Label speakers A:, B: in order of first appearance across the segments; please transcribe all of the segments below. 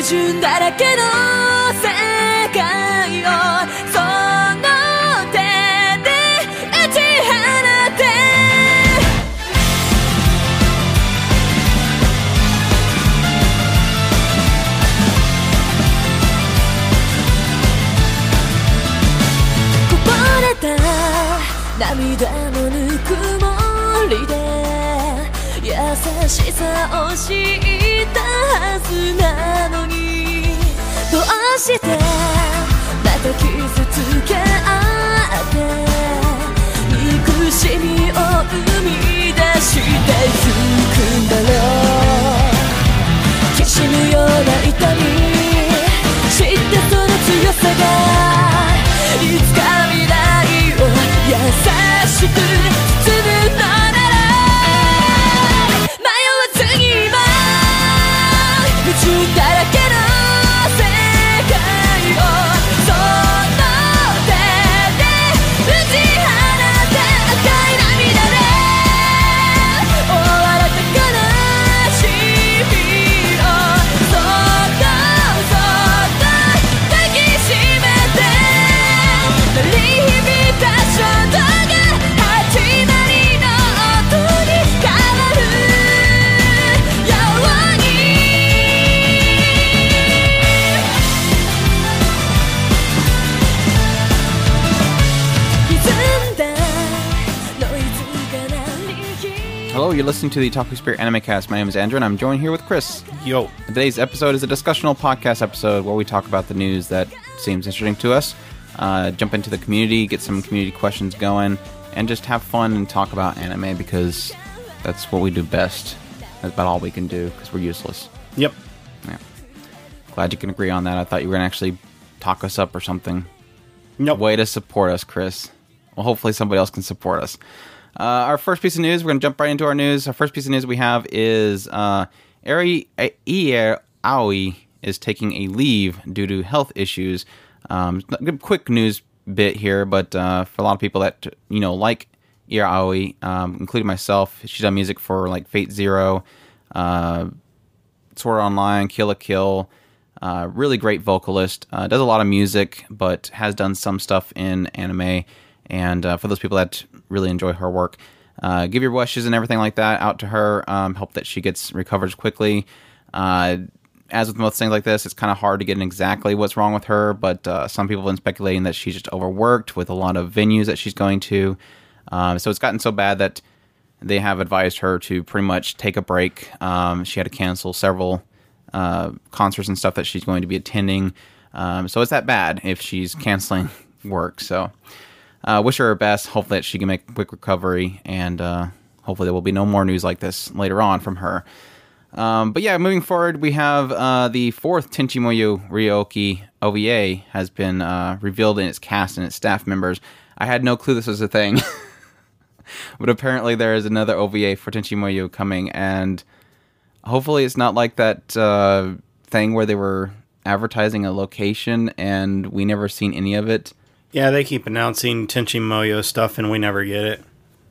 A: 矛盾だらけのしてまた傷つけ合って憎しみを生み出してゆくんだろう。きしむような痛み知ってその強さがいつか未来を優しく
B: you're listening to the Taku Spirit Anime Cast. My name is Andrew, and I'm joined here with Chris.
C: Yo.
B: Today's episode is a discussional podcast episode where we talk about the news that seems interesting to us, uh, jump into the community, get some community questions going, and just have fun and talk about anime because that's what we do best. That's about all we can do because we're useless.
C: Yep.
B: Yeah. Glad you can agree on that. I thought you were going to actually talk us up or something.
C: Nope.
B: Way to support us, Chris. Well, hopefully somebody else can support us. Uh, our first piece of news, we're going to jump right into our news. Our first piece of news we have is uh, Eri Eir Aoi is taking a leave due to health issues. Um, quick news bit here, but uh, for a lot of people that you know like Eir Aoi, um, including myself, she's done music for like Fate Zero, uh, Sword Online, Kill la Kill. Uh, really great vocalist. Uh, does a lot of music, but has done some stuff in anime. And uh, for those people that really enjoy her work, uh, give your wishes and everything like that out to her. Um, hope that she gets recovers quickly. Uh, as with most things like this, it's kind of hard to get in exactly what's wrong with her. But uh, some people have been speculating that she's just overworked with a lot of venues that she's going to. Um, so it's gotten so bad that they have advised her to pretty much take a break. Um, she had to cancel several uh, concerts and stuff that she's going to be attending. Um, so it's that bad if she's canceling work. So uh, wish her her best. Hopefully that she can make a quick recovery, and uh, hopefully there will be no more news like this later on from her. Um, but yeah, moving forward, we have uh, the fourth Tenchimoyo Ryo-Ohki OVA has been uh, revealed in its cast and its staff members. I had no clue this was a thing, but apparently there is another OVA for Tenchi Muyo coming, and hopefully it's not like that uh, thing where they were advertising a location and we never seen any of it.
C: Yeah, they keep announcing Tenchi Muyo stuff and we never get it.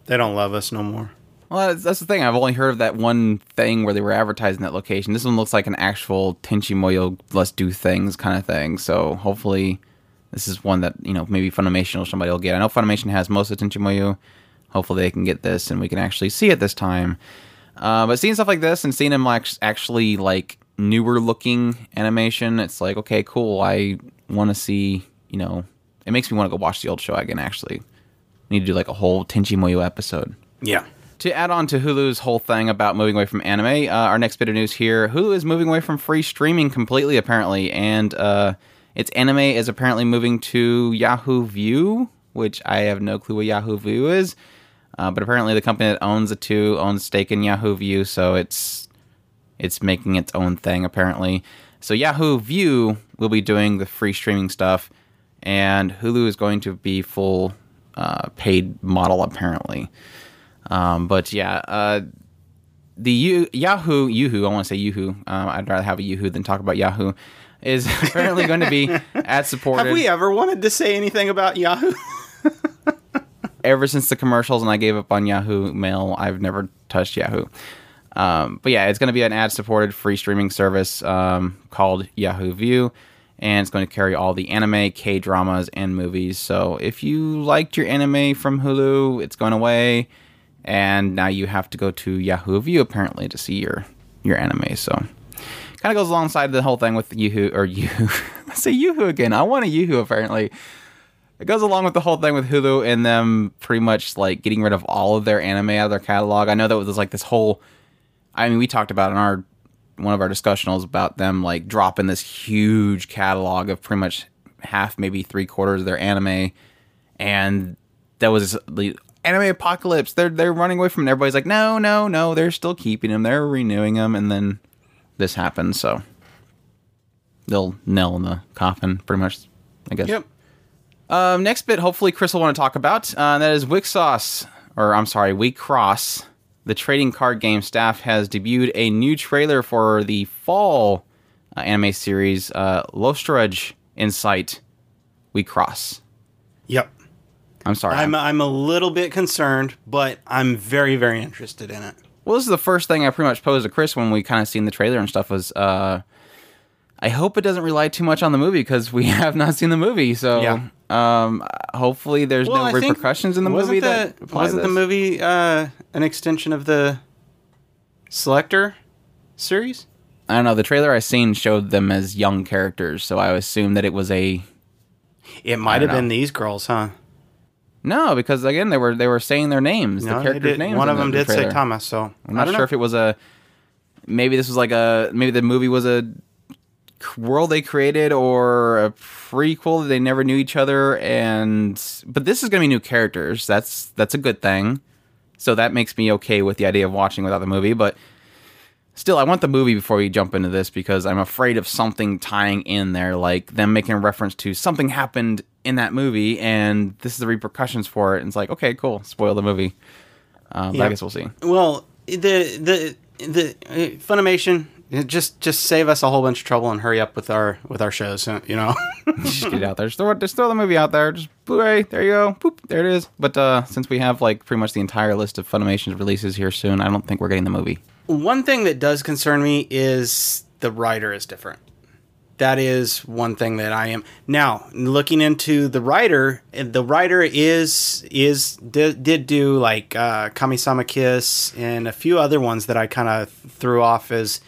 C: They don't love us no more.
B: Well, that's, that's the thing. I've only heard of that one thing where they were advertising that location. This one looks like an actual Tenchi Muyo let's do things kind of thing. So hopefully this is one that, you know, maybe Funimation or somebody will get. I know Funimation has most of Tenchi Muyo. Hopefully they can get this and we can actually see it this time. Uh, but seeing stuff like this and seeing them like actually like newer looking animation, it's like, okay, cool. I want to see, you know, it makes me want to go watch the old show again, actually. need to do like a whole Tenchi Muyo episode
C: Yeah.
B: to add on to Hulu's whole thing about moving away from anime, uh, our next bit of news here: Hulu is moving away from free streaming completely, apparently, and uh, its anime is apparently moving to Yahoo View, which I have no clue what Yahoo View is. Uh, but apparently, the company that owns the two owns stake in Yahoo View, so it's it's making its own thing apparently. So Yahoo View will be doing the free streaming stuff, and Hulu is going to be full uh, paid model apparently. Um, but yeah, uh, the U- Yahoo Yahoo I want to say Yahoo. Um, I'd rather have a Yahoo than talk about Yahoo. Is apparently going to be ad supported
C: Have we ever wanted to say anything about Yahoo?
B: ever since the commercials, and I gave up on Yahoo Mail. I've never touched Yahoo. Um, but yeah, it's going to be an ad-supported free streaming service um, called Yahoo View, and it's going to carry all the anime, K dramas, and movies. So if you liked your anime from Hulu, it's going away, and now you have to go to Yahoo View apparently to see your your anime. So kind of goes alongside the whole thing with Yahoo or Yahoo. Let's say Yahoo again. I want a Yahoo apparently. It goes along with the whole thing with Hulu and them pretty much like getting rid of all of their anime out of their catalog. I know that was like this whole. I mean, we talked about in our one of our discussionals about them like dropping this huge catalog of pretty much half, maybe three quarters of their anime, and that was the anime apocalypse. They're they're running away from it. Everybody's like, no, no, no. They're still keeping them. They're renewing them, and then this happens. So they'll nail in the coffin, pretty much. I guess.
C: Yep.
B: Um, next bit, hopefully Chris will want to talk about. Uh, that is WIXOSS, or I'm sorry, WeCross. The trading card game staff has debuted a new trailer for the fall uh, anime series, uh, Lostorage Incited We Cross.
C: Yep.
B: I'm sorry.
C: I'm I'm a little bit concerned, but I'm very very interested in it.
B: well, this is the first thing I pretty much posed to Chris when we kind of seen the trailer and stuff. Was uh, I hope it doesn't rely too much on the movie because we have not seen the movie. So
C: Yeah.
B: Um, hopefully there's
C: Well,
B: no
C: I
B: repercussions in the movie
C: the,
B: that
C: wasn't the movie uh, an extension of the Selector series?
B: I don't know. The trailer I seen showed them as young characters, so I assume that it was a
C: It might have
B: don't
C: been these girls, huh?
B: no, because again they were they were saying their names,
C: No,
B: the characters' names.
C: One of them
B: the
C: did say. Thomas, so
B: I'm not sure
C: know.
B: if it was a maybe this was like a maybe the movie was a world they created or a prequel that they never knew each other and but this is going to be new characters. That's that's a good thing. So that makes me okay with the idea of watching without the movie, but still I want the movie before we jump into this because I'm afraid of something tying in there like them making a reference to something happened in that movie and this is the repercussions for it and it's like okay, cool, spoil the movie. Uh, but
C: Yeah.
B: I guess we'll see.
C: Well, the the the uh, Funimation just just save us a whole bunch of trouble and hurry up with our with our shows. uh, You know,
B: just get it out there. Just throw, just throw the movie out there. Just Blu-ray. There you go. Boop. There it is. But uh, since we have like pretty much the entire list of Funimation's releases here soon, I don't think we're getting the movie.
C: one thing that does concern me is the writer is different. That is one thing that I am now looking into the writer. The writer is is did, did do like uh, Kamisama Kiss and a few other ones that I kind of threw off as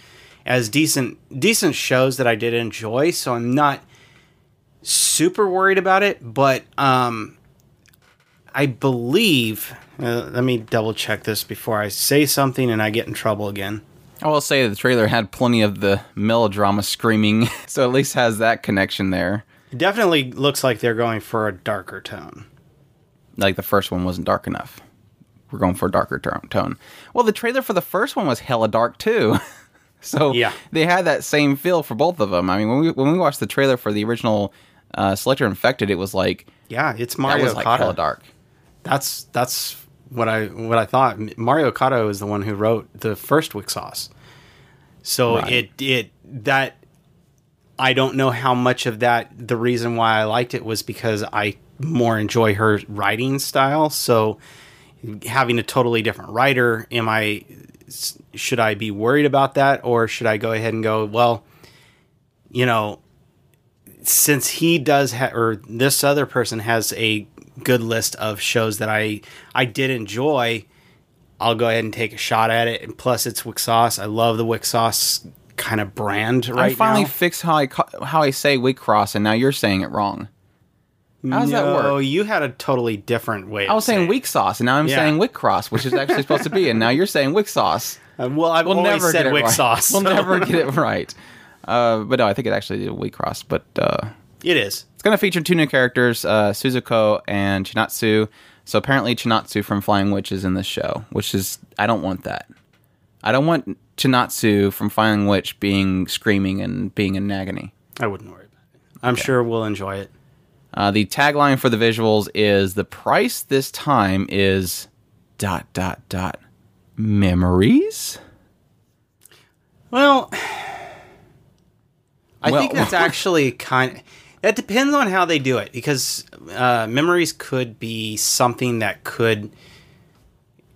C: as decent decent shows that I did enjoy. So I'm not super worried about it, but um, I believe. Uh, let me double check this before I say something and I get in trouble again.
B: I will say the trailer had plenty of the melodrama screaming, so at least has that connection there.
C: It definitely looks like they're going for a darker tone.
B: Like the first one wasn't dark enough. We're going for a darker tone. Well, the trailer for the first one was hella dark too. so
C: Yeah.
B: they had that same feel for both of them. I mean, when we when we watched the trailer for the original uh, Selector Infected, it was like
C: Yeah, it's
B: that
C: Mario
B: was like dark.
C: That's that's what I what I thought. Mari Okada is the one who wrote the first Sauce. So
B: Right.
C: it it that I don't know how much of that the reason why I liked it was because I more enjoy her writing style. So having a totally different writer, am I should I be worried about that or should I go ahead and go, well, you know, since he does ha- or this other person has a good list of shows that I I did enjoy, I'll go ahead and take a shot at it. And plus, it's Wick Sauce. I love the Wick Sauce kind of brand right
B: I finally
C: now.
B: fixed how I how I say wig cross, and now you're saying it wrong. How does that
C: No,
B: work?
C: you had a totally different way.
B: I was saying weak sauce, and now I'm
C: Yeah.
B: saying wick cross, which is actually supposed to be, and now you're saying wick sauce.
C: Uh, well, I've
B: We'll
C: always
B: never
C: said
B: get it
C: Wick
B: right.
C: Sauce.
B: We'll
C: so-
B: never get it right. Uh, but no, I think it actually did weak cross. But uh,
C: It is.
B: it's going to feature two new characters, uh, Suzuko and Chinatsu. So apparently, Chinatsu from Flying Witch is in this show, which is I don't want that. I don't want Chinatsu from Flying Witch being screaming and being in agony.
C: I wouldn't worry about it. I'm sure we'll enjoy it.
B: Uh, the tagline for the visuals is the price this time is dot dot dot memories.
C: Well, I
B: Well-
C: think that's actually kind. That depends on how they do it because uh, memories could be something that could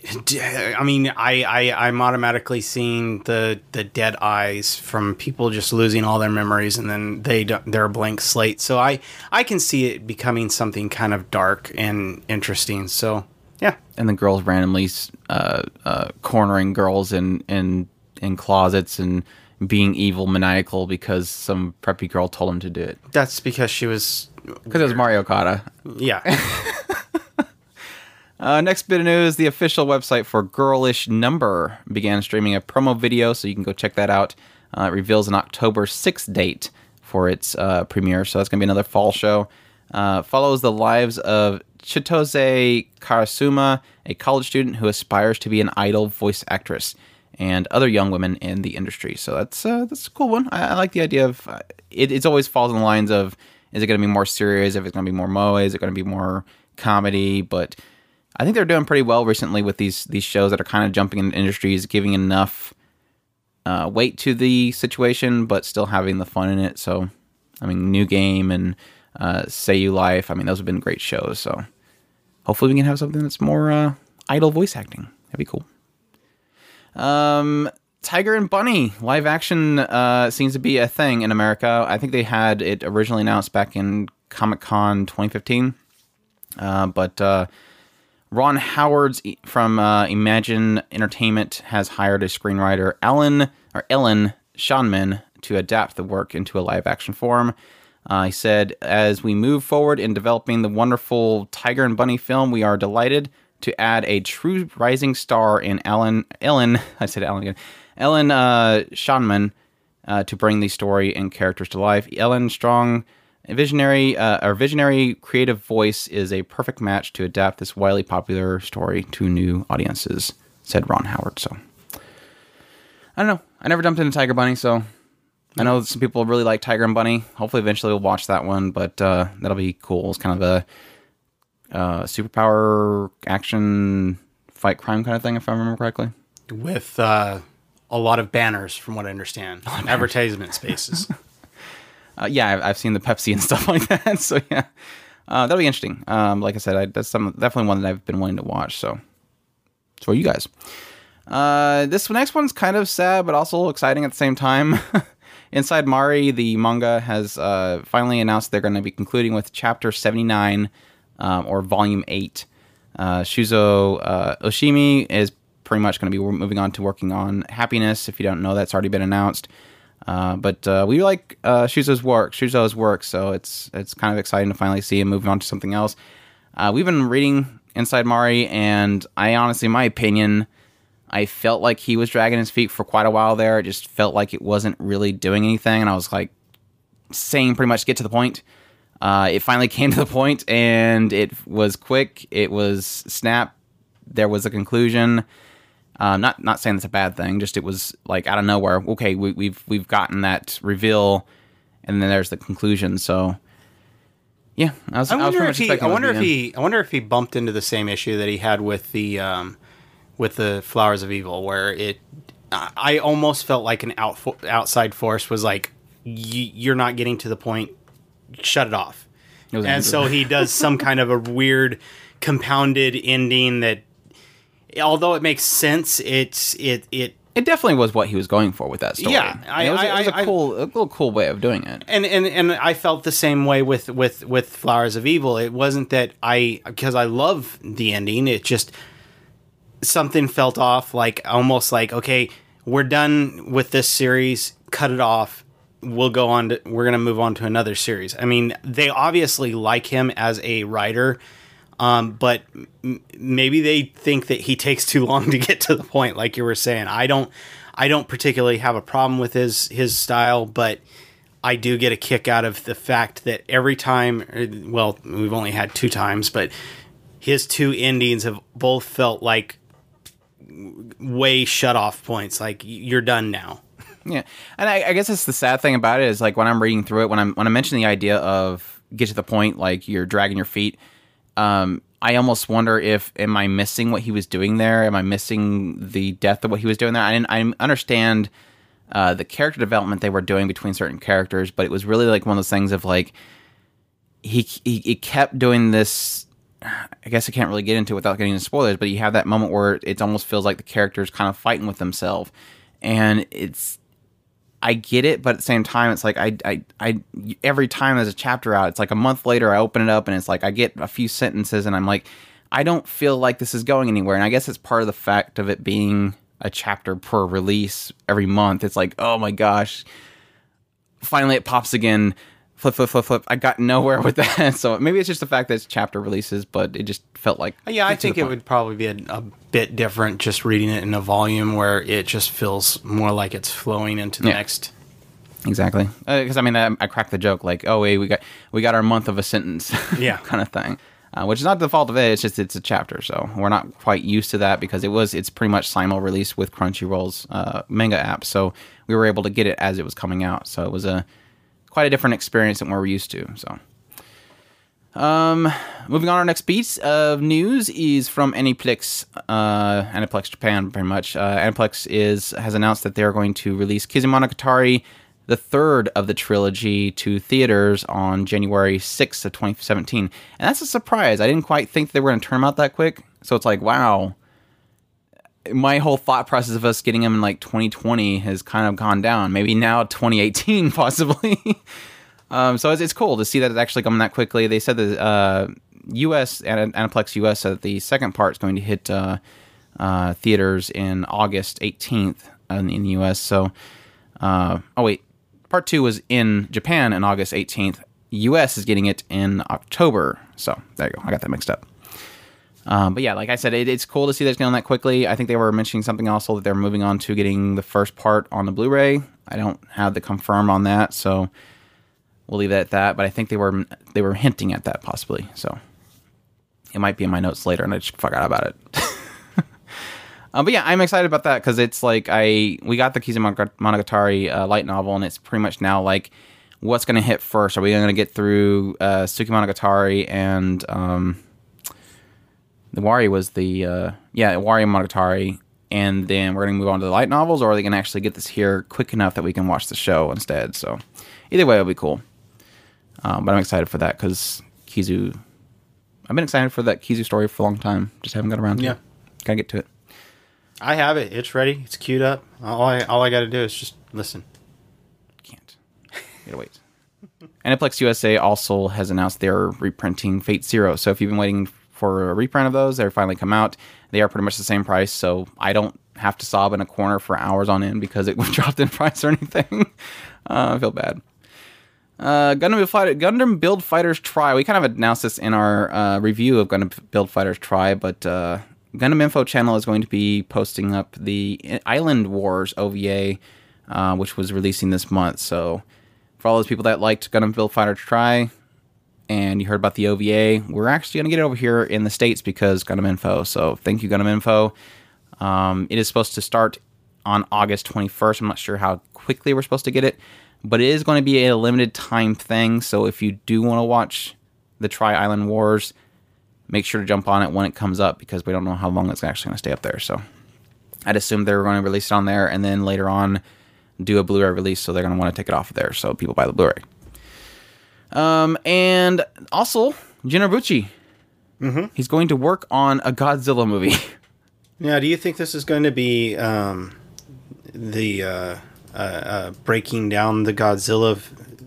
C: I mean, I, I I'm automatically seeing the the dead eyes from people just losing all their memories, and then they they're a blank slate. So I I can see it becoming something kind of dark and interesting. So yeah,
B: and the girls randomly uh, uh, cornering girls in in in closets and being evil maniacal because some preppy girl told him to do it
C: that's because she was
B: because it was Mari Okada.
C: yeah.
B: Uh, next bit of news: the official website for Girlish Number began streaming a promo video, so you can go check that out. Uh, it reveals an October 6th date for its uh, premiere, so that's going to be another fall show. Uh, follows the lives of Chitose Karasuma, a college student who aspires to be an idol voice actress, and other young women in the industry. So that's uh, that's a cool one. I, I like the idea of uh, it. It's always falls in the lines of is it going to be more serious? If it's going to be more moe? Is it going to be more comedy? But I think they're doing pretty well recently with these these shows that are kind of jumping in industries, giving enough uh, weight to the situation, but still having the fun in it. So, I mean, New Game and uh, Say You Life. I mean, those have been great shows. So, hopefully, we can have something that's more uh, idol voice acting. That'd be cool. Um, Tiger and Bunny live action uh, seems to be a thing in America. I think they had it originally announced back in Comic Con 2015, uh, but uh, Ron Howard's from uh, Imagine Entertainment has hired a screenwriter, Alan or Ellen Shanman, to adapt the work into a live action form. Uh, he said, As we move forward in developing the wonderful Tiger and Bunny film, we are delighted to add a true rising star in Ellen, Ellen, I said Ellen again, Ellen uh, Shanman uh, to bring the story and characters to life. Ellen Strong, visionary, uh, our visionary creative voice is a perfect match to adapt this widely popular story to new audiences, said Ron Howard. So, I don't know. I never jumped into Tiger Bunny, so I know some people really like Tiger and Bunny. Hopefully, eventually we'll watch that one, but uh, that'll be cool. It's kind of a uh, superpower action fight crime kind of thing, if I remember correctly.
C: with uh, a lot of banners, from what I understand, On advertisement spaces.
B: Uh, yeah, I've, seen the Pepsi and stuff like that. So yeah, uh, that'll be interesting. Um, like I said, I, that's some, definitely one that I've been wanting to watch. So, are you guys. Uh, this next one's kind of sad, but also exciting at the same time. Inside Mari, the manga has uh, finally announced they're going to be concluding with chapter 79 um, or volume 8. Uh, Shuzo uh, Oshimi is pretty much going to be moving on to working on Happiness. If you don't know, that's already been announced. Uh, but uh, we like uh, Shuzo's work, Shuzo's work, so it's it's kind of exciting to finally see him moving on to something else. Uh, we've been reading Inside Mari, and I honestly, in my opinion, I felt like he was dragging his feet for quite a while there. It just felt like it wasn't really doing anything, and I was like saying pretty much get to the point. Uh, it finally came to the point, and it was quick. It was snap. There was a conclusion. Uh, not not saying that's a bad thing. Just it was like out of nowhere. Okay, we, we've we've gotten that reveal, and then there's the conclusion. So, yeah, I was.
C: I
B: I,
C: wonder
B: pretty
C: if he. I wonder if he. I wonder if he bumped into the same issue that he had with the, um, with the Flowers of Evil, where it. I I almost felt like an out, outside force was like, "You're not getting to the point. Shut it off."
B: It
C: and so he does some kind of a weird compounded ending that, although it makes sense, it's it it
B: It definitely was what he was going for with that story.
C: Yeah, I-
B: it was,
C: I-
B: it was a
C: I-
B: cool, a little cool way of doing it.
C: and and and I felt the same way with with with Flowers of Evil. It wasn't that I because I love the ending. It just something felt off. Like almost like okay, we're done with this series. Cut it off. We'll go on. To, we're gonna move on to another series. I mean, they obviously like him as a writer. Um, but m- maybe they think that he takes too long to get to the point, like you were saying. I don't, I don't particularly have a problem with his his style, but I do get a kick out of the fact that every time, er, well, we've only had two times, but his two endings have both felt like way shut off points. Like you're done now.
B: Yeah, and I, I guess that's the sad thing about it is like when I'm reading through it, when I'm when I mention the idea of get to the point, like you're dragging your feet. Um, I almost wonder if am I missing what he was doing there? Am I missing the depth of what he was doing there? I. I understand uh, the character development they were doing between certain characters, but it was really like one of those things of like he he, he kept doing this I guess I can't really get into it without getting into spoilers, but you have that moment where it almost feels like the characters kind of fighting with themselves, and it's I get it, but at the same time, it's like I, I, I, every time there's a chapter out, it's like a month later, I open it up and it's like I get a few sentences and I'm like, I don't feel like this is going anywhere. And I guess it's part of the fact of it being a chapter per release every month. It's like, oh my gosh, finally it pops again. Flip, flip, flip, flip. I got nowhere with that. So maybe it's just the fact that it's chapter releases, but it just felt like.
C: Yeah, I think it
B: point.
C: would probably be a, a bit different just reading it in a volume where it just feels more like it's flowing into the
B: Yeah.
C: next.
B: Exactly, because I mean, I, I cracked the joke like, "Oh, wait, we got we got our month of a sentence,"
C: Yeah.
B: kind of thing. Uh, which is not the fault of it. It's just it's a chapter, so we're not quite used to that because it was it's pretty much simul release with Crunchyroll's uh, manga app, so we were able to get it as it was coming out. So it was a quite a different experience than what we're used to. So. Um, moving on, our next piece of news is from Aniplex, uh, Aniplex Japan, pretty much. Uh, Aniplex is has announced that they are going to release Kizumonogatari, the third of the trilogy, to theaters on January 6th of 2017. And that's a surprise. I didn't quite think they were going to turn them out that quick. So it's like, wow. My whole thought process of us getting them in like 2020 has kind of gone down. Maybe now 2018, possibly. Um, so it's, it's cool to see that it's actually coming that quickly. They said that uh, U.S. Aniplex U.S. said that the second part is going to hit uh, uh, theaters in August 18th in, in the U.S. So, uh, oh wait, part two was in Japan in August 18th. U.S. is getting it in October. So there you go. I got that mixed up. Um, but yeah, like I said, it, it's cool to see that it's going that quickly. I think they were mentioning something also that they're moving on to getting the first part on the Blu-ray. I don't have the confirm on that, so we'll leave it at that. But I think they were they were hinting at that possibly. So it might be in my notes later, and I just forgot about it. um, but yeah, I'm excited about that because it's like I we got the Kizumonogatari uh, light novel, and it's pretty much now like what's going to hit first. Are we going to get through uh, Tsukimonogatari and um, the Wari was the uh, yeah Wari Monogatari, and then we're going to move on to the light novels, or are they going to actually get this here quick enough that we can watch the show instead? So either way, it'll be cool. Um, but I'm excited for that because Kizu. I've been excited for that Kizu story for a long time. Just haven't got around to
C: Yeah.
B: it. Gotta get to it.
C: I have it. It's ready. It's queued up. All I all I got to do is just listen.
B: Can't. Gotta wait. Aniplex USA also has announced they're reprinting Fate Zero. So if you've been waiting for a reprint of those, they're finally come out. They are pretty much the same price, so I don't have to sob in a corner for hours on end because it dropped in price or anything. uh, I feel bad. Uh, Gundam Fighter, Gundam Build Fighters Try. We kind of announced this in our uh, review of Gundam Build Fighters Try, but uh, Gundam Info channel is going to be posting up the Island Wars OVA, uh, which was releasing this month. So for all those people that liked Gundam Build Fighters Try, and you heard about the OVA, we're actually going to get it over here in the States because Gundam Info. So thank you, Gundam Info. Um, it is supposed to start on August 21st. I'm not sure how quickly we're supposed to get it, but it is going to be a limited time thing. So if you do want to watch the Try Island Wars, make sure to jump on it when it comes up because we don't know how long it's actually going to stay up there. So I'd assume they were going to release it on there and then later on do a Blu-ray release. So they're going to want to take it off of there so people buy the Blu-ray. Um, and also Gen Urobuchi. Mm-hmm. He's going to work on a Godzilla movie.
C: Now, do you think this is going to be um, the uh, uh, uh, breaking down the Godzilla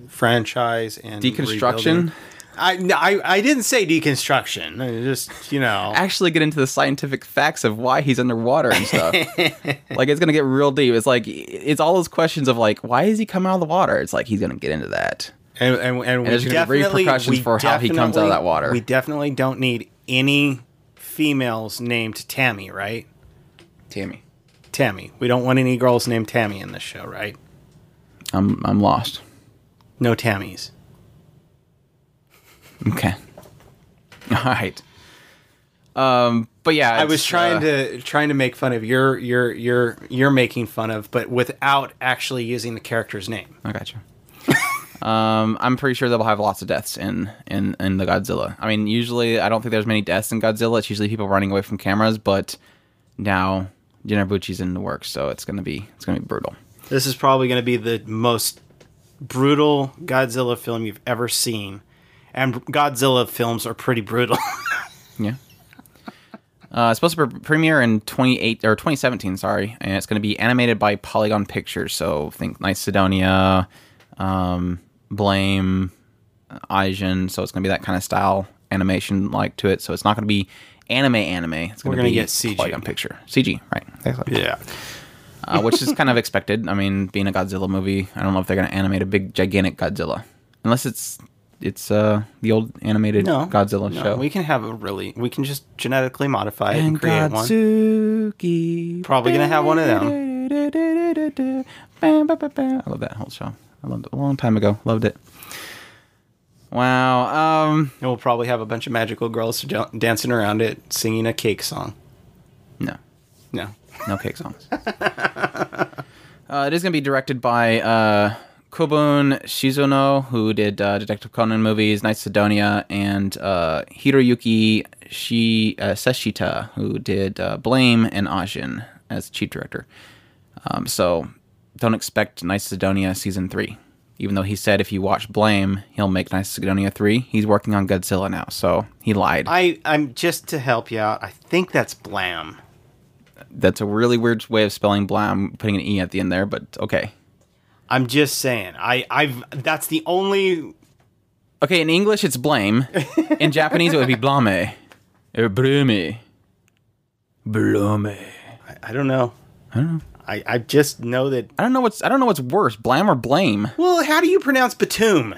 C: franchise and
B: Deconstruction.
C: rebuilding? I, I I didn't say deconstruction. I just you know.
B: actually get into the scientific facts of why he's underwater and stuff. like it's gonna get real deep. It's like it's all those questions of like why is he come out of the water? It's like he's gonna get into that.
C: And and, and, we
B: there's gonna be repercussions for how he comes out of that water.
C: We definitely don't need any females named Tammy, right?
B: Tammy,
C: Tammy. We don't want any girls named Tammy in this show, right?
B: I'm I'm lost.
C: No Tammys.
B: Okay, all right. Um, but yeah,
C: I was trying
B: uh,
C: to trying to make fun of your your your you're making fun of, but without actually using the character's name.
B: I got you. um, I'm pretty sure they'll have lots of deaths in, in in the Godzilla. I mean, usually I don't think there's many deaths in Godzilla. It's usually people running away from cameras, but now Gen Urobuchi's in the works, so it's gonna be it's gonna be brutal.
C: This is probably going to be the most brutal Godzilla film you've ever seen, and Godzilla films are pretty brutal.
B: Yeah. Uh, it's supposed to pre- premiere in 28 or 2017, sorry, and it's going to be animated by Polygon Pictures. So think Night Sidonia, um, Blame, Ajin. So it's going to be that kind of style animation like to it. So it's not going to be anime anime. It's
C: We're
B: to be
C: get CG.
B: Polygon Picture CG, right? Exactly.
C: Yeah.
B: uh, which is kind of expected. I mean, being a Godzilla movie, I don't know if they're going to animate a big, gigantic Godzilla, unless it's it's uh, the old animated
C: No.
B: Godzilla
C: no,
B: show.
C: We can have a really. We can just genetically modify it and,
B: and
C: create one. Probably gonna have one of them.
B: I love that whole show. I loved it a long time ago. Loved it. Wow. Um.
C: And we'll probably have a bunch of magical girls dancing around it, singing a cake song.
B: No.
C: No.
B: No cake songs. uh, it is going to be directed by uh, Kobun Shizuno, who did uh, Detective Conan movies, Night Sidonia, and uh, Hiroyuki Shi- uh, Seshita, who did uh, Blame and Ajin as chief director. Um, so don't expect Night Sidonia season three. Even though he said if you watch Blame, he'll make Night Sidonia three. He's working on Godzilla now, so he lied.
C: I. I'm just to help you out. I think that's Blam.
B: That's a really weird way of spelling Blam, putting an e at the end there, but okay.
C: I'm just saying. I. I've. That's the only.
B: Okay, in English it's blame. In Japanese it would be blame. Or blame. Blame.
C: I, I don't know.
B: I don't know.
C: I. I just know that.
B: I don't know what's I don't know what's worse, blam or blame.
C: Well, how do you pronounce Batum?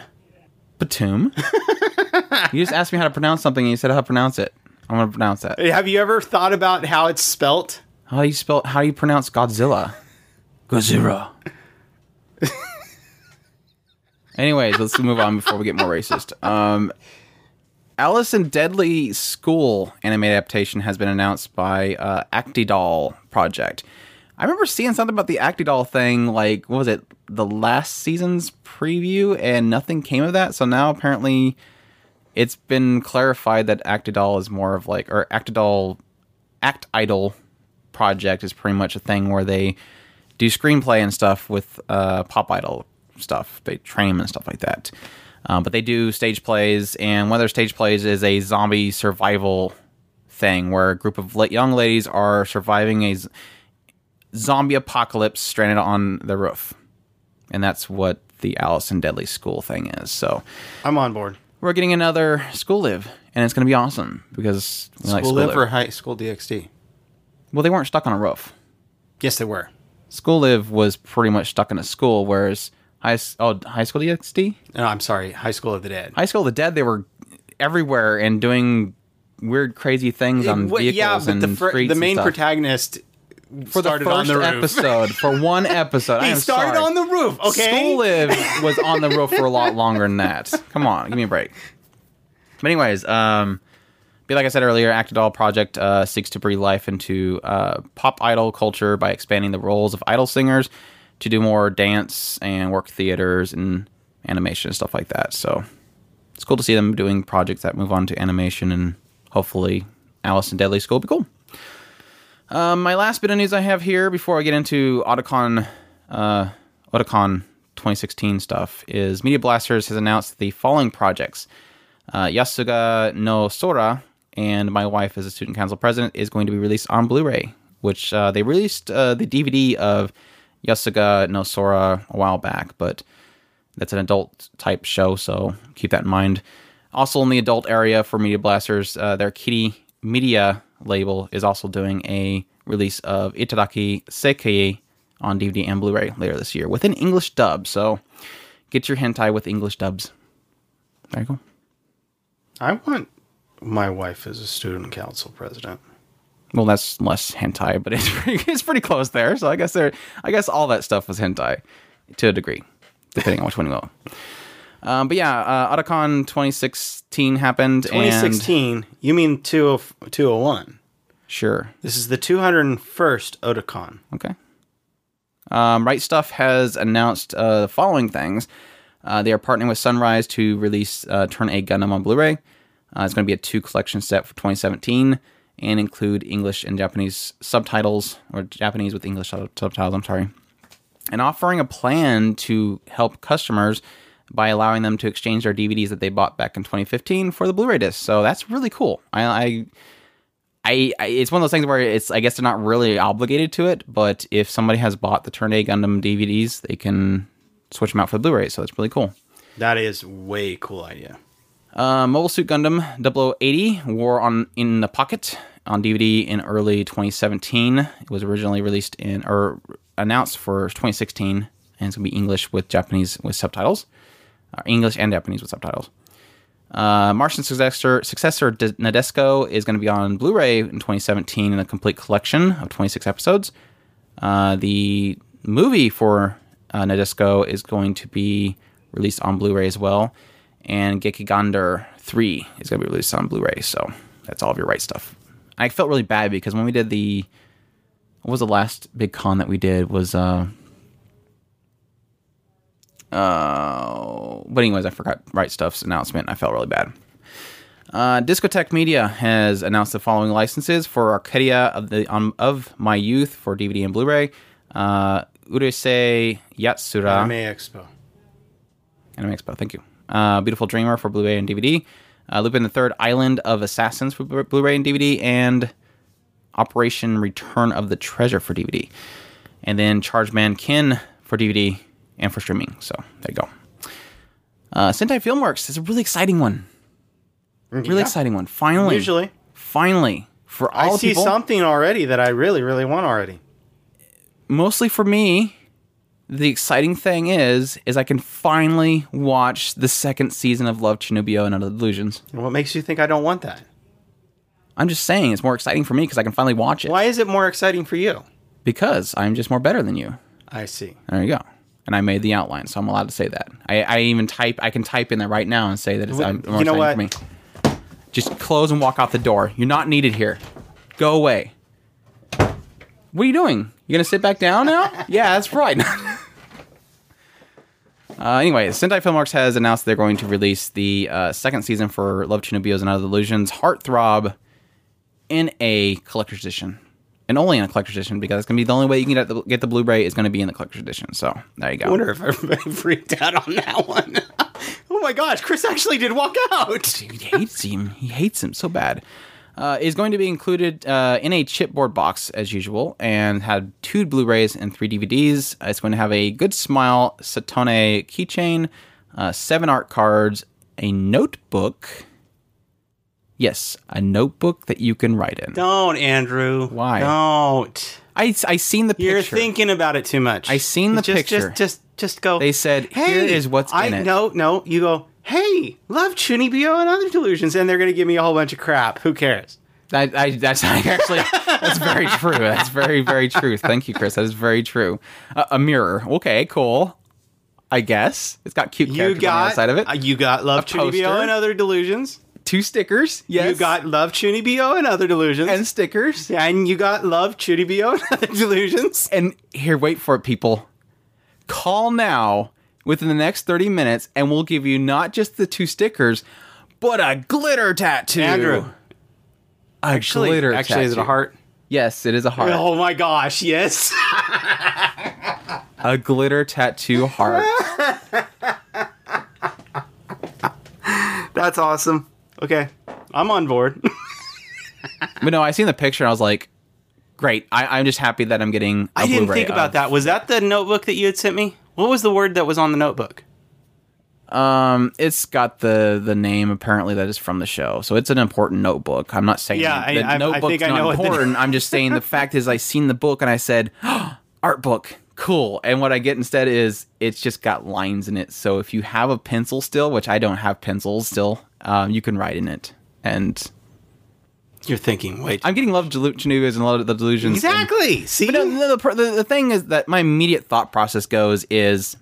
B: Batum. you just asked me how to pronounce something and you said how to pronounce it. I'm gonna pronounce that.
C: Have you ever thought about how it's spelt?
B: How do you spell how do you pronounce Godzilla? Godzilla. Anyways, let's move on before we get more racist. Um Alice in Deadly School anime adaptation has been announced by uh, Actidol Project. I remember seeing something about the Actidol thing, like what was it, the last season's preview, and nothing came of that. So now apparently, it's been clarified that Actidol is more of like, or Actidol, Act Idol project is pretty much a thing where they do screenplay and stuff with uh, Pop Idol stuff. They train and stuff like that. Um, but they do stage plays, and one of their stage plays is a zombie survival thing where a group of young ladies are surviving a z- zombie apocalypse stranded on the roof. And that's what the Alice in Deadly School thing is. So
C: I'm on board.
B: we're getting another School Live, and it's going to be awesome because we like
C: School
B: School
C: Live
B: Live.
C: or High School DxD?
B: Well, they weren't stuck on a roof.
C: Yes, they were.
B: School Live was pretty much stuck in a school, whereas high oh High School DxD,
C: No, I'm sorry. High School of the Dead.
B: High School of the Dead, they were everywhere and doing weird, crazy things on
C: Well,
B: vehicles
C: yeah, but
B: and
C: the, fir-
B: streets.
C: the main protagonist
B: for the first
C: the
B: episode, for one episode, I
C: he started
B: sorry.
C: on the roof. Okay.
B: School Live was on the roof for a lot longer than that. Come on, give me a break. But anyways, um, but like I said earlier, Actidol Project uh, seeks to breathe life into uh, pop idol culture by expanding the roles of idol singers to do more dance and work theaters and animation and stuff like that. So it's cool to see them doing projects that move on to animation and hopefully Alice in Deadly School will be cool. Um, my last bit of news I have here before I get into Otakon, uh, Otakon 2016 stuff is Media Blasters has announced the following projects. Uh, Yosuga no Sora and My Wife as a Student Council President is going to be released on Blu-ray, which uh, they released uh, the DVD of Yosuga no Sora a while back, but that's an adult type show, so keep that in mind. Also, in the adult area for Media Blasters, uh, their Kitty Media label is also doing a release of Itadaki Seikei on DVD and Blu-ray later this year with an English dub. So get your hentai with English dubs. There you go.
C: I want my wife as a student council president.
B: Well, that's less hentai, but it's pretty, it's pretty close there. So I guess there, I guess all that stuff was hentai to a degree, depending on which one you go. Um, but yeah, uh, Otakon 2016 happened,
C: 2016. You mean 20 201?
B: sure,
C: This is the 201st Otakon.
B: Okay. Um, right Stuff has announced uh, the following things. Uh, they are partnering with Sunrise to release uh, Turn A Gundam on Blu-ray. Uh, it's going to be a two collection set for 2017 and include English and Japanese subtitles, or Japanese with English subtitles. I'm sorry, and offering a plan to help customers by allowing them to exchange their DVDs that they bought back in 2015 for the Blu-ray disc. So that's really cool. I, I, I, it's one of those things where it's I guess they're not really obligated to it, but if somebody has bought the Turn A Gundam DVDs, they can switch them out for the Blu-ray. So it's really cool.
C: That is way cool idea.
B: Uh, Mobile Suit Gundam 0080 War on in the Pocket on DVD in early 2017. It was originally released in or announced for 2016, and it's gonna be English with Japanese with subtitles, English and Japanese with subtitles. Uh, Martian successor successor D- Nadesico is going to be on Blu-ray in 2017 in a complete collection of 26 episodes. Uh, the movie for uh, Nadesico is going to be released on Blu-ray as well, and Gekiganger 3 is going to be released on Blu-ray. So that's all of your right stuff. I felt really bad because when we did the what was the last big con that we did was uh uh but anyways I forgot right stuff's announcement I felt really bad. Uh, Discotek Media has announced the following licenses for Arcadia of the um, of My Youth for DVD and Blu-ray. Uh, Urusei Yatsura
C: Anime Expo.
B: Anime Expo. Thank you. Uh, Beautiful Dreamer for Blu-ray and DVD. Uh, Lupin the Third Island of Assassins for Blu- Blu-ray and DVD, and Operation Return of the Treasure for DVD, and then Charge Man Ken for DVD and for streaming. So there you go. Uh, Sentai Filmworks is a really exciting one. Really
C: Yeah.
B: exciting one. Finally,
C: Usually,
B: finally for all
C: I see
B: people,
C: something already that I really, really want already.
B: mostly for me. The exciting thing is, is I can finally watch the second season of Love Chunibyo and Other Delusions.
C: What makes you think I don't want that?
B: I'm just saying it's more exciting for me because I can finally watch it.
C: Why is it more exciting for you?
B: Because I'm just more better than you.
C: I see.
B: There you go. And I made the outline, so I'm allowed to say that. I, I even type. I can type in there right now and say that it's I'm more
C: you know
B: for me. Just close and walk out the door. You're not needed here. Go away. What are you doing? You gonna sit back down now? yeah, that's right. Uh, anyway, Sentai Filmworks has announced they're going to release the uh, second season for Love Chunibyos and Other Illusions Heartthrob in a collector's edition. And only in a collector's edition because it's going to be the only way you can get the, get the Blu-ray is going to be in the collector's edition. So there you go.
C: I wonder if everybody freaked out on that one. oh my gosh, Chris actually did walk out.
B: he hates him. He hates him so bad. Uh, is going to be included uh, in a chipboard box as usual, and had two Blu-rays and three DVDs. It's going to have a Good Smile Satone keychain, uh, seven art cards, a notebook. Yes, a notebook that you can write in.
C: Don't, Andrew.
B: Why?
C: Don't.
B: I I seen the picture.
C: You're thinking about it too much.
B: I seen the
C: just,
B: picture.
C: Just, just, just go.
B: They said, hey, "Here is what's
C: I,
B: in it."
C: No, no. You go. Hey, love Chunibyo and other delusions, and they're gonna give me a whole bunch of crap. Who cares?
B: I, I, that's actually that's very true. That's very very true. Thank you, Chris. That is very true. Uh, a mirror. Okay, cool. I guess it's got cute
C: You
B: characters on the
C: got.
B: outside of it.
C: uh, you got love. Chunibyo and other delusions.
B: Two stickers. Yes.
C: You got love Chunibyo and other delusions.
B: and stickers.
C: and you got love Chunibyo and other delusions.
B: And here, wait for it, people. Call now within the next thirty minutes, and we'll give you not just the two stickers, but a glitter tattoo.
C: Andrew.
B: a
C: Actually,
B: glitter.
C: actually, is it a heart?
B: Yes, it is a heart.
C: Oh my gosh, yes.
B: A glitter tattoo heart.
C: That's awesome. Okay, I'm on board.
B: But no, I seen the picture and I was like, great. I, I'm just happy that I'm getting. I
C: I didn't think about that. Was that the notebook that you had sent me? What was the word that was on the notebook?
B: Um, it's got the the name apparently that is from the show, so it's an important notebook. I'm not saying
C: Yeah, I-
B: the
C: I- I
B: notebook's
C: think I
B: not
C: know what the-
B: important. I'm just saying the fact is I seen the book and I said art book, cool. And what I get instead is it's just got lines in it. So if you have a pencil still, which I don't have pencils still, um, you can write in it. And
C: You're thinking, wait.
B: I'm getting love Delu- Genugas and love the delusions. and-
C: exactly. See,
B: But no, no, the, the, the thing is that my immediate thought process goes is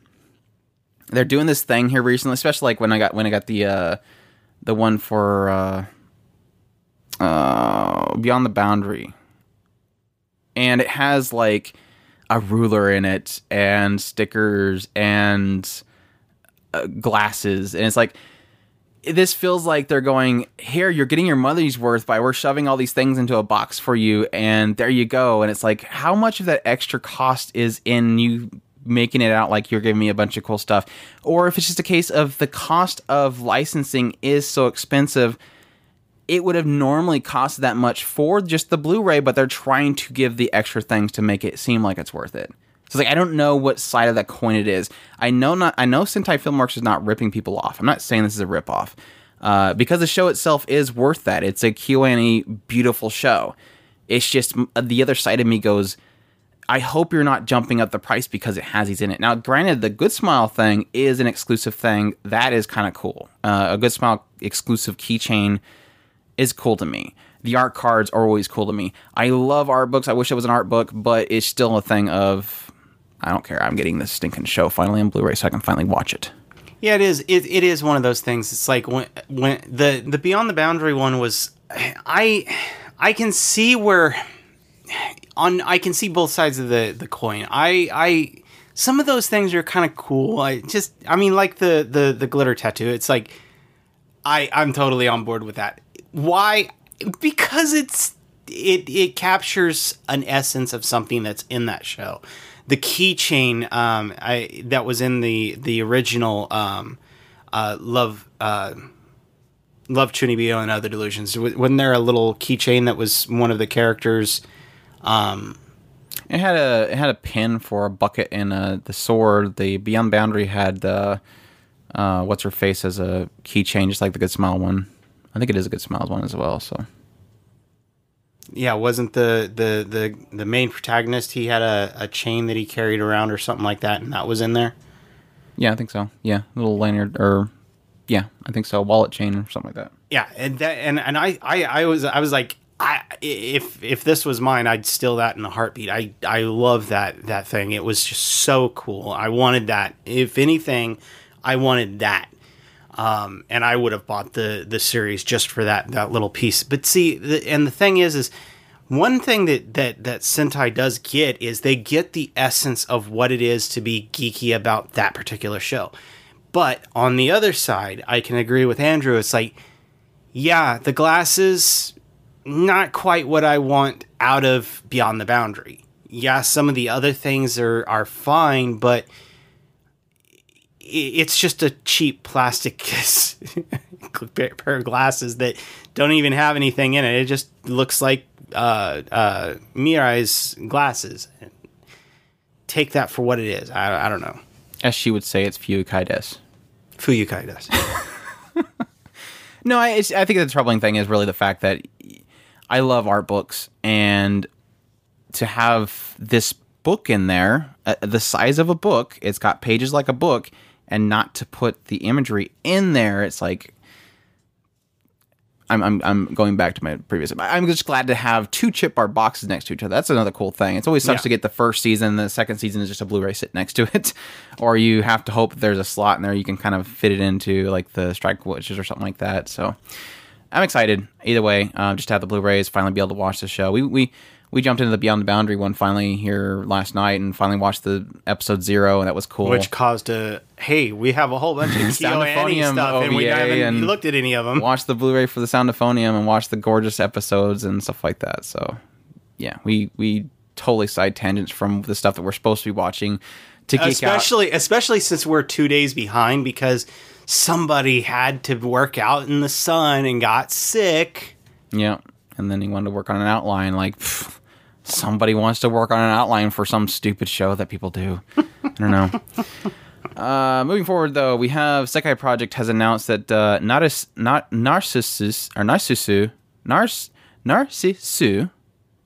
B: they're doing this thing here recently, especially like when I got when I got the uh, the one for uh, uh, Beyond the Boundary, and it has like a ruler in it and stickers and uh, glasses, and it's like this feels like they're going here you're getting your money's worth by we're shoving all these things into a box for you and there you go and it's like how much of that extra cost is in you making it out like you're giving me a bunch of cool stuff, or if it's just a case of the cost of licensing is so expensive, it would have normally cost that much for just the Blu-ray, but they're trying to give the extra things to make it seem like it's worth it. So it's like I don't know what side of that coin it is. I know not. I know Sentai Filmworks is not ripping people off. I'm not saying this is a rip off. Uh, because the show itself is worth that. It's a KyoAni beautiful show. It's just the other side of me goes, I hope you're not jumping up the price because it has these in it. Now, granted, the Good Smile thing is an exclusive thing. That is kind of cool. Uh, a Good Smile exclusive keychain is cool to me. The art cards are always cool to me. I love art books. I wish it was an art book, but it's still a thing of I don't care. I'm getting this stinking show finally on Blu-ray so I can finally watch it.
C: Yeah, it is. It, it is one of those things. It's like when when the the Beyond the Boundary one was, I I can see where on I can see both sides of the the coin. I I some of those things are kind of cool. I just I mean like the the the glitter tattoo. It's like I I'm totally on board with that. Why? Because it's it it captures an essence of something that's in that show the keychain um, I that was in the the original um, uh, love uh, love Chunibyo and other delusions. Wasn't there a little keychain that was one of the characters? Um,
B: it had a it had a pin for a bucket and a, the sword. The Beyond Boundary had the uh, what's her face as a keychain, just like the Good Smile one. I think it is a Good Smiles one as well. So
C: yeah, wasn't the the the the main protagonist? He had a, a chain that he carried around or something like that, and that was in there.
B: Yeah, I think so. Yeah, little lanyard or yeah, I think so, wallet chain or something like that.
C: Yeah, and that and and I I, I was I was like I if if this was mine, I'd steal that in a heartbeat. I I love that that thing. It was just so cool. I wanted that. If anything, I wanted that. Um, and I would have bought the the series just for that that little piece. But see, the, and the thing is, is one thing that that that Sentai does get is they get the essence of what it is to be geeky about that particular show. But on the other side, I can agree with Andrew. It's like, yeah, the glasses, not quite what I want out of Beyond the Boundary. Yeah, some of the other things are are fine, but it's just a cheap plastic pair of glasses that don't even have anything in it. It just looks like uh, uh, Mirai's glasses. Take that for what it is. I, I don't know.
B: As she would say, it's Fuyukai des.
C: Fuyukai des.
B: no, I, I think the troubling thing is really the fact that I love art books, and to have this book in there, uh, the size of a book, it's got pages like a book, and not to put the imagery in there. It's like I'm, I'm, I'm going back to my previous. I'm just glad to have two chipboard boxes next to each other. That's another cool thing. It's always sucks yeah. to get the first season, the second season is just a Blu-ray sit next to it, or you have to hope there's a slot in there you can kind of fit it into, like the Strike Witches or something like that. So I'm excited either way. Um, just to have the Blu-rays, finally be able to watch the show. We we we jumped into the Beyond the Boundary one finally here last night and finally watched the episode zero, and that was cool.
C: Which caused a hey, we have a whole bunch of stuff, and we haven't and looked at any of them.
B: Watched the Blu-ray for the Sound! Euphonium and watched the gorgeous episodes and stuff like that. So, yeah, we we totally side tangents from the stuff that we're supposed to be watching to geek
C: especially
B: out.
C: especially since we're two days behind because somebody had to work out in the sun and got sick.
B: Yeah, and then he wanted to work on an outline like. Somebody wants to work on an outline for some stupid show that people do. I don't know. Uh, moving forward, though, we have Sekai Project has announced that uh, Naris, not Narcissus or Narcissu, Nars, Narcissu,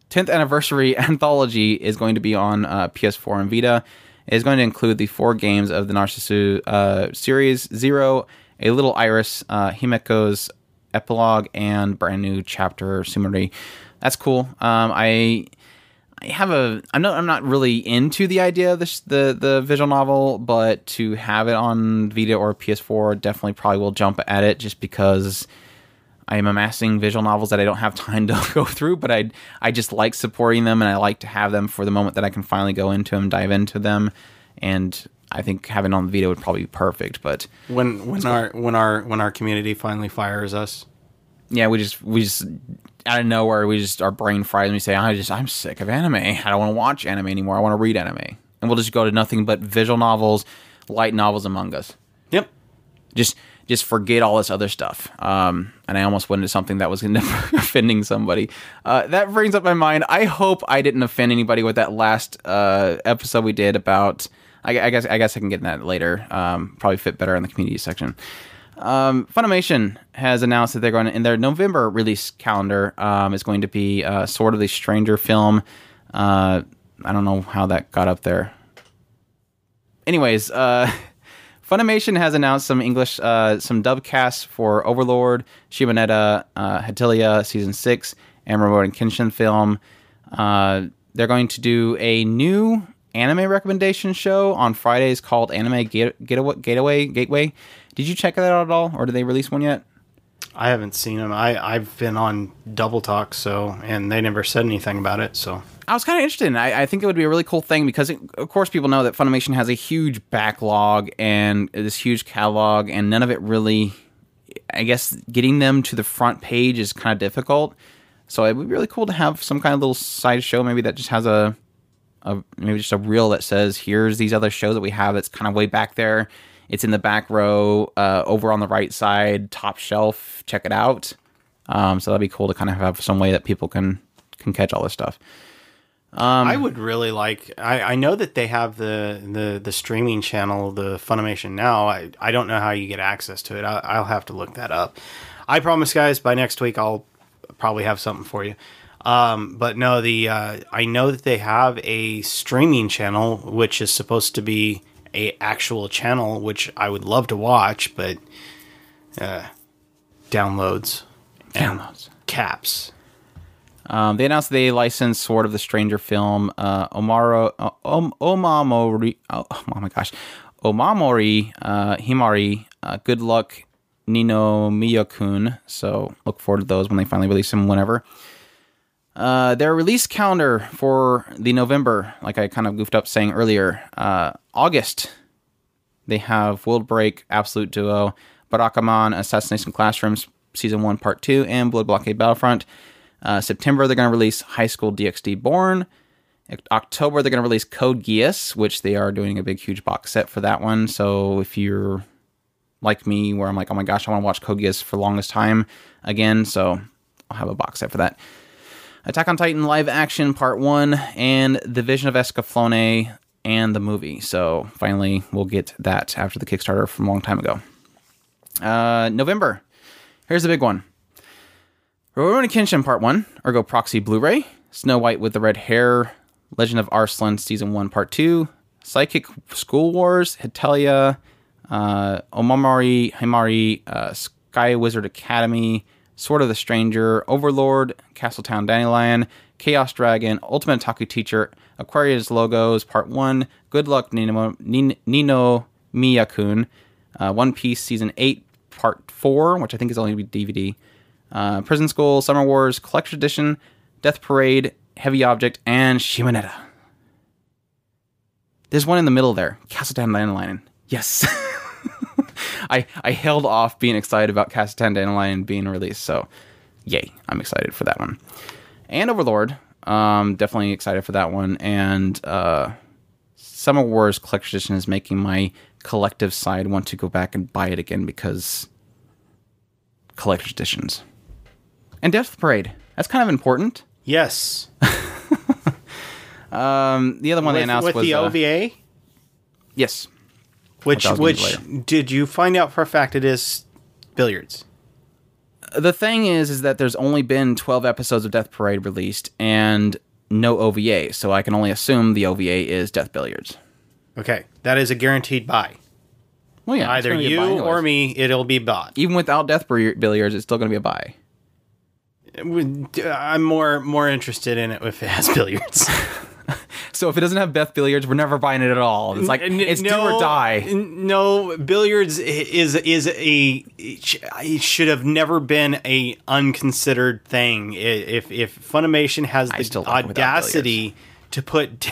B: 10th anniversary anthology is going to be on uh, PS4 and Vita. It is going to include the four games of the Narcissu uh, series: Zero, A Little Iris, uh, Himeko's epilogue, and brand new chapter Sumeri. That's cool. Um, I I have a I'm not I'm not really into the idea of this, the the visual novel, but to have it on Vita or PS4 definitely probably will jump at it just because I am amassing visual novels that I don't have time to go through, but I I just like supporting them and I like to have them for the moment that I can finally go into them, dive into them, and I think having on the Vita would probably be perfect. But
C: when when our when our when our community finally fires us,
B: yeah, we just we just out of nowhere we just our brain fries and we say I just I'm sick of anime. I don't want to watch anime anymore. I want to read anime. and we'll just go to nothing but visual novels, light novels among us.
C: Yep.
B: Just just forget all this other stuff. Um, and I almost went into something that was offending somebody. Uh, that brings up my mind. I hope I didn't offend anybody with that last uh, episode we did about. I, I guess I guess I can get in that later. Um, probably fit better in the community section. Um, Funimation has announced that they're going to, in their November release calendar um, is going to be uh, Sword of the Stranger film. Uh, I don't know how that got up there. Anyways, uh, Funimation has announced some English, uh, some dub casts for Overlord, Shimoneta, uh, Hetalia season six, and Rurouni Kenshin film. Uh, they're going to do a new anime recommendation show on Fridays called Anime Get- Getaway, Gateway Gateway. Did you check that out at all, or did they release one yet?
C: I haven't seen them. I I've been on Double Talk, so and they never said anything about it. So
B: I was kind of interested. In. I, I think it would be a really cool thing because, it, of course, people know that Funimation has a huge backlog and this huge catalog, and none of it really. I guess getting them to the front page is kind of difficult. So it would be really cool to have some kind of little side show, maybe that just has a, a maybe just a reel that says, "Here's these other shows that we have." That's kind of way back there. It's in the back row, uh, over on the right side, top shelf. Check it out. Um, so that'd be cool to kind of have some way that people can can catch all this stuff. Um,
C: I would really like. I, I know that they have the, the the streaming channel, the Funimation now. I, I don't know how you get access to it. I, I'll have to look that up. I promise, guys, by next week I'll probably have something for you. Um, but no, the uh, I know that they have a streaming channel which is supposed to be a actual channel, which I would love to watch, but uh, downloads,
B: Downloads.
C: caps.
B: Um, they announced they licensed Sword of the Stranger film. Uh, Omaro, uh, Om, Omamori, oh, oh my gosh, Omamori uh, Himari. Uh, good luck, Ninomiya-kun. So look forward to those when they finally release them. Whenever. Uh, their release calendar for the November, like I kind of goofed up saying earlier, uh, August, they have World Break, Absolute Duo, Barakamon, Assassination Classrooms, Season 1, Part 2, and Blood Blockade Battlefront. Uh, September, they're going to release High School DxD Born. October, they're going to release Code Geass, which they are doing a big, huge box set for that one. So if you're like me, where I'm like, oh my gosh, I want to watch Code Geass for the longest time again, so I'll have a box set for that. Attack on Titan live action part one, and The Vision of Escaflowne and the movie. So finally, we'll get that after the Kickstarter from a long time ago. Uh, November. Here's the big one. Rurouni Kenshin Part 1, Ergo Proxy Blu-ray, Snow White with the Red Hair, Legend of Arslan Season 1 Part 2, Psychic School Wars, Hetalia, uh, Omamori Himari, uh, Sky Wizard Academy, Sword of the Stranger, Overlord, Castletown Dandelion, Chaos Dragon, Ultimate Otaku Teacher, Aquarius Logos Part 1, Good Luck Nino, Nin- Nino Miyakun, uh, One Piece Season 8 Part 4, which I think is only DVD, uh, Prison School, Summer Wars, Collector's Edition, Death Parade, Heavy Object, and Shimoneta. There's one in the middle there, Castletown Dandelion. Yes. I, I held off being excited about Castletown Dandelion being released, so yay, I'm excited for that one. And Overlord, um, definitely excited for that one. And uh, Summer Wars Collector's Edition is making my collective side want to go back and buy it again because collector's editions. And Death Parade, that's kind of important.
C: Yes.
B: Um, the other one they announced
C: with
B: was
C: the
B: uh,
C: OVA,
B: yes,
C: which
B: I was gonna
C: which did you find out for a fact it is billiards?
B: the thing is, is that there's only been 12 episodes of Death Parade released and no OVA, so I can only assume the OVA is Death Billiards.
C: Okay, that is a guaranteed buy.
B: Well, yeah,
C: Either
B: gonna be a
C: you or me, it'll be bought.
B: Even without Death Billiards, it's still going to be a buy.
C: Uh, uh, I'm more more interested in it if it has billiards.
B: So if it doesn't have Death Billiards, we're never buying it at all. It's like it's do
C: no,
B: or die.
C: No, billiards is is a it sh- it should have never been a unconsidered thing. If if Funimation has the
B: still like it without
C: audacity to put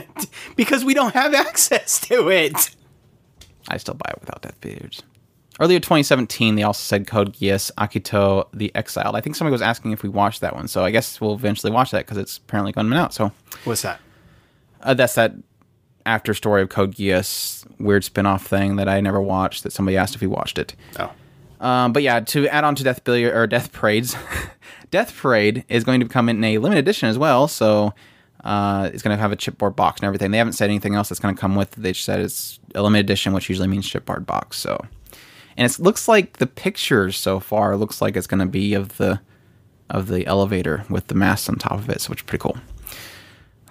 C: because we don't have access to it.
B: I still buy it without Death Billiards. Earlier 2017, they also said Code Geass Akito the Exiled. I think somebody was asking if we watched that one, so I guess we'll eventually watch that because it's apparently going to be out. So
C: What's that?
B: uh, that's that after story of Code Geass weird spin-off thing that I never watched that somebody asked if we watched it.
C: Oh.
B: Um, but yeah, to add on to Death Billiard or Death Parades, Death Parade is going to come in a limited edition as well. So uh, it's going to have a chipboard box and everything. They haven't said anything else that's going to come with. it. They just said it's a limited edition, which usually means chipboard box. So, and it looks like the pictures so far looks like it's going to be of the of the elevator with the mast on top of it, so which is pretty cool.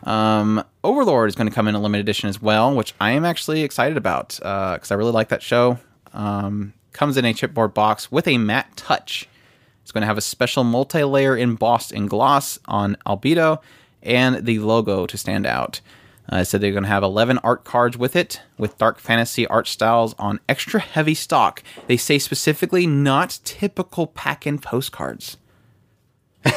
B: Um, Overlord is going to come in a limited edition as well, which I am actually excited about because I really like that show. Um, comes in a chipboard box with a matte touch. It's going to have a special multi-layer embossed in gloss on albedo and the logo to stand out. Uh, I said they're going to have 11 art cards with it, with dark fantasy art styles on extra heavy stock. They say specifically not typical pack-in postcards.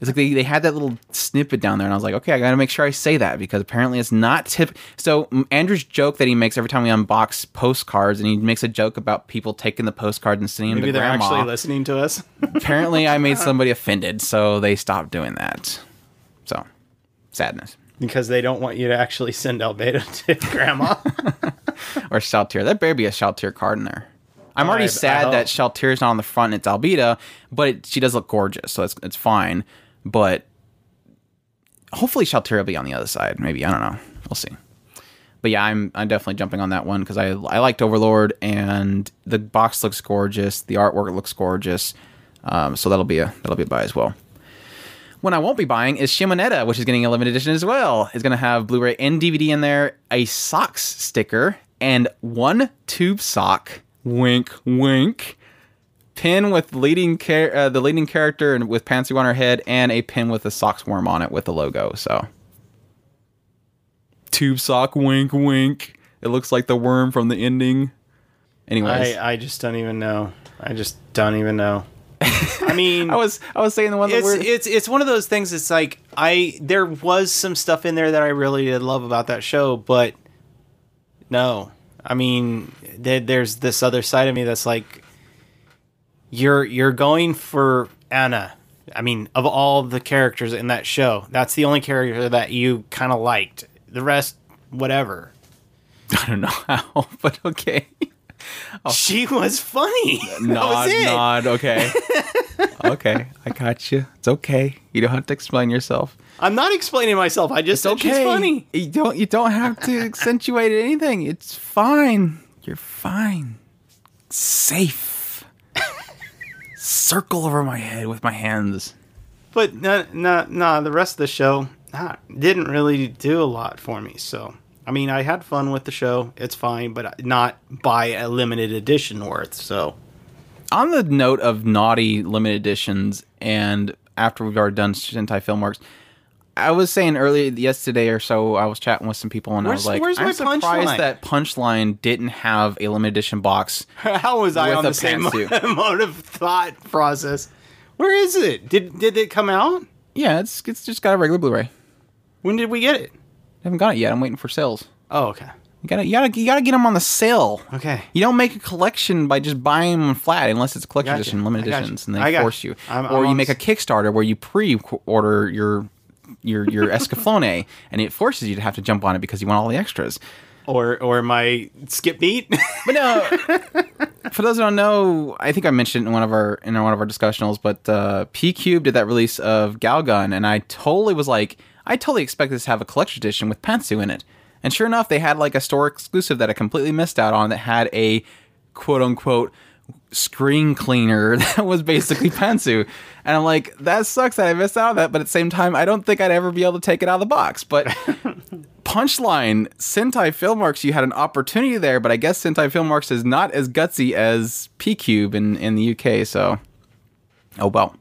B: It's like they, they had that little snippet down there, and I was like, okay, I got to make sure I say that because apparently it's not tip. So mm, Andrew's joke that he makes every time we unbox postcards, and he makes a joke about people taking the postcards and sending
C: Maybe
B: them to
C: they're
B: grandma.
C: actually listening to us.
B: apparently, I made somebody offended, so they stopped doing that. So sadness
C: because they don't want you to actually send Albedo to grandma.
B: or Shalltear. There better be a Shalltear card in there. I'm already
C: I- I
B: sad
C: hope.
B: that Shalltear's not on the front. and It's Albedo, but it, she does look gorgeous, so it's it's fine. But hopefully Shalltear will be on the other side. Maybe I don't know. We'll see. But yeah, I'm I'm definitely jumping on that one because I I liked Overlord and the box looks gorgeous. The artwork looks gorgeous. Um, so that'll be a that'll be a buy as well. One I won't be buying is Shimoneta, which is getting a limited edition as well. It's going to have Blu-ray and DVD in there, a socks sticker, and one tube sock. Wink, wink. Pin with leading char- uh, the leading character and with Pantsu on her head, and a pin with a socks worm on it with the logo. So, tube sock, wink, wink. It looks like the worm from the ending. Anyways,
C: I, I just don't even know. I just don't even know. I mean,
B: I was I was saying the one that
C: it's
B: we're
C: it's it's one of those things. It's like I there was some stuff in there that I really did love about that show, but no, I mean there, there's this other side of me that's like you're you're going for Anna. I mean, of all the characters in that show, that's the only character that you kind of liked. The rest, whatever.
B: I don't know how, but okay. Oh.
C: She was funny.
B: nod,
C: was
B: nod. Okay, okay, I got you. It's okay. You don't have to explain yourself.
C: I'm not explaining myself. I just said she's funny.
B: You don't. You don't have to accentuate anything. It's fine. You're fine. Safe. Circle over my head with my hands.
C: But no, no, no. The rest of the show nah, didn't really do a lot for me. So, I mean, I had fun with the show. It's fine, but not by a limited edition worth. So,
B: On the note of naughty limited editions, and after we've already done Sentai Filmworks, I was saying earlier yesterday or so, I was chatting with some people, and
C: Where's-
B: I was like,
C: where's
B: "I'm
C: my
B: surprised
C: Punchline?"
B: that Punchline didn't have a limited edition box."
C: how was I on the same of thought process? Where is it? Did did it come out?
B: Yeah, it's it's just got a regular Blu-ray.
C: When did we get it?
B: Haven't got it yet. I'm waiting for sales.
C: Oh, okay,
B: You gotta, you gotta, you gotta get them on the sale.
C: okay.
B: You don't make a collection by just buying them flat unless it's a collection
C: Gotcha.
B: edition, limited editions,
C: you.
B: and
C: I
B: they force
C: you.
B: you.
C: I'm-
B: or
C: I'm
B: you make a Kickstarter where you pre-order your your your Escaflowne, and it forces you to have to jump on it because you want all the extras.
C: Or or my skip beat.
B: But no, for those who don't know, I think I mentioned it in one of our in one of our discussionals, but uh, PQube did that release of Galgun, and I totally was like, I totally expected this to have a collection edition with Pantsu in it, and sure enough, they had like a store exclusive that I completely missed out on that had a quote unquote screen cleaner that was basically Pantsu, and I'm like, that sucks that I missed out on that, but at the same time, I don't think I'd ever be able to take it out of the box, but. punchline Sentai Filmworks, you had an opportunity there, but I guess Sentai Filmworks is not as gutsy as PQube in, in the UK, so oh well.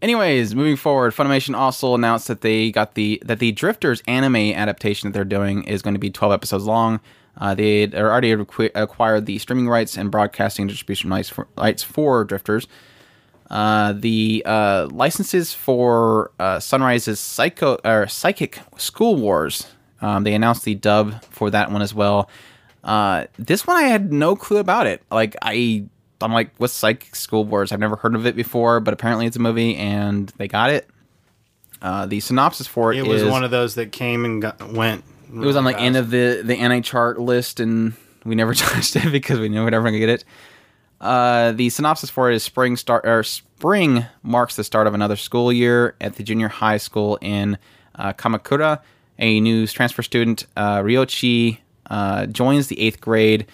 B: Anyways, moving forward, Funimation also announced that they got the that the Drifters anime adaptation that they're doing is going to be 12 episodes long. Uh, they had already acqui- acquired the streaming rights and broadcasting distribution rights for, rights for Drifters. Uh, the uh, licenses for uh, Sunrise's Psycho or Psychic School Wars. Um, they announced the dub for that one as well. Uh, this one I had no clue about it. Like I, I'm like, what's Psychic School Wars? I've never heard of it before, but apparently it's a movie and they got it. Uh, the synopsis for it,
C: It was
B: is-
C: one of those that came and got, went.
B: it was on the end of the the anti chart list, and we never touched it because we knew we'd never get it. Uh, the synopsis for it is spring start or spring marks the start of another school year at the junior high school in uh, Kamakura. A new transfer student, uh, Ryoichi, uh, joins the eighth grade.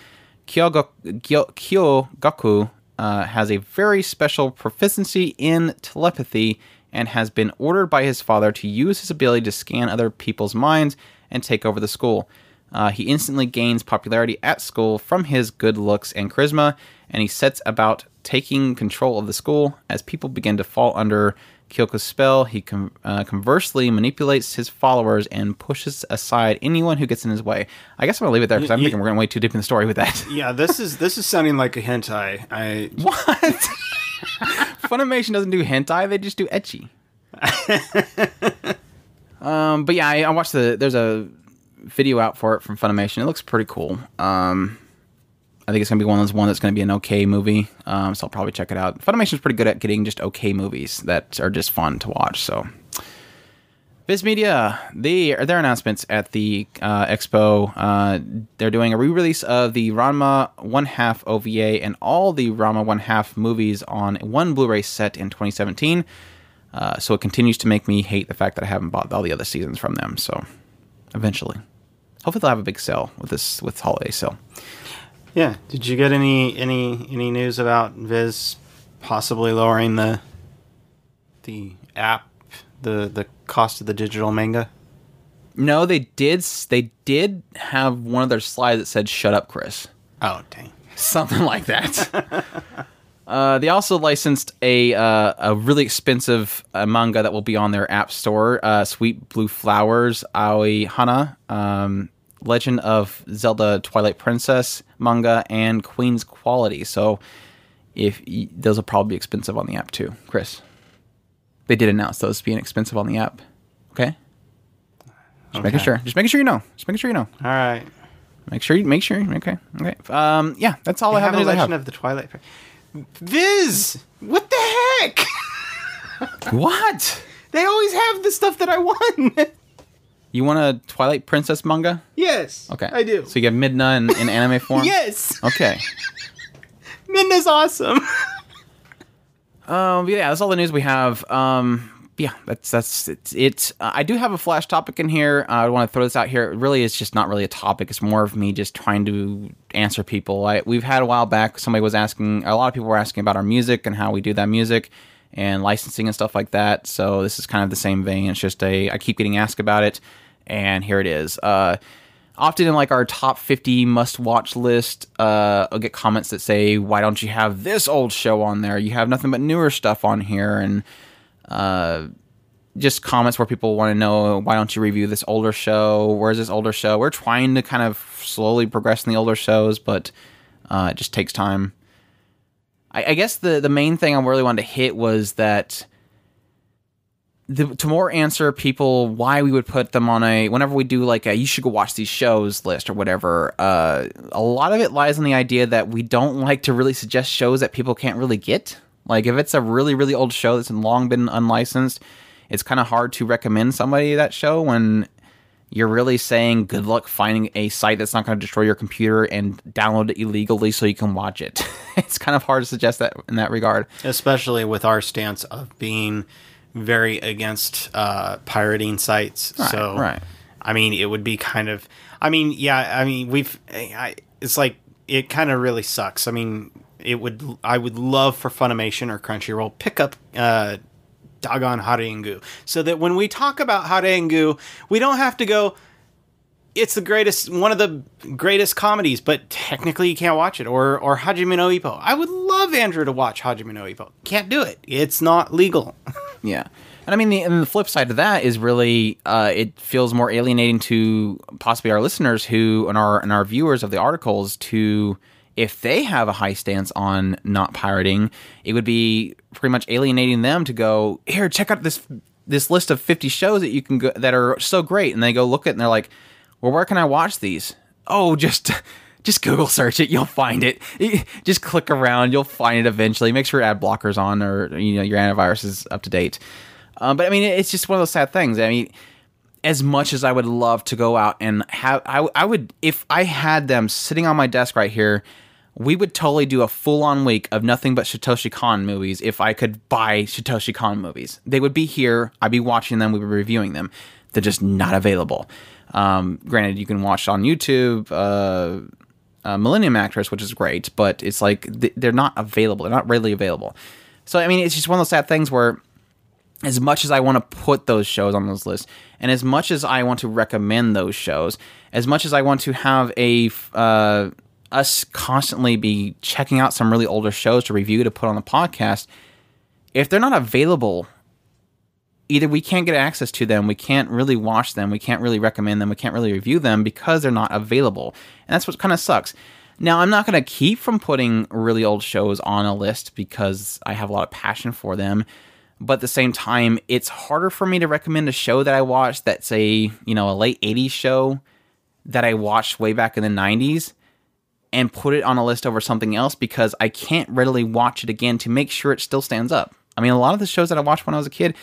B: Kyo- Kyogoku uh, has a very special proficiency in telepathy and has been ordered by his father to use his ability to scan other people's minds and take over the school. Uh, he instantly gains popularity at school from his good looks and charisma, and he sets about taking control of the school. As people begin to fall under Kyoko's spell, he com- uh, conversely manipulates his followers and pushes aside anyone who gets in his way. I guess I'm gonna leave it there because I'm
C: You-
B: thinking we're gonna way too deep in the story with that.
C: Yeah, this is this is sounding like a hentai. I
B: what? Funimation doesn't do hentai; they just do ecchi. um, but yeah, I, I watched the. There's a video out for it from Funimation. It looks pretty cool. Um, I think it's gonna be one of those that's gonna be an okay movie. Um, so I'll probably check it out. Funimation's pretty good at getting just okay movies that are just fun to watch. So. Viz Media, the their announcements at the uh, expo, uh, they're doing a re-release of the Ranma One Half OVA and all the Ranma One Half movies on one Blu-ray set in 2017. Uh, so it continues to make me hate the fact that I haven't bought all the other seasons from them. So eventually, hopefully they'll have a big sale with this with holiday sale.
C: Yeah. Did you get any any any news about Viz possibly lowering the the app the the cost of the digital manga?
B: No, they did. They did have one of their slides that said "Shut up, Chris."
C: Oh dang!
B: something like that. uh, they also licensed a uh, a really expensive uh, manga that will be on their app store, uh, "Sweet Blue Flowers," Aoi Hana, um, Legend of Zelda: Twilight Princess manga, and Queen's Quality. So, if those will probably be expensive on the app too, Chris. They did announce those being expensive on the app. Okay, just making sure. Just making sure you know. Just making sure you know.
C: All right.
B: Make sure you make sure. Okay, okay. Um, yeah, that's all I have.
C: have a
B: I have.
C: Of the Twilight. Viz, what the heck?
B: What?
C: They always have the stuff that I want.
B: You want a Twilight Princess manga?
C: yes.
B: Okay.
C: I do.
B: So you get Midna in, in anime form?
C: yes.
B: Okay.
C: Midna's awesome.
B: Um, yeah, that's all the news we have. Um, yeah, that's that's it's. it's uh, I do have a flash topic in here. Uh, I want to throw this out here. It really, it's just not really a topic. It's more of me just trying to answer people. I, we've had a while back. Somebody was asking. A lot of people were asking about our music and how we do that music and licensing and stuff like that. So this is kind of the same vein. It's just a. I keep getting asked about it, and here it is. Uh, often in like our top 50 must watch list uh i'll get comments that say why don't you have this old show on there? You have nothing but newer stuff on here. And uh just comments where people want to know why don't you review this older show? Where's this older show? We're trying to kind of slowly progress in the older shows but uh it just takes time. I, I guess the the main thing i really wanted to hit was that the, to more answer people why we would put them on a whenever we do like a you should go watch these shows list or whatever uh, a lot of it lies on the idea that we don't like to really suggest shows that people can't really get. Like if it's a really really old show that's long been unlicensed it's kind of hard to recommend somebody that show when you're really saying good luck finding a site that's not going to destroy your computer and download it illegally so you can watch it. It's kind of hard to suggest that in that regard.
C: Especially with our stance of being very against uh, pirating sites.
B: Right,
C: so,
B: right.
C: I mean, it would be kind of. I mean, yeah. I mean, we've. I, it's like it kind of really sucks. I mean, it would. I would love for Funimation or Crunchyroll pick up. Uh, doggone Harengu. So that when we talk about Harengu, we don't have to go, it's the greatest, one of the greatest comedies, but technically you can't watch it. Or, or Hajime no Ippo. I would love Andrew to watch Hajime no Ippo. Can't do it. It's not legal.
B: Yeah. And I mean, the, and the flip side of that is really, uh, it feels more alienating to possibly our listeners who, and our, and our viewers of the articles to, if they have a high stance on not pirating, it would be pretty much alienating them to go, here, check out this, this list of 50 shows that you can go, that are so great. And they go look at it and they're like, well, where can I watch these? Oh, just, just Google search it. You'll find it. Just click around. You'll find it eventually. Make sure ad blockers on or you know your antivirus is up to date. Um, but I mean, it's just one of those sad things. I mean, as much as I would love to go out and have, I, I would, if I had them sitting on my desk right here, we would totally do a full on week of nothing but Satoshi Kon movies if I could buy Satoshi Kon movies. They would be here, I'd be watching them, we'd be reviewing them. They're just not available. Um, granted, you can watch on YouTube, uh, uh, Millennium Actress, which is great, but it's like th- they're not available. They're not readily available. So, I mean, it's just one of those sad things where as much as I want to put those shows on those lists, and as much as I want to recommend those shows, as much as I want to have a uh, us constantly be checking out some really older shows to review to put on the podcast, if they're not available, either we can't get access to them, we can't really watch them, we can't really recommend them, we can't really review them because they're not available, and that's what kind of sucks. Now, I'm not going to keep from putting really old shows on a list because I have a lot of passion for them but at the same time, it's harder for me to recommend a show that I watched that's a you know a late '80s show that I watched way back in the '90s and put it on a list over something else because I can't readily watch it again to make sure it still stands up. I mean, a lot of the shows that I watched when I was a kid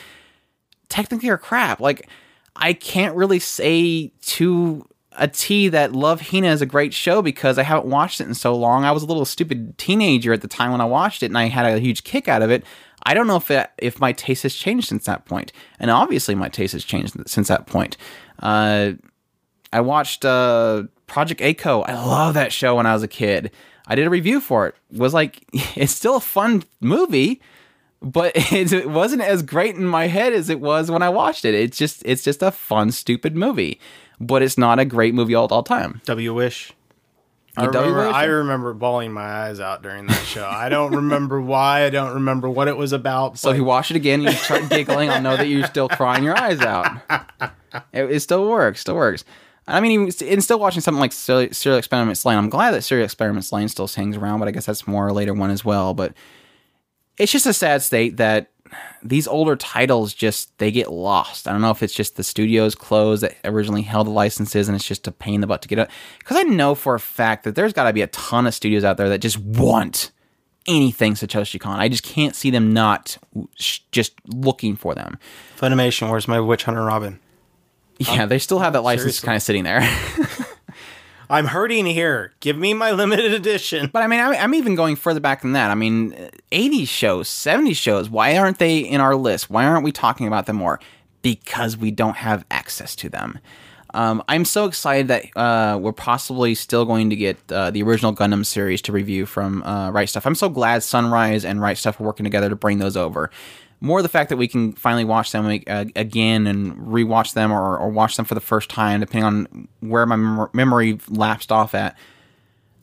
B: technically are crap. Like I can't really say to a T that Love Hina is a great show because I haven't watched it in so long. I was a little stupid teenager at the time when I watched it and I had a huge kick out of it. I don't know if it, if my taste has changed since that point, and obviously my taste has changed since that point. Uh, I watched uh, Project A-ko. I love that show when I was a kid. I did a review for it. Was like, it's still a fun movie, but it wasn't as great in my head as it was when I watched it. It's just, it's just a fun, stupid movie, but it's not a great movie all, all time.
C: W Wish. I remember, I remember bawling my eyes out during that show. I don't remember why. I don't remember what it was about.
B: So if you watch it again, you start giggling. I'll know that you're still crying your eyes out. It, it still works. Still works. I mean, even- still watching something like Serial Serial Experiments Lain. I'm glad that Serial Experiments Lain still hangs around, but I guess that's more a later one as well. But it's just a sad state that these older titles just they get lost. I don't know if it's just the studios closed that originally held the licenses and it's just a pain in the butt to get it. Because I know for a fact that there's got to be a ton of studios out there that just want anything Satoshi Kon. I just can't see them not sh- just looking for them.
C: Funimation, where's my Witch Hunter Robin?
B: Yeah, they still have that license
C: seriously.
B: kind of sitting there.
C: I'm hurting here. Give me my limited edition.
B: But I mean, I'm, even going further back than that. I mean, 80s shows, 70s shows, why aren't they in our list? Why aren't we talking about them more? Because we don't have access to them. Um, I'm so excited that uh, we're possibly still going to get uh, the original Gundam series to review from uh, Right Stuff. I'm so glad Sunrise and Right Stuff are working together to bring those over. More the fact that we can finally watch them uh, again and rewatch them or, or watch them for the first time, depending on where my mem- memory lapsed off at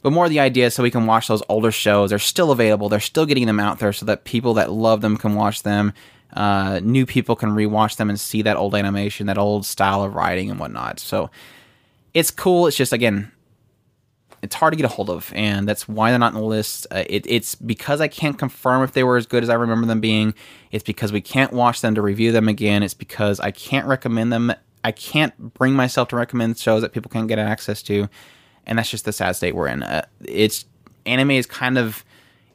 B: but more the idea so we can watch those older shows. They're still available. They're still getting them out there so that people that love them can watch them. Uh, new people can rewatch them and see that old animation, that old style of writing and whatnot. So it's cool. It's just again, it's hard to get a hold of, and that's why they're not in the list. Uh, it, it's because I can't confirm if they were as good as I remember them being. It's because we can't watch them to review them again. It's because I can't recommend them. I can't bring myself to recommend shows that people can't get access to, and that's just the sad state we're in. Uh, it's anime is kind of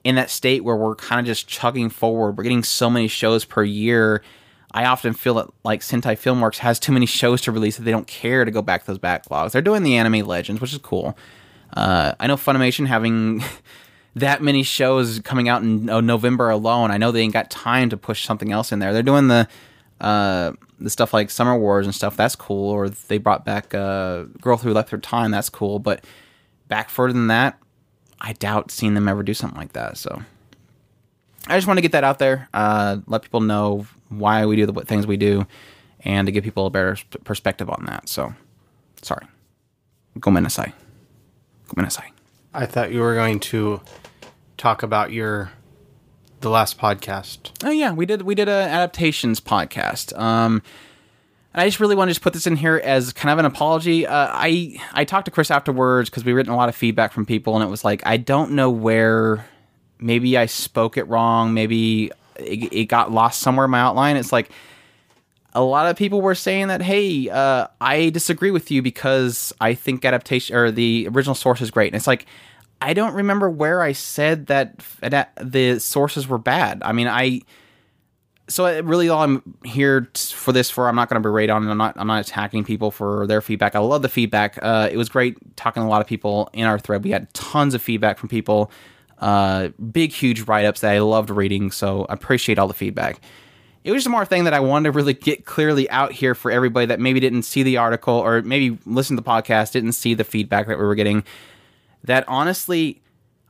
B: in that state where we're kind of just chugging forward. We're getting so many shows per year. I often feel that like Sentai Filmworks has too many shows to release that they don't care to go back to those backlogs. They're doing the anime legends, which is cool. Uh, I know Funimation having that many shows coming out in uh, November alone. I know they ain't got time to push something else in there. They're doing the uh, the stuff like Summer Wars and stuff. That's cool. Or they brought back uh, Girl Who Left Her Time. That's cool. But back further than that, I doubt seeing them ever do something like that. So I just want to get that out there. Uh, let people know why we do the things we do, and to give people a better perspective on that. So sorry.
C: I thought you were going to talk about your the last podcast.
B: Oh yeah, we did we did an adaptations podcast. Um, and I just really want to just put this in here as kind of an apology. Uh, I I talked to Chris afterwards because we've written a lot of feedback from people, and it was like I don't know where. Maybe I spoke it wrong. Maybe it, it got lost somewhere in my outline. It's like a lot of people were saying that hey uh, i disagree with you because i think adaptation or the original source is great and it's like i don't remember where i said that the sources were bad i mean i so really all I'm here for this for I'm not going to berate on. I'm not I'm not attacking people for their feedback. I love the feedback. Uh, it was great talking to a lot of people in our thread. We had tons of feedback from people. Uh, big huge write ups that I loved reading. So I appreciate all the feedback. It was just more a thing that I wanted to really get clearly out here for everybody that maybe didn't see the article or maybe listen to the podcast, didn't see the feedback that we were getting. That honestly,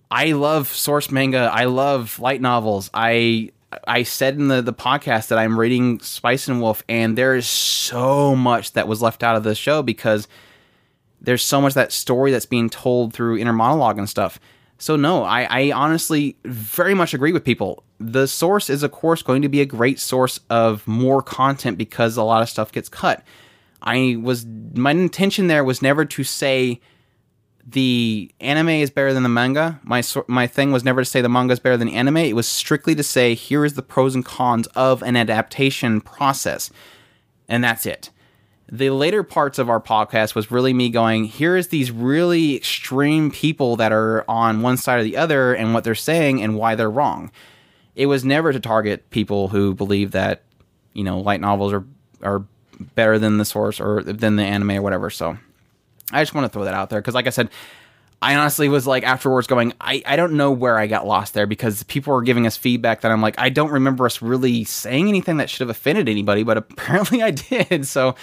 B: I love source manga. I love light novels. I I said in the, the podcast that I'm reading Spice and Wolf, and there is so much that was left out of the show because there's so much that story that's being told through inner monologue and stuff. So no, I, I honestly very much agree with people. The source is of course going to be a great source of more content because a lot of stuff gets cut. I was my intention there was never to say the anime is better than the manga. My my thing was never to say the manga is better than anime. It was strictly to say here is the pros and cons of an adaptation process, and that's it. The later parts of our podcast was really me going, here is these really extreme people that are on one side or the other and what they're saying and why they're wrong. It was never to target people who believe that, you know, light novels are are better than the source or than the anime or whatever. So I just want to throw that out there because, like I said, I honestly was like afterwards going, I, I don't know where I got lost there because people were giving us feedback that I'm like, I don't remember us really saying anything that should have offended anybody, but apparently I did. So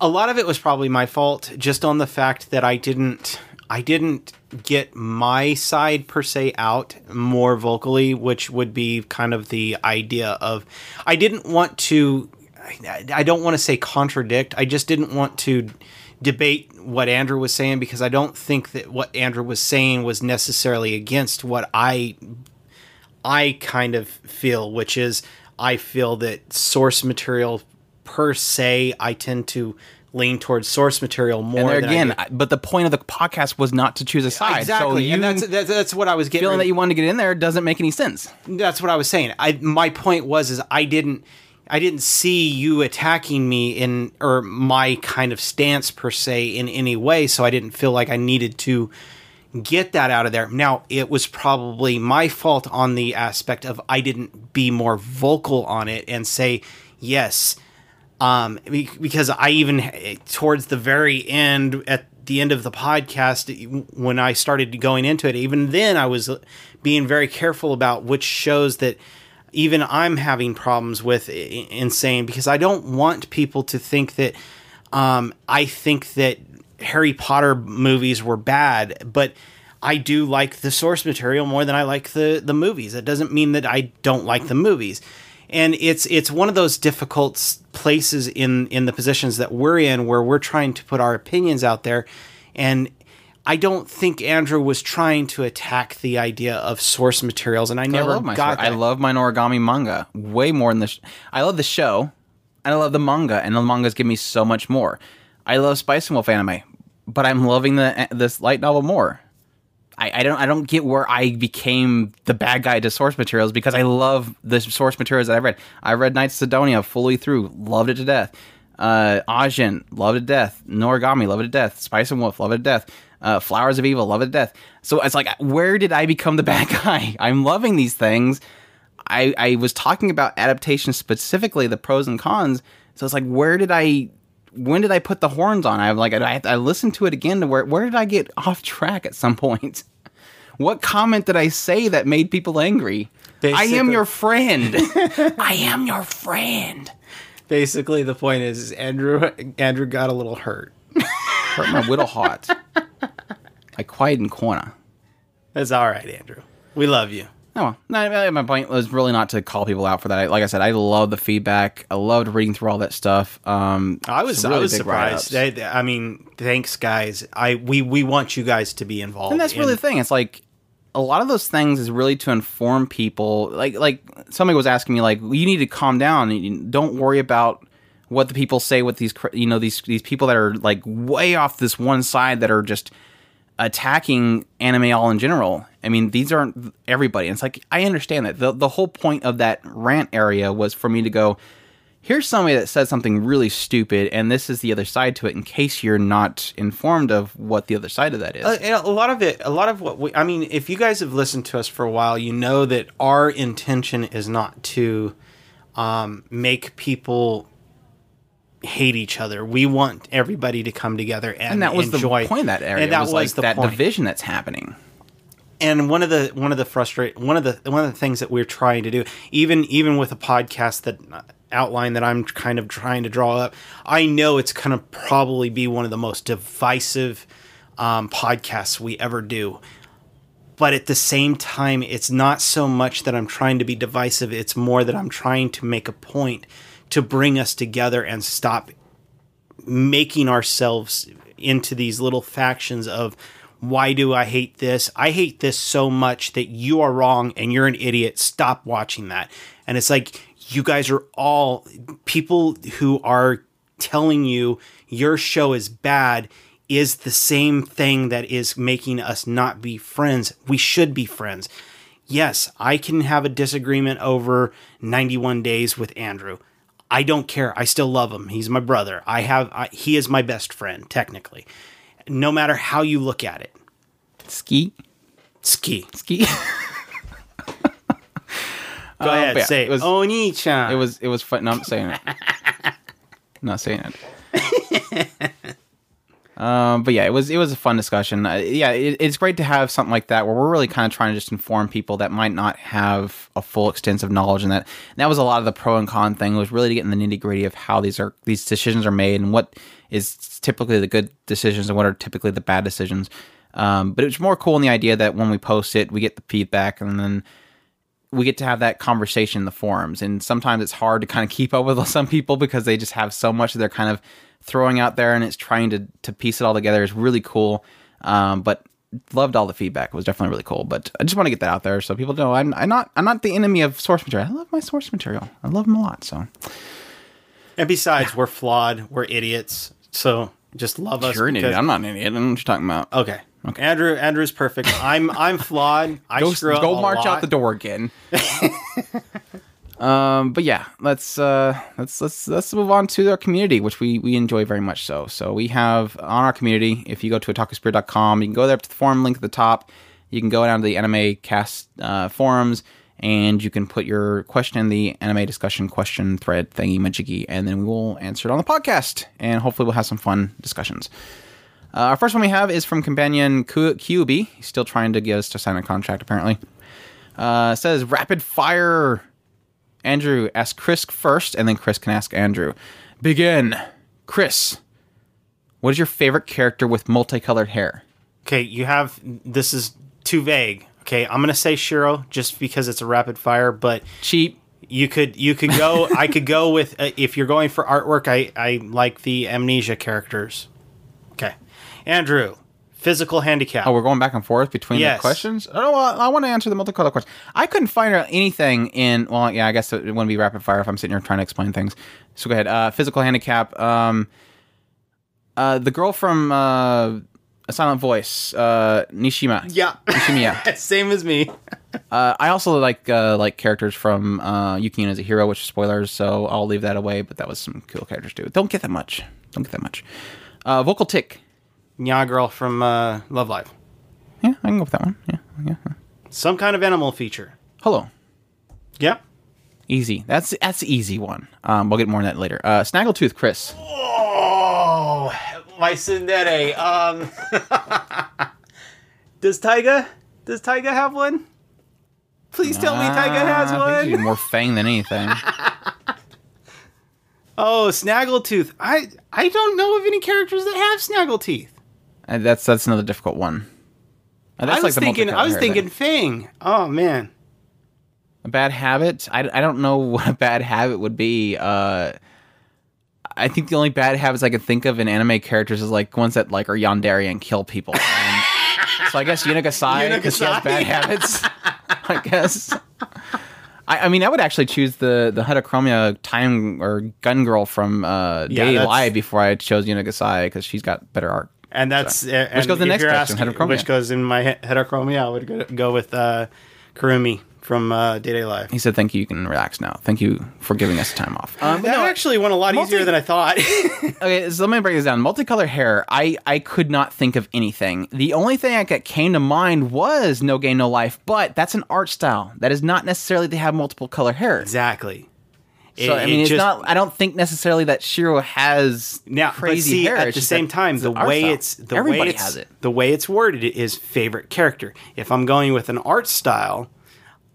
C: a lot of it was probably my fault just on the fact that I didn't I didn't get my side per se out more vocally, which would be kind of the idea of I didn't want to I, don't want to say contradict. I just didn't want to debate what Andrew was saying because I don't think that what Andrew was saying was necessarily against what I I kind of feel, which is I feel that source material per se, I tend to lean towards source material more.
B: and there
C: than I
B: again, I- but the point of the podcast was not to choose a side.
C: exactly,
B: So you
C: and that's, that's that's what I was getting.
B: feeling that you wanted to get in there doesn't make any sense.
C: that's what I was saying. I my point was is I didn't I didn't see you attacking me in or my kind of stance per se in any way, so I didn't feel like I needed to get that out of there. Now, it was probably my fault on the aspect of I didn't be more vocal on it and say yes um because I even towards the very end at the end of the podcast when I started going into it even then I was being very careful about which shows that even I'm having problems with i- in saying because I don't want people to think that um I think that Harry Potter movies were bad but I do like the source material more than I like the the movies. It doesn't mean that I don't like the movies and it's it's one of those difficult places in in the positions that we're in where we're trying to put our opinions out there and I don't think Andrew was trying to attack the idea of source materials, and I never
B: I love my
C: got
B: short- I love my origami manga way more than the. Sh- I love the show, and I love the manga, and the mangas give me so much more. I love Spice and Wolf anime, but I'm loving the eh, this light novel more. I, I don't I don't get where I became the bad guy to source materials because I love the source materials that I've read. I read Knights of Sidonia fully through, loved it to death. Uh, Ajin, loved it to death. Noragami, loved it to death. Spice and Wolf, loved it to death. Uh, Flowers of Evil, loved it to death. So it's like, where did I become the bad guy? I'm loving these things. I, I was talking about adaptation specifically, the pros and cons. So it's like, where did I, when did I put the horns on? I'm like, I, I listened to it again to where, where did I get off track at some point? What comment did I say that made people angry? I am your friend. I am your friend.
C: Basically, the point is, is Andrew Andrew got a little hurt.
B: Hurt my whittle hot. I quiet in corner.
C: That's all right, Andrew. We love you.
B: Oh, well. no, my point was really not to call people out for that. Like I said, I love the feedback. I loved reading through all that stuff. Um,
C: I was
B: some
C: I was surprised.
B: write-ups.
C: I mean, thanks, guys. I we we want you guys to be involved.
B: and that's really
C: in-
B: the thing. It's like a lot of those things is really to inform people. Like like somebody was asking me, like, you need to calm down. Don't worry about what the people say. With these, you know, these these people that are like way off this one side that are just attacking anime all in general. I mean, these aren't everybody. And it's like I understand that. The the whole point of that rant area was for me to go, here's somebody that said something really stupid, and this is the other side to it. In case you're not informed of what the other side of that is.
C: Uh, a lot of it, a lot of what we, I mean, if you guys have listened to us for a while, you know that our intention is not to um, make people hate each other. We want everybody to come together and,
B: and that was
C: enjoy.
B: the point of that area.
C: And that
B: was,
C: was,
B: like
C: the
B: that
C: point.
B: division that's happening.
C: and one of the one of the frustrate one of the one of the things that we're trying to do even even with a podcast that uh, outline that I'm kind of trying to draw up I know it's going to probably be one of the most divisive um, podcasts we ever do but at the same time it's not so much that I'm trying to be divisive it's more that I'm trying to make a point to bring us together and stop making ourselves into these little factions of why do I hate this? I hate this so much that you are wrong and you're an idiot. Stop watching that. And it's like you guys are all people who are telling you your show is bad is the same thing that is making us not be friends. We should be friends. Yes, I can have a disagreement over 91 days with Andrew. I don't care. I still love him. He's my brother. I have I, he is my best friend technically. No matter how you look at it.
B: Ski,
C: Ski.
B: ski.
C: Go oh, ahead,
B: but yeah,
C: say
B: it
C: it.
B: was-
C: Oni-chan.
B: it was it was fun. No, I'm saying it. not saying it. Um, but yeah, it was it was a fun discussion. Uh, yeah, it, it's great to have something like that where we're really kind of trying to just inform people that might not have a full extensive knowledge, and that and that was a lot of the pro and con thing was really to get in the nitty gritty of how these are these decisions are made and what is typically the good decisions and what are typically the bad decisions. Um, but it was more cool in the idea that when we post it, we get the feedback, and then we get to have that conversation in the forums and sometimes it's hard to kind of keep up with some people because they just have so much that they're kind of throwing out there and it's trying to to piece it all together is really cool um, but loved all the feedback it was definitely really cool but i just want to get that out there so people know i'm, I'm not i'm not the enemy of source material i love my source material i love them a lot so
C: and besides, we're flawed. We're idiots. So just love us.
B: you're an idiot i'm not an idiot i don't know what you're talking about
C: Okay. Okay. Andrew Andrew's perfect. I'm I'm flawed. I
B: go,
C: screw up
B: go march
C: lot.
B: out the door again. um, but yeah, let's uh, let's let's let's move on to our community, which we we enjoy very much. So, so we have on our community. If you go to otakuspirit.com, you can go there to the forum link at the top. You can go down to the anime cast uh, forums, and you can put your question in the anime discussion question thread thingy majiggy, and then we will answer it on the podcast, and hopefully we'll have some fun discussions. Uh, our first one we have is from companion Kyuubey. He's still trying to get us to sign a contract, apparently. Uh, says rapid fire. Andrew ask Chris first, and then Chris can ask Andrew. Begin. Chris, what is your favorite character with multicolored hair?
C: Okay, you have this is too vague. Okay, I'm gonna say Shiro just because it's a rapid fire, but
B: Cheap.
C: you could you could go. I could go with uh, if you're going for artwork. I I like the amnesia characters. Okay, Andrew, physical handicap.
B: Oh, we're going back and forth between
C: Yes.
B: the questions. Oh, well, I want to answer the multicolored question. I couldn't find out anything in. Well, yeah, I guess it wouldn't be rapid fire if I'm sitting here trying to explain things. So go ahead. Uh, physical handicap. Um, uh, the girl from uh, A Silent Voice, uh, Nishima.
C: yeah,
B: Nishimiya.
C: same as me.
B: Uh, I also like uh, like characters from uh, Yuki as a hero, which is spoilers, so I'll leave that away. But that was some cool characters too. Don't get that much. Don't get that much. Uh, vocal tick.
C: Nya girl from uh, Love Live.
B: Yeah, I can go with that one. Yeah, yeah.
C: Some kind of animal feature.
B: Hello.
C: Yep.
B: Easy. That's that's the easy one. Um, we'll get more on that later. Uh, Snaggletooth, Chris.
C: Oh, my Tsundere. Um, does Taiga? Does Taiga have one? Please tell me Taiga has
B: Ah, I think she's
C: one.
B: more fang than anything.
C: Oh, Snaggletooth. I I don't know of any characters that have Snaggleteeth.
B: Uh, that's that's another difficult one. Uh, that's
C: I was
B: the
C: thinking. I was thinking. Fang. Oh man.
B: a bad habit. I, I don't know what a bad habit would be. Uh, I think the only bad habits I could think of in anime characters is like ones that like are yandere and kill people. And so I guess Yuno Gasai because she has bad habits. I guess. I, I mean, I would actually choose the the Heterochromia time or gun girl from uh,
C: Yeah,
B: Day
C: that's-
B: Live before I chose Yuno Gasai because she's got better art.
C: And that's uh, and
B: goes the next
C: you're
B: question,
C: asking-
B: Heterochromia.
C: Which goes in my he- heterochromia. I would go, go with uh, Kurumi from uh, Date A Live.
B: He said, "Thank you. You can relax now. Thank you for giving us time off." Um,
C: that actually went a lot
B: multi-
C: easier than I thought.
B: Okay, so let me break this down. Multicolored hair. I I could not think of anything. The only thing that came to mind was No Game No Life, but that's an art style. That is not necessarily to have multiple color hair.
C: exactly.
B: So I mean,
C: it
B: it's
C: just-
B: not. I don't think necessarily that Shiro has
C: Now,
B: crazy
C: but see,
B: hair.
C: at the same time, the way
B: style.
C: it's the
B: everybody
C: way it's,
B: has it.
C: The way it's worded is favorite character. If I'm going with an art style,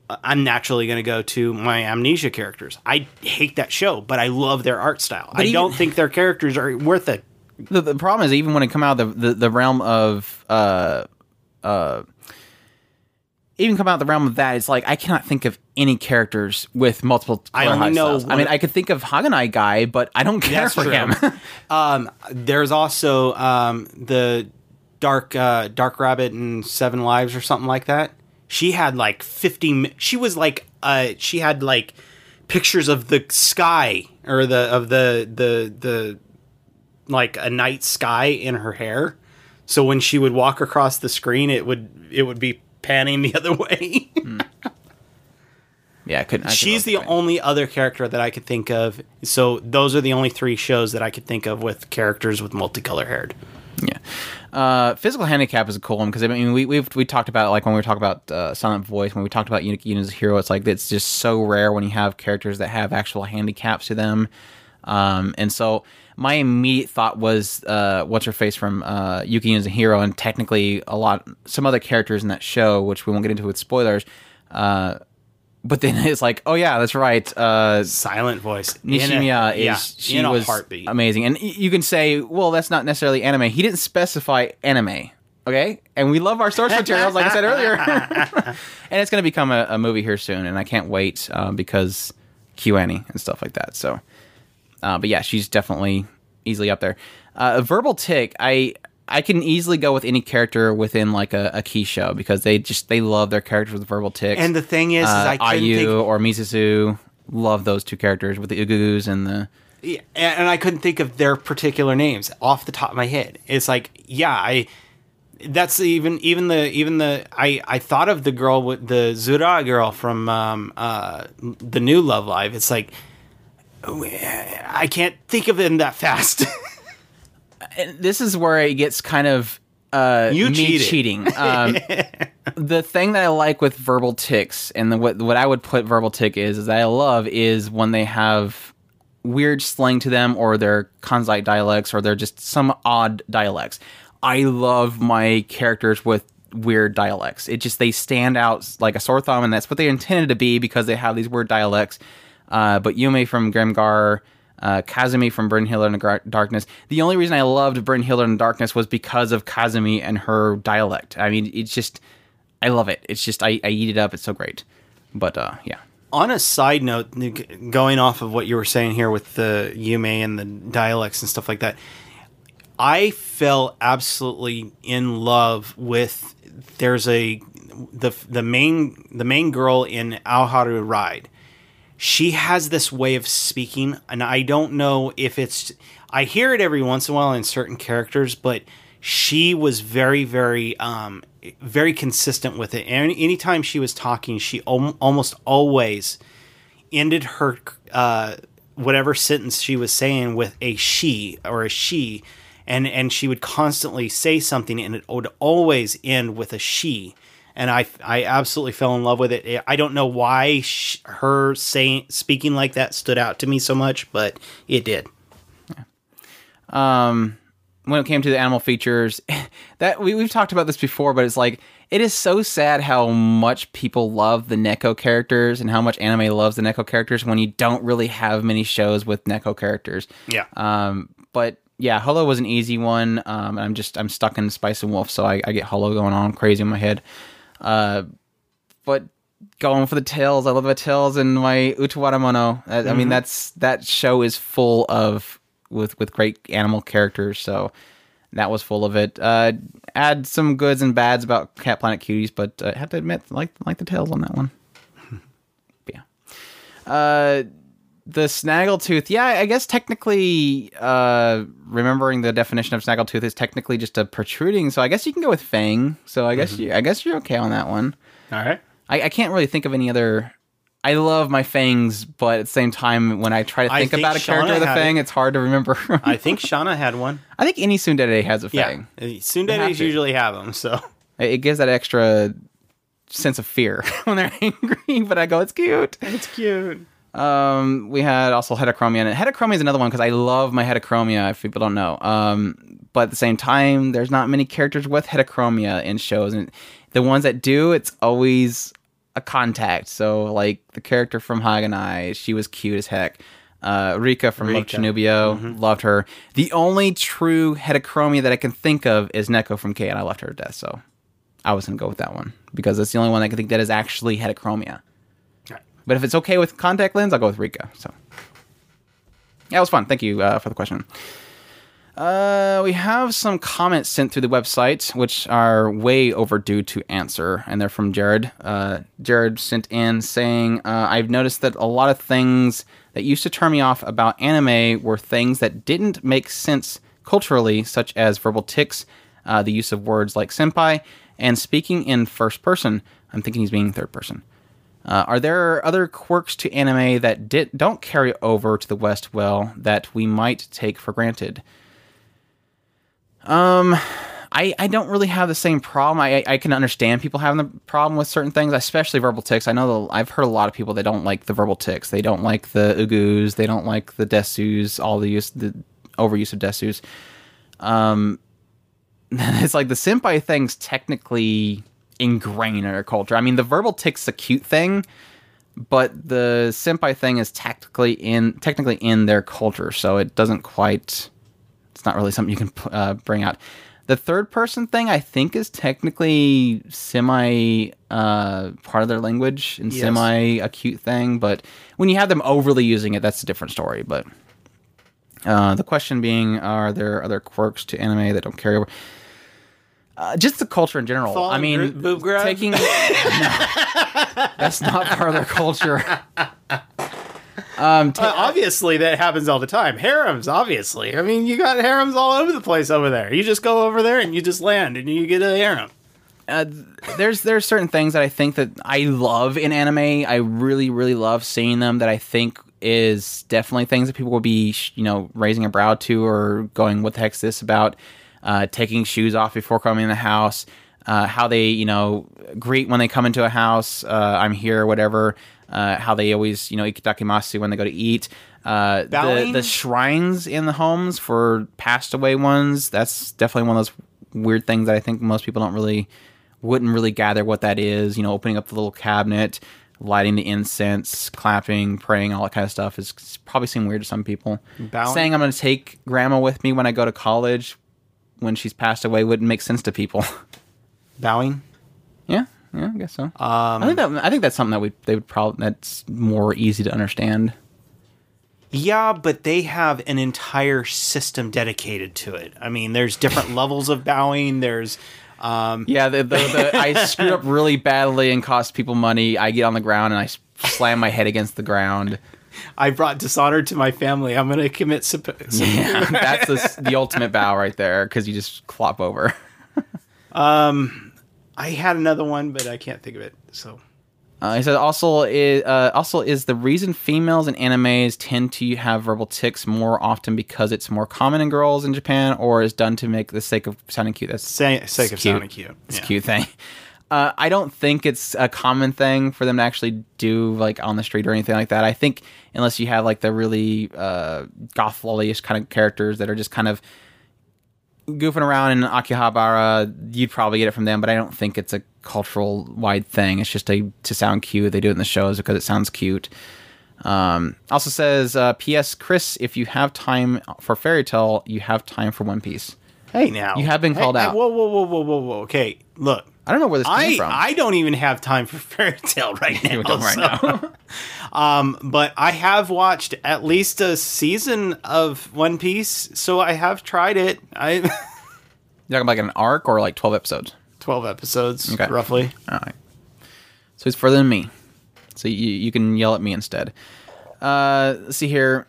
C: uh, I'm naturally going to go to my amnesia characters. I hate that show, but I love their art style. I
B: even-
C: don't think their characters are worth it.
B: The, the problem is even when it come out of the, the, the realm of uh uh even come out the realm of that, it's like I cannot think of any characters with multiple.
C: I only know.
B: I mean, I could think of Haganai guy, but I don't care for
C: true.
B: him.
C: Um, there's also um, the dark uh, dark rabbit and Seven Lives or something like that. She had like 50. She was like uh, she had like pictures of the sky or the of the the the like a night sky in her hair. So when she would walk across the screen, it would it would be panning the other way.
B: Yeah, I couldn't. I
C: She's the only other character that I could think of. So those are the only three shows that I could think of with characters with multicolor haired.
B: Yeah. Uh, physical handicap is a cool one because I mean we we've we talked about like when we were talking about uh, silent voice when we talked about Unique Unit as a hero it's like it's just so rare when you have characters that have actual handicaps to them, um, and so my immediate thought was uh, what's her face from uh, Yuki as a hero and technically a lot some other characters in that show which we won't get into with spoilers, uh, but then it's like oh yeah that's right uh,
C: Silent voice.
B: Nishimiya
C: a-
B: is
C: yeah,
B: she
C: in a
B: was
C: heartbeat.
B: amazing, and you can say, well, that's not necessarily anime. He didn't specify anime, okay? And we love our source materials, like I said earlier, and it's going to become a, a movie here soon, and I can't wait um, because KyoAni and stuff like that. So, uh, but yeah, she's definitely easily up there. Uh, a verbal tick, I. I can easily go with any character within like a, a key show because they just they love their characters with verbal ticks.
C: And the thing is, is
B: uh,
C: I couldn't
B: Ayu
C: think,
B: or Misuzu love those two characters with the Ugus and the
C: yeah, and I couldn't think of their particular names off the top of my head. It's like, yeah, I. That's even even the even the I I thought of the girl with the Zura girl from um uh the new Love Live. It's like I can't think of them that fast.
B: and this is where it gets kind of uh,
C: You
B: me
C: cheated.
B: cheating. Um, the thing that I like with verbal ticks, and the, what what I would put verbal tick is, is that I love is when they have weird slang to them, or they're Kansai dialects, or they're just some odd dialects. I love my characters with weird dialects. It just they stand out like a sore thumb, and that's what they intended to be because they have these weird dialects. Uh, but Yume from Grimgar, uh, Kazumi from Brynhildr in Gar- Darkness. The only reason I loved Brynhildr in Darkness was because of Kazumi and her dialect. I mean, it's just I love it. It's just I, I eat it up. It's so great. But uh, yeah,
C: On a side note, going off of what you were saying here with the Yume and the dialects and stuff like that, I fell absolutely in love with. There's a the the main the main girl in Aoharu Ride. She has this way of speaking, and I don't know if it's. I hear it every once in a while in certain characters, but she was very, very, um, very consistent with it. And anytime she was talking, she al- almost always ended her uh, whatever sentence she was saying with a she or a she, and and she would constantly say something, and it would always end with a she. And I, I absolutely fell in love with it. I don't know why sh- her saying speaking like that stood out to me so much, but it did.
B: um, when it came to the animal features, that we, we've talked about this before, but it's like it is so sad how much people love the Neko characters and how much anime loves the Neko characters when you don't really have many shows with Neko characters.
C: Yeah.
B: Um, but yeah, Holo was an easy one. Um, I'm just I'm stuck in Spice and Wolf, so I, I get Holo going on crazy in my head. Uh, but going for the tails, I love the tails and my Utawara Mono. I, I mean, that's that show is full of with with great animal characters. So that was full of it. Uh, add some goods and bads about Cat Planet Cuties, but I have to admit, like like the tails on that one. Yeah. Uh, the snaggletooth, yeah, I guess technically, uh, remembering the definition of snaggletooth is technically just a protruding. So I guess you can go with fang. So I guess you, I guess you're okay on that one.
C: All right.
B: I, I can't really think of any other. I love my fangs, but at the same time, when I try to think,
C: think
B: about a character with a fang,
C: it.
B: it's hard to remember.
C: I think Shana had one.
B: I think any Tsundere has a
C: Yeah.
B: fang. Have
C: usually have them, so.
B: It gives that extra sense of fear when they're angry. But I go, it's cute.
C: It's cute.
B: Um, we had also Heterochromia, and Heterochromia is another one because I love my Heterochromia. If people don't know, um, but at the same time, there's not many characters with Heterochromia in shows, and the ones that do, it's always a contact. So like the character from Haganai, she was cute as heck. Uh, Rika from Love
C: Rika.
B: Chunibyo, loved her. The only true Heterochromia that I can think of is Neko from K, and I left her to death. So I was gonna go with that one because it's the only one I can think that is actually Heterochromia. But if it's okay with contact lens, I'll go with Rika. So yeah, it was fun. Thank you uh, for the question. Uh, we have some comments sent through the website, which are way overdue to answer, and they're from Jared. Uh, Jared sent in saying, uh, "I've noticed that a lot of things that used to turn me off about anime were things that didn't make sense culturally, such as verbal tics, uh, the use of words like senpai, and speaking in first person. I'm thinking he's being third person." Uh, are there other quirks to anime that di- don't carry over to the West well that we might take for granted? Um, I, I don't really have the same problem. I, I can understand people having the problem with certain things, especially verbal tics. I know the, I've heard a lot of people that don't like the verbal tics. They don't like the ugus. They don't like the desus. All the use the overuse of desus. Um, it's like the senpai thing's technically ingrained in our culture. I mean, the verbal tic's a cute thing, but the senpai thing is technically in technically in their culture, so it doesn't quite. It's not really something you can uh, bring out. The third person thing, I think, is technically semi uh, part of their language and
C: Yes.
B: semi a cute thing. But when you have them overly using it, that's a different story. But uh, the question being, are there other quirks to anime that don't carry over? Uh, just the culture in general. I mean,
C: boob grab?
B: taking no, that's not part of their culture. Um, ta-
C: Uh, obviously, that happens all the time. Harems, obviously. I mean, you got harems all over the place over there. You just go over there and you just land and you get a harem.
B: uh, there's there's certain things that I think that I love in anime. I really really love seeing them. That I think is definitely things that people will be you know raising a brow to or going what the heck's this about? Uh, taking shoes off before coming in the house. Uh, how they you know greet when they come into a house. Uh, I'm here, whatever. Uh, how they always you know ikitakimasu when they go to eat. Uh, the, the shrines in the homes for passed away ones. That's definitely one of those weird things that I think most people don't really wouldn't really gather what that is. You know, opening up the little cabinet, lighting the incense, clapping, praying, all that kind of stuff is probably seem weird to some people.
C: Bowing?
B: Saying I'm going to take grandma with me when I go to college when she's passed away wouldn't make sense to people.
C: Bowing.
B: yeah, yeah, I guess so.
C: Um,
B: I think that I think that's something that we they would probably that's more easy to understand.
C: Yeah, but they have an entire system dedicated to it. I mean, there's different levels of bowing. There's, um,
B: Yeah, the, the, the, I screwed up really badly and cost people money. I get on the ground and I slam my head against the ground.
C: I brought dishonor to my family. I'm going to commit. Sup-
B: Yeah, that's the, the ultimate bow right there because you just clop over.
C: um, I had another one, but I can't think of it. So
B: Uh, he said also is uh, also is the reason females in animes tend to have verbal tics more often because it's more common in girls in Japan, or is done to make the sake of sounding cute. That's
C: say, sake of
B: cute.
C: sounding cute.
B: It's
C: Yeah.
B: a cute thing. Uh, I don't think it's a common thing for them to actually do like on the street or anything like that. I think unless you have like the really uh, goth lolly-ish kind of characters that are just kind of goofing around in Akihabara, you'd probably get it from them. But I don't think it's a cultural wide thing. It's just a to sound cute. They do it in the shows because it sounds cute. Um, also says, uh, P.S. Chris, if you have time for Fairy Tail, you have time for One Piece.
C: Hey, now
B: You have been called
C: hey,
B: out.
C: Whoa, whoa, whoa, whoa, whoa, whoa. Okay, look.
B: I don't know where this came
C: I
B: from.
C: I don't even have time for Fairy Tail right now.
B: Right
C: so- um, but I have watched at least a season of One Piece, so I have tried it. I
B: You talking about like an arc or like twelve episodes?
C: twelve episodes
B: Okay.
C: roughly.
B: All right. So he's further than me. So you you can yell at me instead. Uh, let's see here.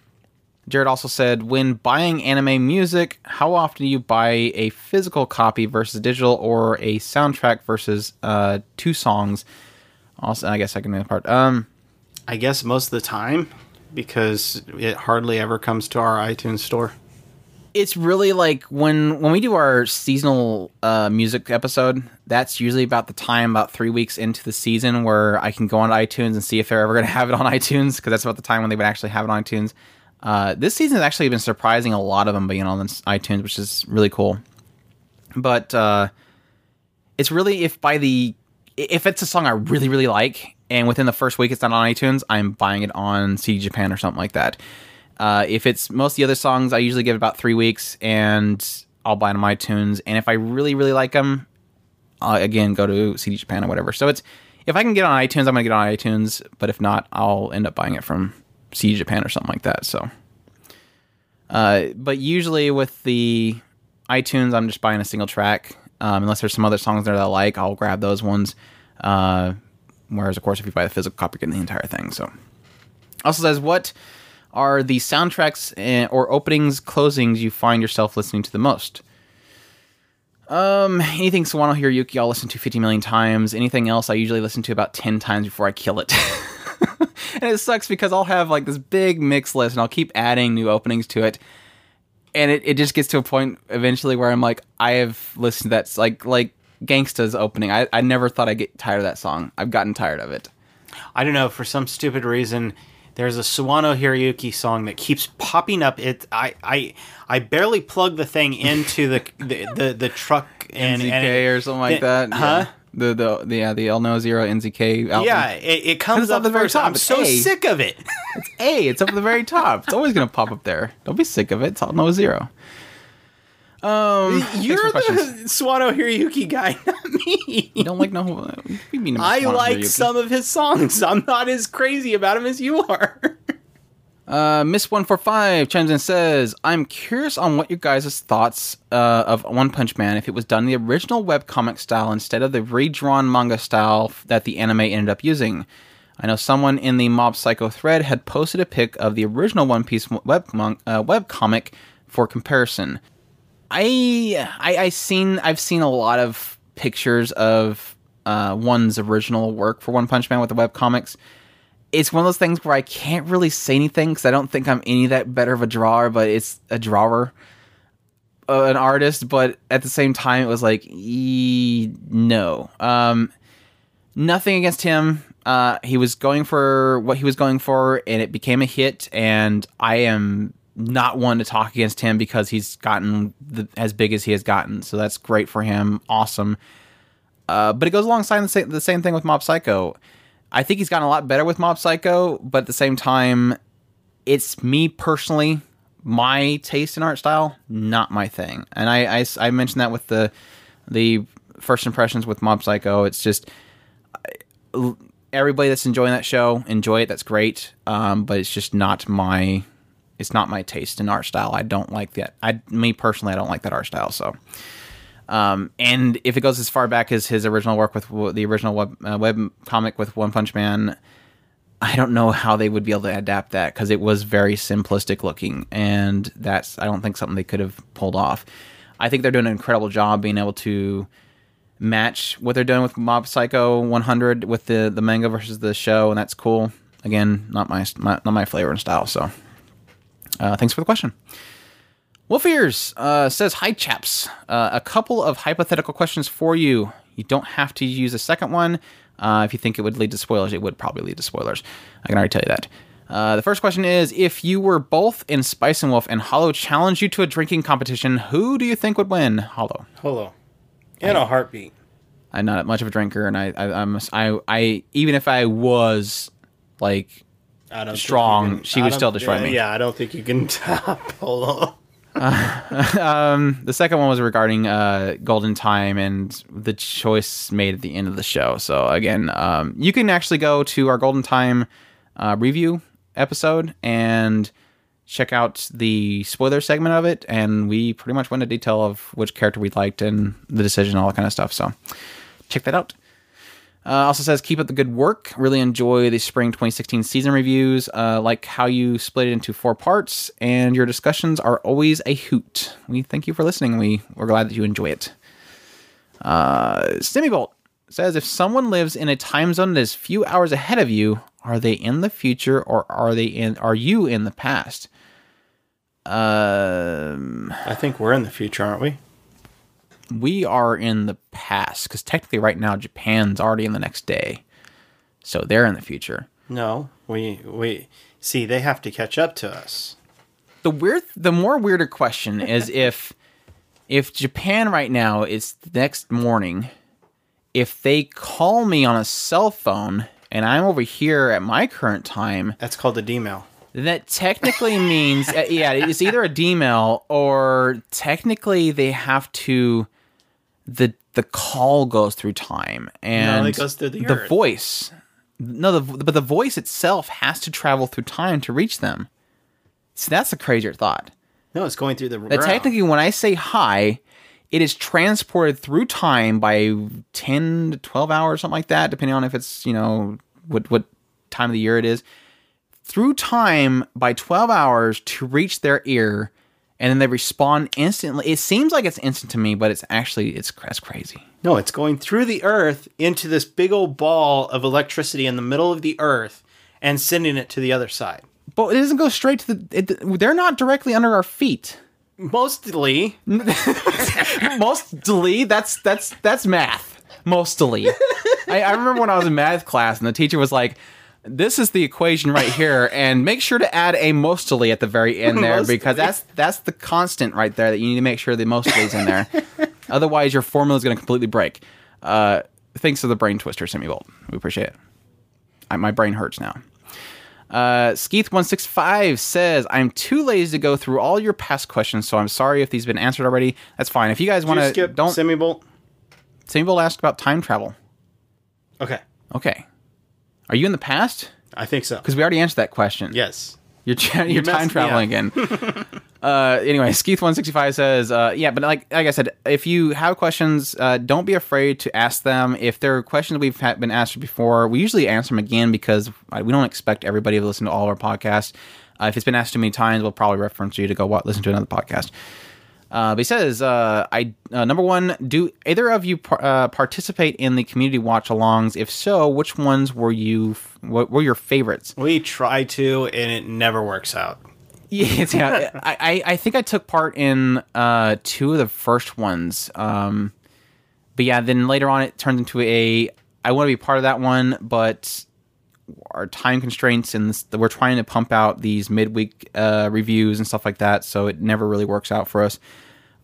B: Jared also said, when buying anime music, how often do you buy a physical copy versus digital, or a soundtrack versus uh, two songs? Also, I guess I can do that part. Um,
C: I guess most of the time because it hardly ever comes to our iTunes store.
B: it's really like when when we do our seasonal uh, music episode. That's usually about the time, about three weeks into the season, where I can go on iTunes and see if they're ever going to have it on iTunes because that's about the time when they would actually have it on iTunes. Uh, this season has actually been surprising a lot of them being on iTunes, which is really cool. But uh, it's really if by the if it's a song I really really like and within the first week it's not on iTunes, I'm buying it on CD Japan or something like that. Uh, if it's most of the other songs, I usually give about three weeks and I'll buy them on iTunes. And if I really really like them, I'll again go to CD Japan or whatever. So it's if I can get on iTunes, I'm gonna get on iTunes. But if not, I'll end up buying it from CD Japan or something like that. So, uh, but usually with the iTunes, I'm just buying a single track. Um, unless there's some other songs there that I like, I'll grab those ones. Uh, whereas, of course, if you buy the physical copy, you're the entire thing. So, also says, what are the soundtracks or openings, closings you find yourself listening to the most? Um, anything Sawano Hiroyuki I'll listen to 50 million times. Anything else I usually listen to about 10 times before I kill it. and it sucks because I'll have like this big mix list and I'll keep adding new openings to it. And it, it just gets to a point eventually where I'm like, I have listened to that like like Gangsta's opening. I, I never thought I'd get tired of that song. I've gotten tired of it.
C: I don't know for some stupid reason. There's a Sawano Hiroyuki song that keeps popping up. It I I I barely plug the thing into the the, the, the truck and,
B: NZK
C: and it-
B: or something like that.
C: Huh?
B: Yeah. The the the yeah the El No Zero NZK album.
C: Yeah, it, it comes
B: it's at
C: up
B: the very
C: first.
B: top.
C: I'm
B: It's
C: so
B: A.
C: sick of it.
B: it's A. it's up at the very top. It's always gonna pop up there. Don't be sick of it. It's El No Zero. Um,
C: You're the. Sawano Hiroyuki guy, not me.
B: You don't like no. you mean
C: I like some of his songs. I'm not as crazy about him as you are.
B: Uh, Miss One Four Five chimes in and says, "I'm curious on what your guys' thoughts uh, of One Punch Man if it was done the original webcomic style instead of the redrawn manga style that the anime ended up using. I know someone in the Mob Psycho thread had posted a pic of the original One Piece web mon- uh, webcomic for comparison. I, I I seen I've seen a lot of pictures of uh, one's original work for One Punch Man with the webcomics it's one of those things where I can't really say anything because I don't think I'm any that better of a drawer, but it's a drawer, uh, an artist. But at the same time, it was like, e- no, um, nothing against him. Uh, he was going for what he was going for, and it became a hit. And I am not one to talk against him because he's gotten the, as big as he has gotten. So that's great for him. Awesome. Uh, but it goes alongside the same, the same thing with Mob Psycho. I think he's gotten a lot better with Mob Psycho, but at the same time, it's me personally, my taste in art style, not my thing. And I, I, I mentioned that with the the first impressions with Mob Psycho. It's just everybody that's enjoying that show enjoy it. That's great. Um, but it's just not my it's not my taste in art style. I don't like that. I me personally, I don't like that art style. So. Um, and if it goes as far back as his original work with the original web, uh, web comic with One Punch Man, I don't know how they would be able to adapt that because it was very simplistic looking, and that's I don't think something they could have pulled off. I think they're doing an incredible job being able to match what they're doing with Mob Psycho 100 with the the manga versus the show, and that's cool. Again, not my, my not my flavor and style. So, uh, thanks for the question. Wolfears uh, says, Hi, chaps. Uh, a couple of hypothetical questions for you. You don't have to use a second one. Uh, if you think it would lead to spoilers, it would probably lead to spoilers. I can already tell you that. Uh, the first question is If you were both in Spice and Wolf and Holo challenged you to a drinking competition, who do you think would win? Holo.
C: Hello. In a heartbeat.
B: I'm not much of a drinker, and I, I, I'm, I, I, even if I was like
C: I
B: Strong,
C: can-
B: she
C: I
B: would still destroy
C: yeah,
B: me.
C: Yeah, I don't think you can top Polo.
B: The second one was regarding uh, Golden Time and the choice made at the end of the show. So again, um, you can actually go to our Golden Time uh, review episode and check out the spoiler segment of it, and we pretty much went into detail of which character we liked and the decision, all that kind of stuff. So check that out. Uh, also says keep up the good work. Really enjoy the spring 2016 season reviews. Uh, like how you split it into four parts, and your discussions are always a hoot. We thank you for listening. We we're glad that you enjoy it. Uh, Semibolt says if someone lives in a time zone that is few hours ahead of you, are they in the future or are they in? Are you in the past? Um,
C: I think we're in the future, aren't we?
B: We are in the past because technically, right now, Japan's already in the next day, so they're in the future.
C: No, we we see they have to catch up to us.
B: the weird the more weirder question is if if Japan right now is the next morning, if they call me on a cell phone and I'm over here at my current time,
C: That's called a D-mail.
B: that technically means uh, yeah, it's either a D-mail or technically they have to the the call goes through time and
C: it goes through the
B: the voice no the, but the voice itself has to travel through time to reach them. See, that's a crazier thought.
C: No, it's going through the ground.
B: technically, when I say hi, it is transported through time by ten to twelve hours, something like that, depending on if it's you know what what time of the year it is. Through time by twelve hours to reach their ear, and then they respond instantly. It seems like it's instant to me, but it's actually it's that's crazy.
C: No, it's going through the earth into this big old ball of electricity in the middle of the earth and sending it to the other side.
B: But it doesn't go straight to the. It, they're not directly under our feet.
C: Mostly,
B: Mostly, that's that's that's math. Mostly, I, I remember when I was in math class and the teacher was like, "This is the equation right here, and make sure to add a mostly at the very end there
C: Mostly.
B: because that's that's the constant right there that you need to make sure the mostly's in there. Otherwise, your formula is going to completely break." Uh, thanks to the brain twister, Semi Bolt. We appreciate it. I, my brain hurts now. Uh, Skeith165 says, I'm too lazy to go through all your past questions, so I'm sorry if these have been answered already. That's fine. If you guys want to,
C: skip
B: don't.
C: semi-bolt.
B: Samuel asked about time travel.
C: Okay,
B: Okay. Are you in the past?
C: I think so.
B: Because we already answered that question.
C: Yes,
B: You're, tra- you're time traveling again. uh, anyway, Skeith165 says, uh, yeah, but like like I said, if you have questions, uh, don't be afraid to ask them. If there are questions we've had, been asked before, we usually answer them again because we don't expect everybody to listen to all of our podcasts. Uh, if it's been asked too many times, we'll probably reference you to go wa- listen to another podcast. Uh, but he says, uh, "I uh, number one, do either of you par- uh, participate in the community watch-alongs? If so, which ones were you? F- what were your favorites?"
C: we try to, and it never works out.
B: Yeah, yeah. I, I I think I took part in uh, two of the first ones. Um, but yeah, then later on it turned into a. I want to be part of that one, but our time constraints and this, we're trying to pump out these midweek uh, reviews and stuff like that, so it never really works out for us.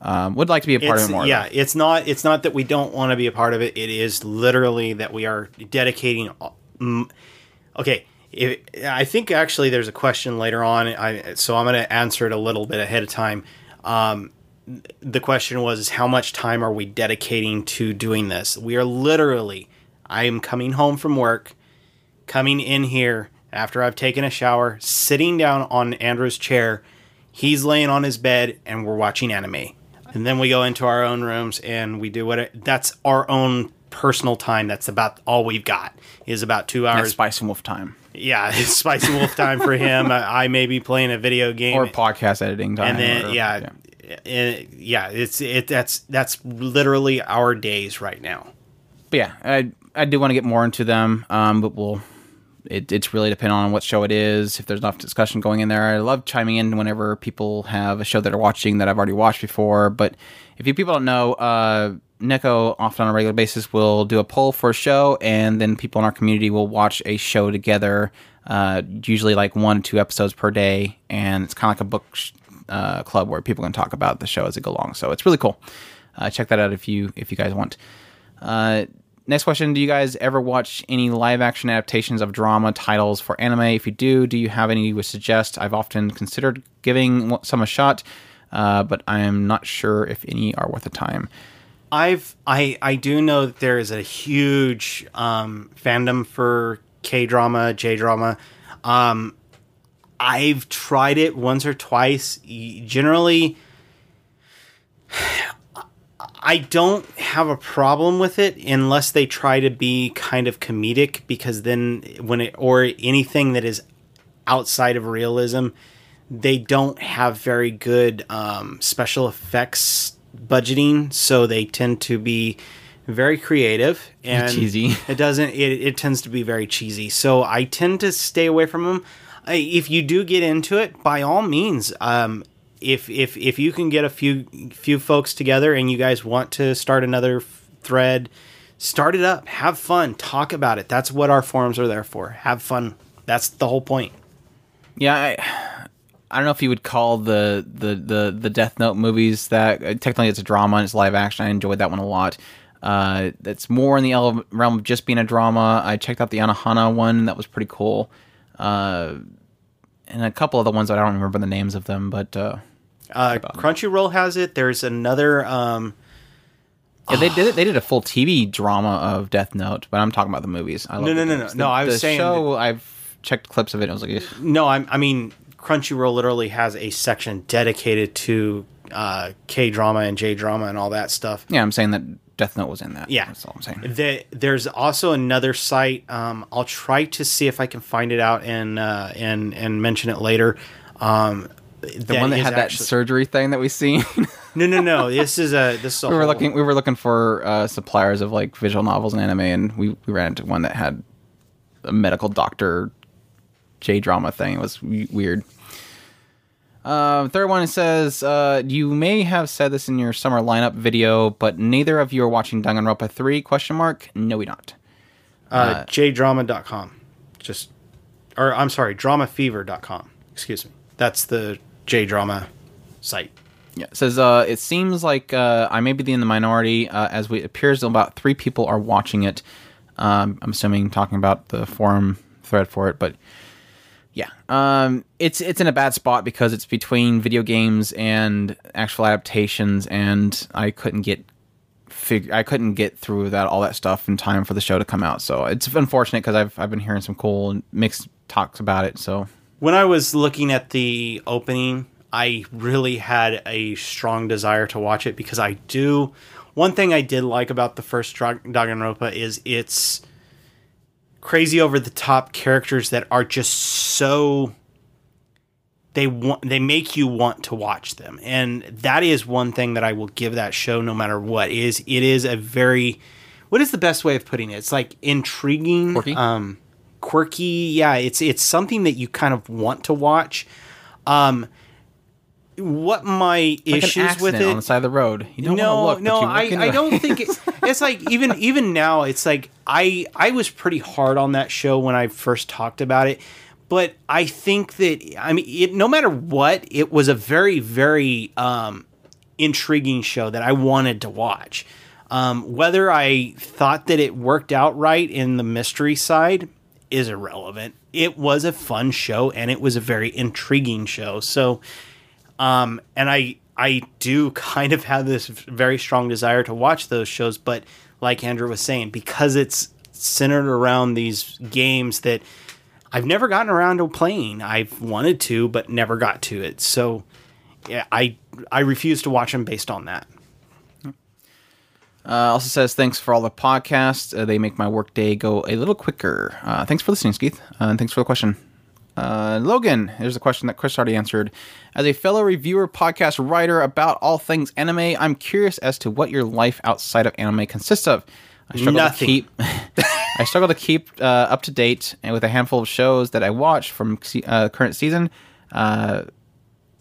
B: Um, would like to be a part
C: It's,
B: of it more.
C: yeah, it's not. It's not that we don't want to be a part of it. It is literally that we are dedicating. mm, Okay, if, I think actually there's a question later on. I, so I'm going to answer it a little bit ahead of time. Um, the question was, how much time are we dedicating to doing this? We are literally. I am coming home from work, coming in here after I've taken a shower, sitting down on Andrew's chair. He's laying on his bed, and we're watching anime. And then we go into our own rooms and we do what it, that's our own personal time. That's about all we've got is about two
B: That's
C: hours.
B: Spice and Wolf time
C: yeah, it's spicy wolf time for him. I, I may be playing a video game
B: or podcast editing time.
C: and then
B: or-
C: yeah, and- yeah, it's it that's that's literally our days right now.
B: but yeah, I I do want to get more into them, um, but we'll. It, it's really dependent on what show it is. If there's enough discussion going in there, I love chiming in whenever people have a show that they're watching that I've already watched before. But if you people don't know, uh, Neko often on a regular basis will do a poll for a show, and then people in our community will watch a show together. Uh, usually like one to two episodes per day, and it's kind of like a book sh- uh, club where people can talk about the show as they go along. So it's really cool. Uh, check that out if you if you guys want. Next question: Do you guys ever watch any live action adaptations of drama titles for anime? If you do, do you have any you would suggest? I've often considered giving some a shot, uh, but I am not sure if any are worth the time.
C: I've I I do know that there is a huge um, fandom for K drama, J drama. Um, I've tried it once or twice. Generally, I don't have a problem with it unless they try to be kind of comedic because then when it or anything that is outside of realism, they don't have very good um, special effects budgeting, so they tend to be very creative and
B: Cheesy.
C: It doesn't. It, it tends to be very cheesy. So I tend to stay away from them. If you do get into it, by all means, um, if if if you can get a few few folks together and you guys want to start another f- thread, start it up. Have fun. Talk about it. That's what our forums are there for. Have fun. That's the whole point.
B: Yeah, I, I don't know if you would call the the the the Death Note movies that uh, technically it's a drama and it's live action. I enjoyed that one a lot. Uh, that's more in the realm of just being a drama. I checked out the AnoHana one. That was pretty cool. Uh, and a couple of the ones I don't remember the names of them, but uh,
C: Uh, Crunchyroll has it. There's another. Um,
B: yeah, they did it. They did a full TV drama of Death Note, but I'm talking about the movies. I love
C: No, no, no, no. No, I was
B: the
C: saying
B: show. I've checked clips of it. and I was like,
C: no, I'm, I mean Crunchyroll literally has a section dedicated to uh, K drama and J drama and all that stuff.
B: yeah, I'm saying that Death Note was in that.
C: Yeah,
B: that's all I'm saying.
C: The, there's also another site. Um, I'll try to see if I can find it out and uh, and and mention it later. Um,
B: The one that had that surgery thing that we seen.
C: no, no, no. This is a this is a
B: we were
C: whole-
B: looking. We were looking for uh, suppliers of like visual novels and anime, and we, we ran into one that had a medical doctor J drama thing. It was w- weird. Uh, third one says uh, you may have said this in your summer lineup video, but neither of you are watching Danganronpa three? Question mark. No, we not.
C: uh, jdrama.com. Just or I'm sorry, dramafever.com. Excuse me. That's the J drama site.
B: Yeah, it says uh, it seems like uh, I may be in the minority, uh, as we appears about three people are watching it. Um, I'm assuming talking about the forum thread for it, but yeah, um, it's it's in a bad spot because it's between video games and actual adaptations, and I couldn't get fig- I couldn't get through that all that stuff in time for the show to come out. So it's unfortunate because I've I've been hearing some cool mixed talks about it. So
C: When I was looking at the opening, I really had a strong desire to watch it because I do. One thing I did like about the first Dra- Danganronpa is its crazy over the top characters that are just so they want they make you want to watch them and that is one thing that I will give that show no matter what is it is a very what is the best way of putting it it's like intriguing
B: Quirky?
C: um quirky yeah it's it's something that you kind of want to watch um what my
B: like
C: issues with it
B: on the side of the road. You don't
C: no,
B: look.
C: no, I, I don't think it, it's like even even now. It's like I I was pretty hard on that show when I first talked about it, but I think that I mean, it, no matter what, it was a very very um, intriguing show that I wanted to watch. Um, whether I thought that it worked out right in the mystery side is irrelevant. It was a fun show and it was a very intriguing show. So um, and I I do kind of have this very strong desire to watch those shows, but like Andrew was saying, because it's centered around these games that I've never gotten around to playing. I've wanted to, but never got to it. So yeah, I I refuse to watch them based on that.
B: Uh, also says thanks for all the podcasts. Uh, they make my workday go a little quicker. Uh, thanks for listening, Skeith, uh, and thanks for the question. Uh, Logan, here's a question that Chris already answered. As a fellow reviewer, podcast writer about all things anime, I'm curious as to what your life outside of anime consists of. I struggle
C: Nothing.
B: to keep. I struggle to keep uh, up to date and with a handful of shows that I watch from uh, current season. Uh,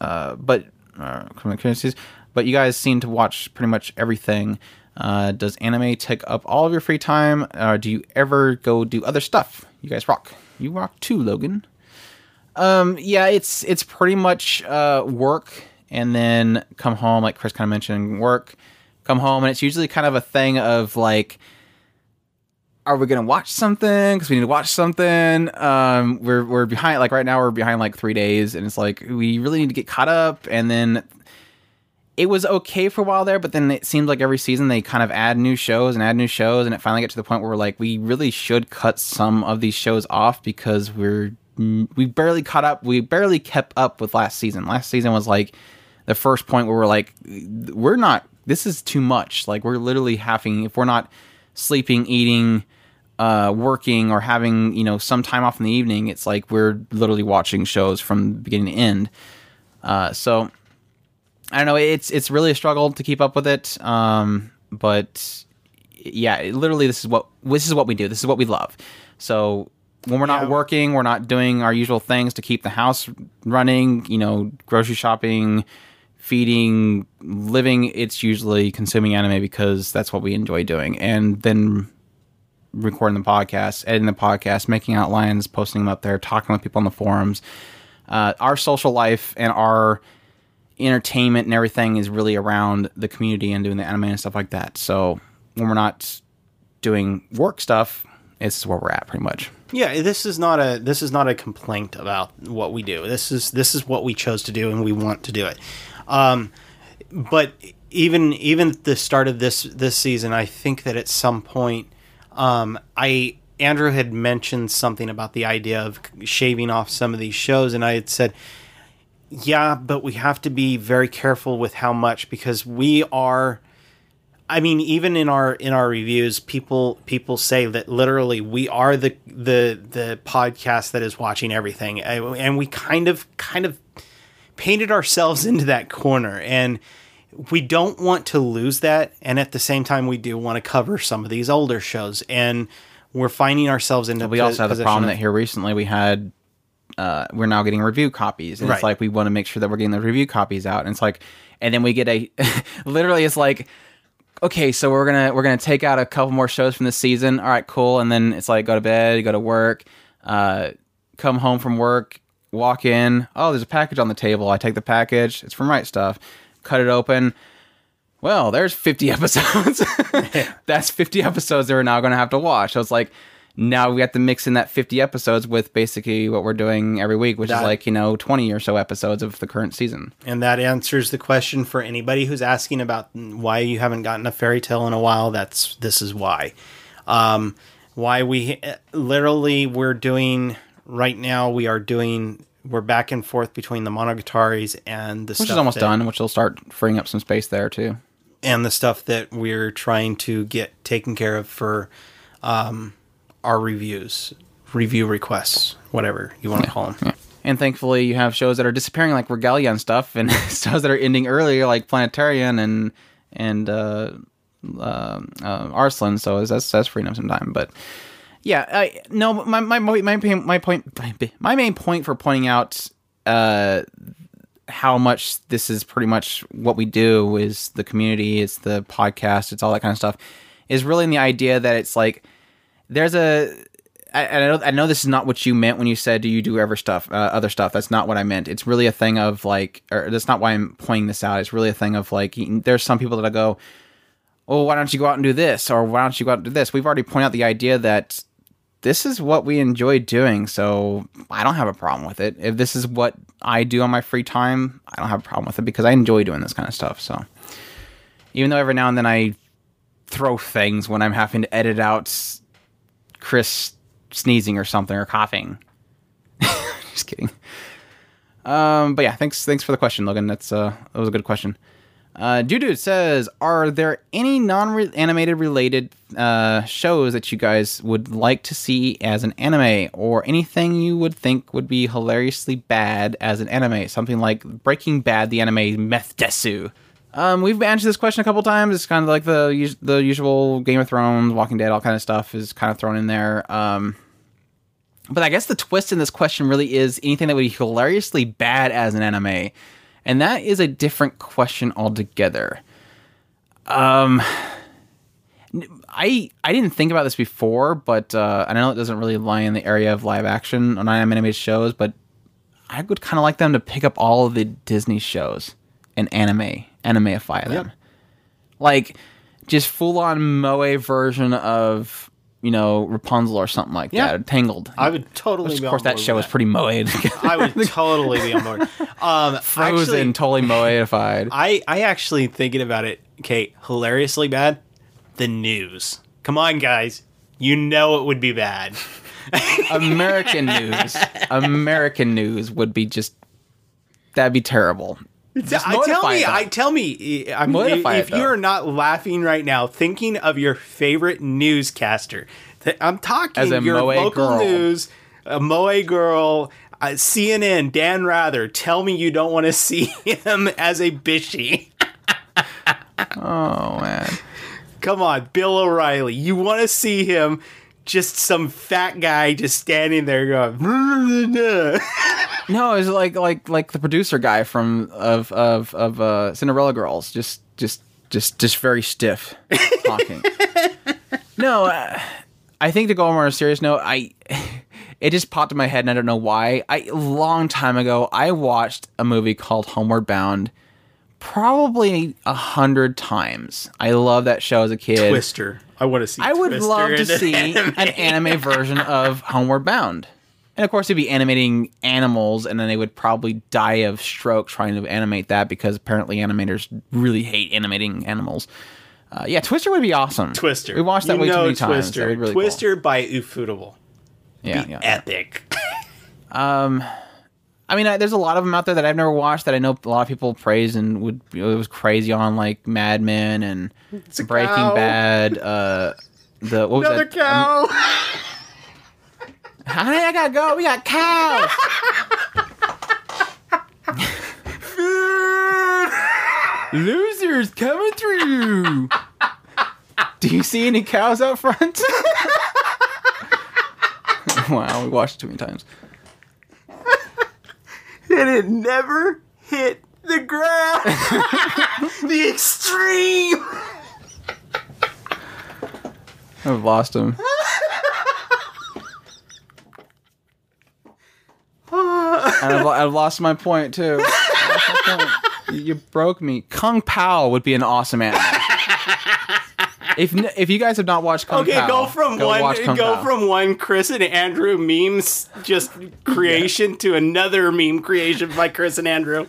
B: uh, but uh, from the current season, but you guys seem to watch pretty much everything. Uh, does anime take up all of your free time? Or do you ever go do other stuff? You guys rock. You rock too, Logan. Um, yeah, it's it's pretty much uh, work and then come home, like Chris kind of mentioned, work, come home, and it's usually kind of a thing of like, are we gonna watch something? Because we need to watch something. Um, we're we're behind. Like right now, we're behind like three days, and it's like we really need to get caught up. And then it was okay for a while there, but then it seemed like every season they kind of add new shows and add new shows, and it finally got to the point where we're like, we really should cut some of these shows off because we're we barely caught up. We barely kept up with last season. Last season was like the first point where we're like, we're not. This is too much. Like we're literally having if we're not sleeping, eating, uh, working, or having you know some time off in the evening, it's like we're literally watching shows from beginning to end. Uh, so I don't know. It's it's really a struggle to keep up with it. Um, but yeah, literally, this is what this is what we do. This is what we love. So when we're not
C: Yeah.
B: working, we're not doing our usual things to keep the house running. You know, grocery shopping, feeding, living, it's usually consuming anime because that's what we enjoy doing. And then recording the podcast, editing the podcast, making outlines, posting them up there, talking with people on the forums. Uh, our social life and our entertainment and everything is really around the community and doing the anime and stuff like that. So when we're not doing work stuff, it's where we're at pretty much.
C: Yeah, this is not a this is not a complaint about what we do. This is this is what we chose to do and we want to do it. Um, but even even at the start of this this season, I think that at some point, um, I Andrew had mentioned something about the idea of shaving off some of these shows, and I had said, yeah, but we have to be very careful with how much because we are. I mean, even in our in our reviews, people people say that literally we are the the the podcast that is watching everything, eh, and we kind of kind of painted ourselves into that corner, and we don't want to lose that. And at the same time, we do want to cover some of these older shows, and we're finding ourselves into.
B: We also have the problem that here recently we had uh, we're now getting review copies, and
C: Right.
B: it's like we want to make sure that we're getting the review copies out, and it's like, and then we get a, literally, it's like, okay, so we're gonna we're gonna take out a couple more shows from this season. All right, cool, and then it's like go to bed, go to work, uh, come home from work, walk in, oh, there's a package on the table. I take the package, it's from Right Stuff, cut it open. Well, there's 50 episodes. That's 50 episodes that we're now going to have to watch. So it's like now we have to mix in that 50 episodes with basically what we're doing every week, which
C: That-
B: is like, you know, 20 or so episodes of the current season.
C: And that answers the question for anybody who's asking about why you haven't gotten a Fairy Tail in a while. That's this is why. Um, why we literally we're doing right now. We are doing we're back and forth between the Monogataris and the
B: Which is almost
C: that-
B: done, which will start freeing up some space there too.
C: and the stuff that we're trying to get taken care of for um, our reviews, review requests, whatever you want to call them.
B: And thankfully, you have shows that are disappearing, like Regalia and stuff, and shows that are ending earlier, like Planetarian and and uh, uh, uh, Arslan. So that's that's freeing up some time. But yeah, I, no, my my my my, my point my main point for pointing out uh, how much this is pretty much what we do is the community, it's the podcast, it's all that kind of stuff, is really in the idea that it's like there's a I, I know I know this is not what you meant when you said do you do ever stuff uh, other stuff. That's not what I meant. It's really a thing of like or that's not why I'm pointing this out. It's really a thing of like there's some people that go well why don't you go out and do this? Or why don't you go out and do this? We've already pointed out the idea that this is what we enjoy doing so I don't have a problem with it. If this is what I do on my free time I don't have a problem with it because I enjoy doing this kind of stuff so. Even though every now and then I throw things when I'm having to edit out Chris sneezing or something or coughing. Just kidding. Um, but yeah, thanks thanks for the question, Logan. That's uh that was a good question. Uh, Dude says, are there any non-animated related uh, shows that you guys would like to see as an anime, or anything you would think would be hilariously bad as an anime? Something like Breaking Bad, the anime Meth Desu. Um, we've answered this question a couple times. It's kind of like the the usual Game of Thrones, Walking Dead, all kind of stuff is kind of thrown in there. Um, but I guess the twist in this question really is anything that would be hilariously bad as an anime, and that is a different question altogether. Um, I I didn't think about this before, but uh, I know it doesn't really lie in the area of live action on animated shows, but I would kind of like them to pick up all of the Disney shows and anime, animeify them. Like just full on moe version of you know Rapunzel or something like
C: Yeah.
B: that, Tangled.
C: I would totally.
B: Which,
C: be
B: of course, that show
C: with
B: is pretty moe.
C: I would totally be on board. Um,
B: Frozen,
C: actually,
B: totally moeified.
C: I I actually thinking about it. Okay, hilariously bad. The news. Come on, guys. You know it would be bad.
B: American news, American news would be just that'd be terrible.
C: I tell me,
B: though.
C: I tell me, I'm, if
B: it,
C: you're not laughing right now, thinking of your favorite newscaster, I'm talking
B: As a
C: your
B: Moe
C: local
B: girl.
C: news, a Moe girl, uh, CNN, Dan Rather. Tell me you don't want to see him as a bishy.
B: oh man,
C: Come on, Bill O'Reilly. You want to see him just some fat guy just standing there going,
B: No, it's like like like the producer guy from of of of uh, Cinderella Girls, just just just just very stiff talking. no, uh, I think to go on a more serious note, I it just popped in my head and I don't know why. I a long time ago I watched a movie called Homeward Bound, probably a hundred times. I love that show as a kid.
C: Twister. I want to see.
B: I would
C: Twister
B: love to see
C: anime.
B: an anime version of Homeward Bound. And of course, they'd be animating animals, and then they would probably die of stroke trying to animate that because apparently animators really hate animating animals. Uh, yeah, Twister would be awesome.
C: Twister.
B: We watched that
C: You
B: way too many times.
C: Twister.
B: That would be cool.
C: By Ufotable.
B: Yeah, yeah.
C: Epic.
B: I mean, I, there's a lot of them out there that I've never watched that I know a lot of people praise and would it was crazy on, like Mad Men and
C: a
B: Breaking. Bad. Uh, the what was
C: Another
B: that? Um,
C: cow.
B: Honey, I gotta go. We got cows. Losers coming through. Do you see any cows out front? wow, we watched it too many times.
C: And it never hit the ground. the extreme.
B: I've lost him. and I've, I've lost my point too. Point. You, you broke me. Kung Pow would be an awesome anime. If if you guys have not watched Kung
C: Okay,
B: Pow,
C: go from
B: go
C: one
B: watch Kung
C: go
B: Pow.
C: from one Chris and Andrew memes just creation to another meme creation by Chris and Andrew.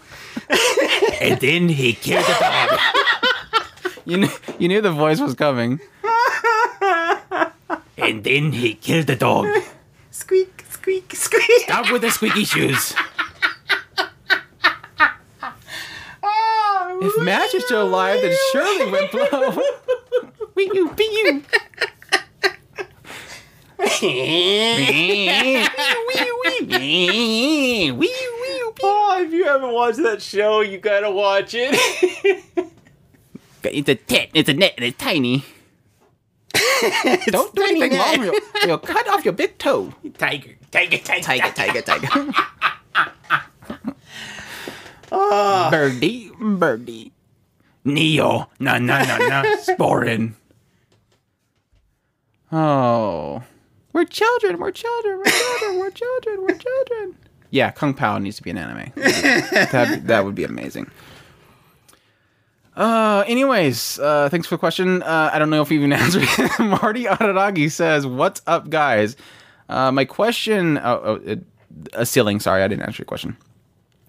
B: and then he killed the dog. you knew, you knew the voice was coming. and then he killed the dog.
C: Squeak, squeak, squeak.
B: Stop with the squeaky shoes. If Match is still alive, then surely went blow. Wee you, be you.
C: Oh, if you haven't watched that show, you gotta watch it.
B: It's a tit, it's a net, and it's tiny. Don't do
C: tiny
B: anything
C: net.
B: wrong. You'll, you'll cut off your big toe.
C: tiger, tiger, tiger,
B: Tiger, tiger, tiger. Birdie, birdie. Neo, na na na na, sporin. Oh, we're children, we're children, we're children, we're children, we're children. Yeah, Kung Pow needs to be an anime. that that would be amazing. Uh, anyways, uh, thanks for the question. Uh, I don't know if we even answered it. Marty Araragi says, "What's up, guys?" Uh, my question, oh, oh, a ceiling. Sorry, I didn't answer your question.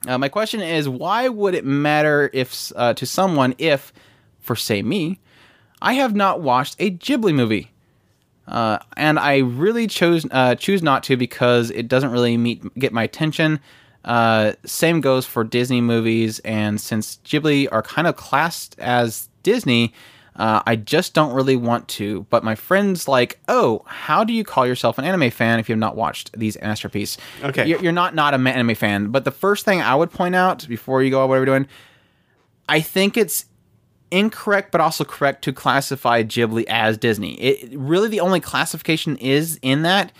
B: Uh, my question is, why would it matter if uh, to someone if, for say me, I have not watched a Ghibli movie, uh, and I really chose uh, choose not to because it doesn't really meet get my attention. Uh, same goes for Disney movies, and since Ghibli are kind of classed as Disney, uh, I just don't really want to. But my friends like, oh, how do you call yourself an anime fan if you have not watched these masterpieces?
C: Okay.
B: you're, you're not not an anime fan. But the first thing I would point out before you go whatever you're doing, I think it's incorrect but also correct to classify Ghibli as Disney. It really the only classification is in that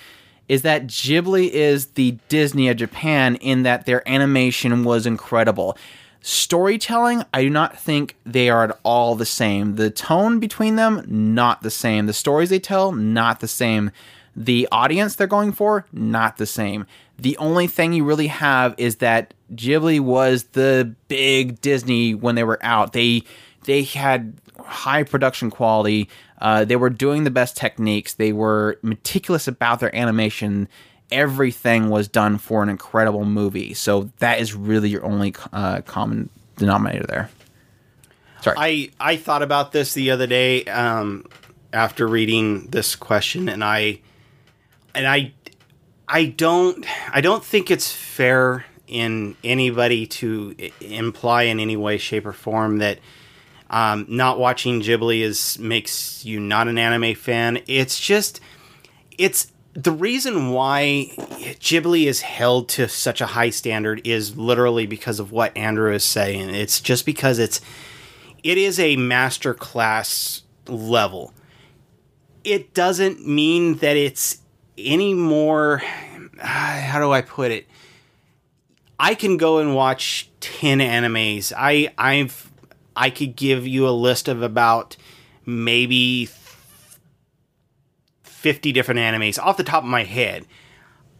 B: is that Ghibli is the Disney of Japan in that their animation was incredible. Storytelling, I do not think they are at all the same. The tone between them, not the same. The stories they tell, not the same. The audience they're going for, not the same. The only thing you really have is that Ghibli was the big Disney when they were out. They they had high production quality. Uh, they were doing the best techniques. They were meticulous about their animation. Everything was done for an incredible movie. So that is really your only uh, common denominator there. Sorry.
C: I I thought about this the other day um, after reading this question, and I and I I don't I don't think it's fair in anybody to imply in any way, shape, or form that um, not watching Ghibli is makes you not an anime fan. It's just it's the reason why Ghibli is held to such a high standard is literally because of what Andrew is saying. It's just because it's it is a master class level. It doesn't mean that it's any more. uh, How do I put it? I can go and watch 10 animes. I I've I could give you a list of about maybe 50 different animes off the top of my head.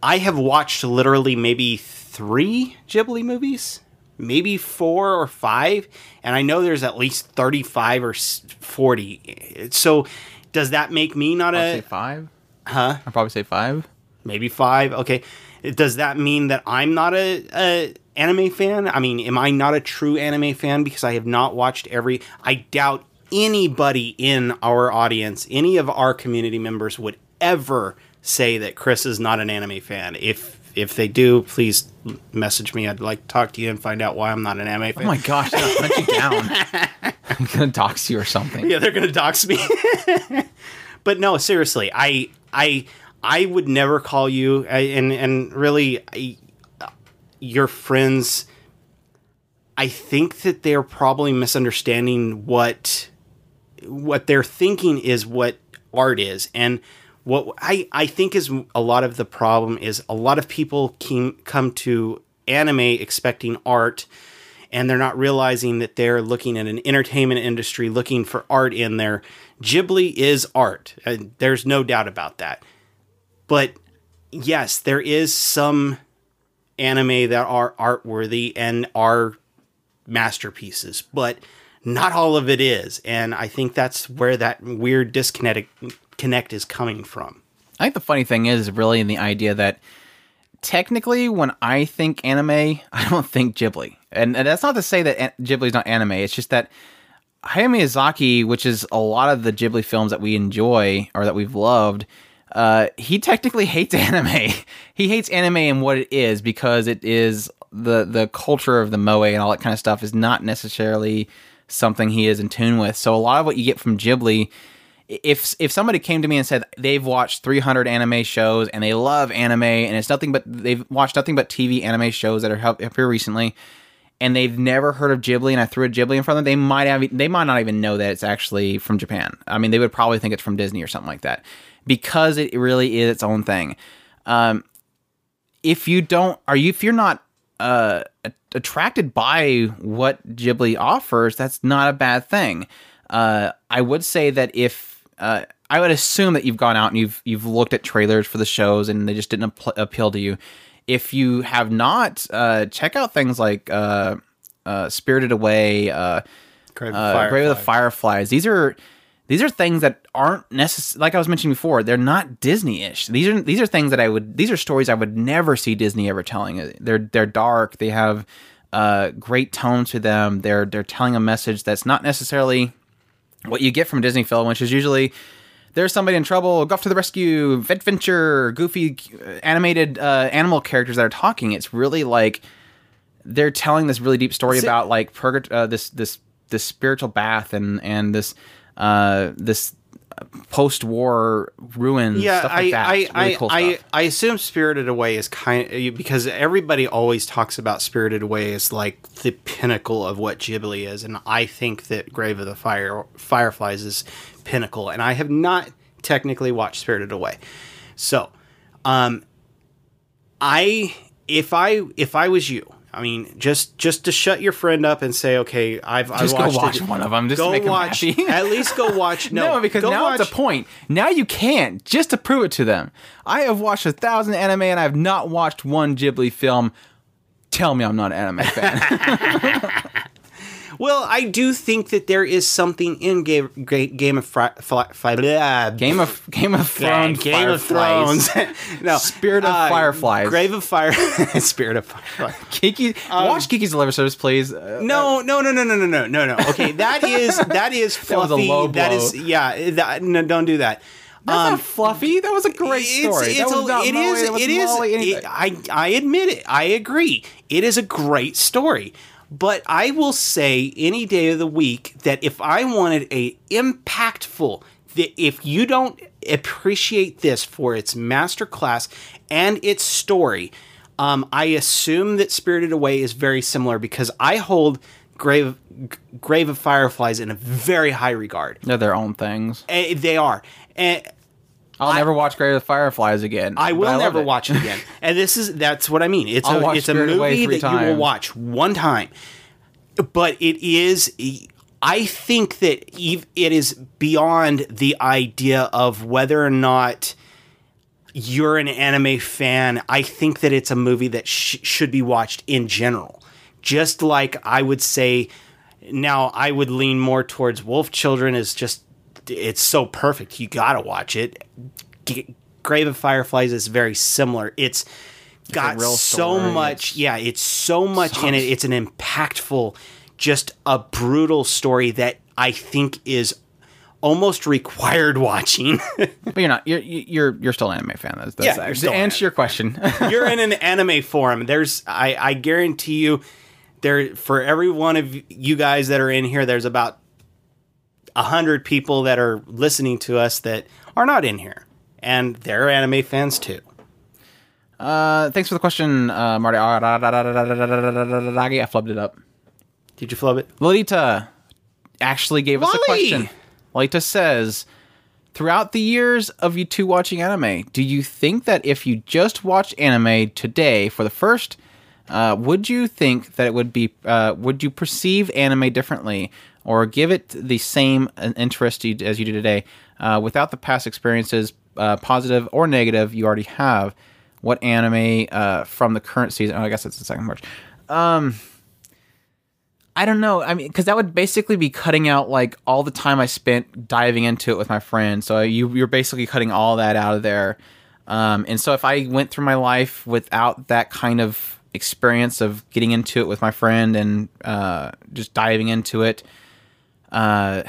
C: I have watched literally maybe 3 Ghibli movies, maybe 4 or 5, and I know there's at least 35 or 40. So does that make me not
B: say
C: a
B: five.
C: huh?
B: I'd probably say five.
C: maybe five. Okay, does that mean that I'm not a, a anime fan? I mean, am I not a true anime fan because I have not watched every? I doubt anybody in our audience, any of our community members, would ever say that Chris is not an anime fan. If if they do, please message me. I'd like to talk to you and find out why I'm not an anime oh fan.
B: Oh my gosh, they'll hunt you down. I'm gonna dox you or something.
C: yeah, they're gonna dox me. but no, seriously, I I I would never call you I- and and really I, your friends. I think that they're probably misunderstanding what what they're thinking is what art is and what I, I think is a lot of the problem is a lot of people can come to anime expecting art and they're not realizing that they're looking at an entertainment industry looking for art in there. Ghibli is art. And there's no doubt about that. But yes, there is some anime that are art worthy and are masterpieces, but not all of it is. And I think that's where that weird disconnect connect is coming from.
B: I think the funny thing is really in the idea that technically, when I think anime, I don't think Ghibli, and, and that's not to say that Ghibli's not anime. It's just that Hayao Miyazaki, which is a lot of the Ghibli films that we enjoy or that we've loved, uh, he technically hates anime. he hates anime and what it is because it is the the culture of the moe and all that kind of stuff is not necessarily something he is in tune with. So a lot of what you get from Ghibli if if somebody came to me and said they've watched 300 anime shows and they love anime and it's nothing but they've watched nothing but TV anime shows that are up here recently and they've never heard of Ghibli and I threw a Ghibli in front of them, they might have they might not even know that it's actually from Japan. I mean, they would probably think it's from Disney or something like that because it really is its own thing. Um, if you don't, are you if you're not uh, attracted by what Ghibli offers, that's not a bad thing. Uh, I would say that if uh, I would assume that you've gone out and you've you've looked at trailers for the shows and they just didn't apl- appeal to you. If you have not, uh, check out things like uh, uh, Spirited Away, uh,
C: Grave
B: Grave of the Fireflies. These are these are things that aren't necessary. Like I was mentioning before, they're not Disney-ish. These are these are things that I would. These are stories I would never see Disney ever telling. They're they're dark. They have uh, great tone to them. They're they're telling a message that's not necessarily what you get from a Disney film, which is usually there's somebody in trouble, go off to the rescue, adventure, goofy uh, animated uh, animal characters that are talking. It's really like they're telling this really deep story about like purgat- uh, this this this spiritual bath and and this uh, this post war ruin
C: yeah,
B: stuff
C: I,
B: like that.
C: I,
B: really
C: I,
B: cool
C: I. I assume Spirited Away is kind of because everybody always talks about Spirited Away as like the pinnacle of what Ghibli is, and I think that Grave of the Fire Fireflies is pinnacle, and I have not technically watched Spirited Away, so, um, I if I if I was you. I mean, just just to shut your friend up and say, okay, I've
B: Just
C: I
B: go
C: watched
B: watch
C: it.
B: one of 'em, just
C: go watch. at least go watch. No,
B: No, because now
C: watch,
B: it's a point. Now you can't just to prove it to them. I have watched a thousand anime and I have not watched one Ghibli film. Tell me I'm not an anime fan.
C: Well, I do think that there is something in Game, Game of Fri- blah,
B: Game of Game of Thrones,
C: Game of Thrones. no,
B: Spirit of uh, Fireflies.
C: Grave of Fire. Spirit of Fireflies.
B: Kiki, um, watch Kiki's Delivery Service, please. Uh,
C: No, uh, no, no, no, no, no, no, no, no. Okay, that is that is
B: That was a
C: fluffy.
B: low blow.
C: is yeah. That, no, don't do that.
B: that's not um, fluffy. That was a great story. that was
C: a- it
B: Moe,
C: is-
B: that
C: it is-
B: Molly,
C: it- I I admit it. I agree. It is a great story. But I will say any day of the week that if I wanted a impactful that if you don't appreciate this for its masterclass and its story, um, I assume that Spirited Away is very similar because I hold Grave Grave of Fireflies in a very high regard.
B: They're their own things.
C: Eh, they are. And
B: I'll
C: I-
B: never watch Grave of Fireflies again.
C: I will
B: love
C: never
B: it.
C: watch it again. and this is that's what I mean. It's
B: I'll
C: a it's a
B: Spirited Away
C: movie that you will watch one time. But it is I think that it is beyond the idea of whether or not you're an anime fan. I think that it's a movie that sh- should be watched in general. Just like I would say now I would lean more towards Wolf Children is just it's so perfect. You got to watch it. G- Grave of Fireflies is very similar. It's got
B: real
C: so
B: story.
C: much yeah, it's so much in it. It's an impactful just a brutal story that I think is almost required watching.
B: But you're not. You're you're you're still an anime fan. That's, that's
C: Yeah, you're
B: to answer your question.
C: you're in an anime forum. There's, I, I guarantee you, there for every one of you guys that are in here, there's about a hundred people that are listening to us that are not in here, and they're anime fans too.
B: uh, thanks for the question, uh, Marty. I flubbed it up.
C: Did you flub it?
B: Lolita actually gave us a question. Lolita says, throughout the years of you two watching anime, do you think that if you just watched anime today for the first, uh, would you think that it would be, uh, would you perceive anime differently or give it the same interest as you do today uh, without the past experiences, uh, positive or negative, you already have? What anime uh, from the current season? Oh, I guess it's the second March. I don't know. I mean, because that would basically be cutting out like all the time I spent diving into it with my friends. So you you're basically cutting all that out of there. Um, and so if I went through my life without that kind of experience of getting into it with my friend and uh, just diving into it, uh,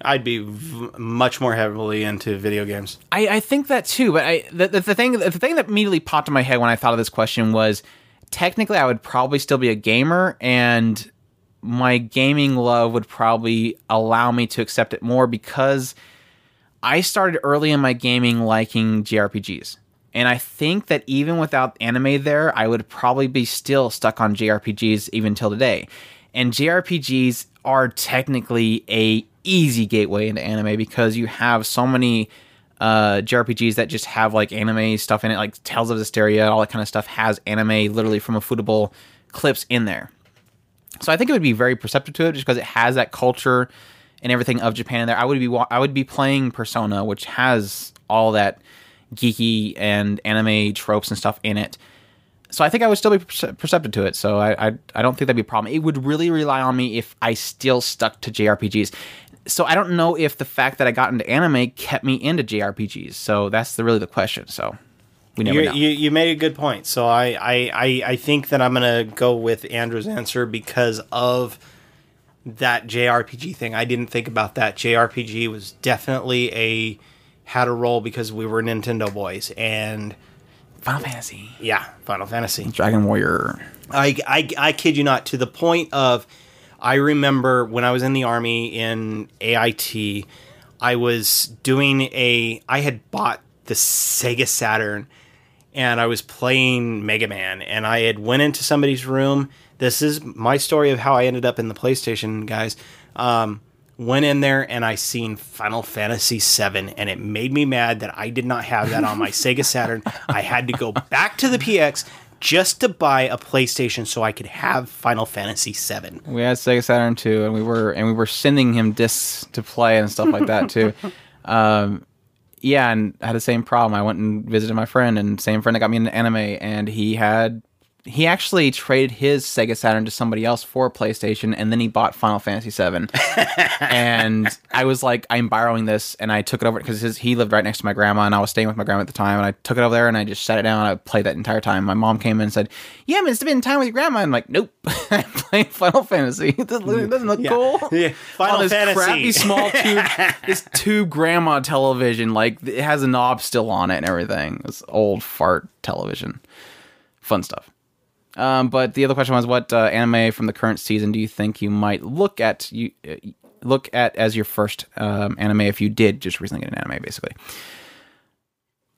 C: I'd be v- much more heavily into video games.
B: I, I think that too, but I the, the, the thing the thing that immediately popped in my head when I thought of this question was technically I would probably still be a gamer and my gaming love would probably allow me to accept it more because I started early in my gaming liking JRPGs. And I think that even without anime there, I would probably be still stuck on JRPGs even till today. And JRPGs are technically a easy gateway into anime because you have so many uh, JRPGs that just have like anime stuff in it, like Tales of Zestiria, all that kind of stuff has anime literally from ufotable clips in there. So I think it would be very perceptive to it just because it has that culture and everything of Japan in there. I would be I would be playing Persona, which has all that geeky and anime tropes and stuff in it. So I think I would still be perceptive to it. So I, I I don't think that'd be a problem. It would really rely on me if I still stuck to JRPGs. So I don't know if the fact that I got into anime kept me into JRPGs. So that's the really the question. So we never
C: You,
B: know.
C: you, you made a good point. So I, I, I, I think that I'm going to go with Andrew's answer because of that JRPG thing. I didn't think about that. JRPG was definitely a had a role because we were Nintendo boys and
B: Final Fantasy,
C: yeah, Final Fantasy.
B: Dragon Warrior.
C: I, I, I kid you not, to the point of I remember when I was in the army in AIT, I was doing a I had bought the Sega Saturn and I was playing Mega Man and I had went into somebody's room. This is my story of how I ended up in the PlayStation, guys. Um, went in there and I seen Final Fantasy VII, and it made me mad that I did not have that on my Sega Saturn. I had to go back to the PX just to buy a PlayStation so I could have Final Fantasy VII.
B: We had Sega Saturn too, and we were and we were sending him discs to play and stuff like that too. um, yeah, and I had the same problem. I went and visited my friend, and same friend that got me into anime, and he had he actually traded his Sega Saturn to somebody else for a PlayStation, and then he bought Final Fantasy VII. and I was like, I'm borrowing this, and I took it over because he lived right next to my grandma, and I was staying with my grandma at the time, and I took it over there, and I just sat it down, and I played that entire time. My mom came in and said, "Yeah, I'm been time with your grandma." I'm like, "Nope, I'm playing Final Fantasy. It doesn't look, it cool."
C: Yeah, Final
B: On this
C: Fantasy.
B: crappy small tube, this tube grandma television, like it has a knob still on it and everything. This old fart television, fun stuff. Um, but the other question was, what uh, anime from the current season do you think you might look at you uh, look at as your first um, anime if you did just recently get an anime, basically?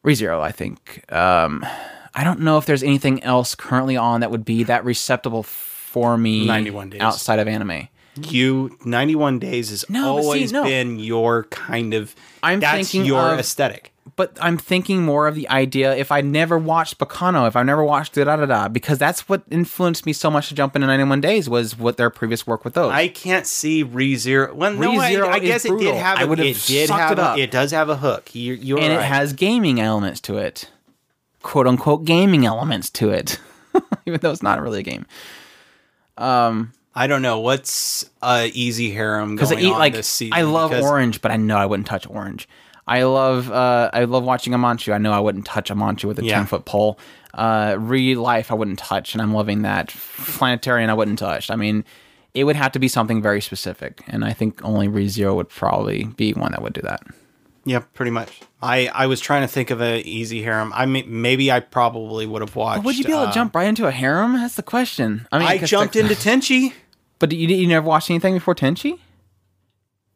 B: ReZero, I think. Um, I don't know if there's anything else currently on that would be that receptible for me
C: 91 Days.
B: outside of anime.
C: You 91 days has
B: No, but see,
C: always
B: no.
C: been your kind of
B: I'm
C: that's
B: thinking
C: your
B: of-
C: aesthetic.
B: But I'm thinking more of the idea if I never watched Baccano, if I never watched da da da da, because that's what influenced me so much to jump into 91 Days was what their previous work with those.
C: I can't see ReZero. Well, no, I,
B: ReZero
C: I
B: is
C: guess it did have.
B: I
C: a-
B: would have
C: it did
B: sucked
C: have.
B: it
C: a- It does have a hook. You, you're
B: and
C: right.
B: it has gaming elements to it, quote unquote gaming elements to it, even though it's not really a game.
C: Um, I don't know what's uh, easy harem
B: Because
C: going
B: I eat like. I love
C: because
B: orange, but I know I wouldn't touch orange. I love uh, I love watching Amanchu. I know I wouldn't touch Amanchu with a
C: Yeah.
B: ten foot pole. Uh, ReLIFE I wouldn't touch, and I'm loving that. Planetarian I wouldn't touch. I mean, it would have to be something very specific, and I think only ReZero would probably be one that would do that.
C: Yeah, pretty much. I, I was trying to think of a easy harem. I mean, maybe I probably would have watched.
B: Would you be able to
C: uh,
B: jump right into a harem? That's the question. I mean,
C: I jumped
B: the-
C: into Tenchi.
B: but you you never watched anything before Tenchi?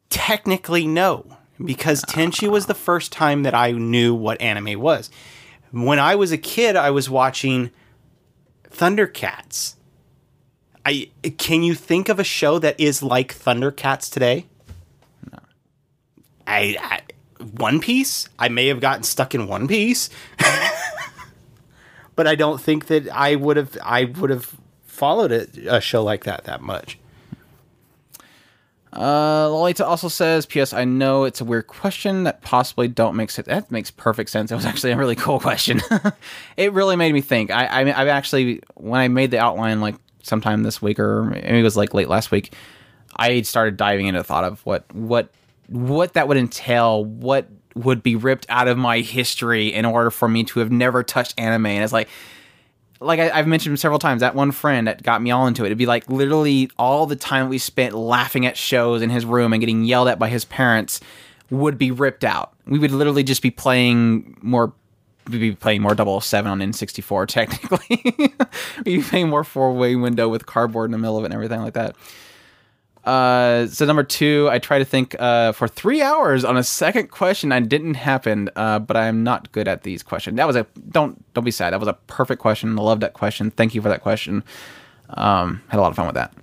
C: Technically, no, because Tenchi was the first time that I knew what anime was. When I was a kid, I was watching Thundercats. I can you think of a show that is like Thundercats today? No. I, I One Piece. I may have gotten stuck in One Piece, but I don't think that I would have. I would have followed a, a show like that that much.
B: Uh, Lolita also says, "P.S. I know it's a weird question that possibly don't make sense. That makes perfect sense. It was actually a really cool question. it really made me think. I, I, I've actually when I made the outline like sometime this week or maybe it was like late last week, I started diving into the thought of what what what that would entail. What would be ripped out of my history in order for me to have never touched anime? And it's like." Like I, I've mentioned several times, that one friend that got me all into it. It'd be like literally all the time we spent laughing at shows in his room and getting yelled at by his parents would be ripped out. We would literally just be playing more. We'd be playing more 007 on N64, technically. We'd be playing more four way window with cardboard in the middle of it and everything like that. Uh, so number two, I try to think uh, for three hours on a second question. I didn't happen, uh, but I am not good at these questions. That was a don't don't be sad. That was a perfect question. I love that question. Thank you for that question. Um, had a lot of fun with that.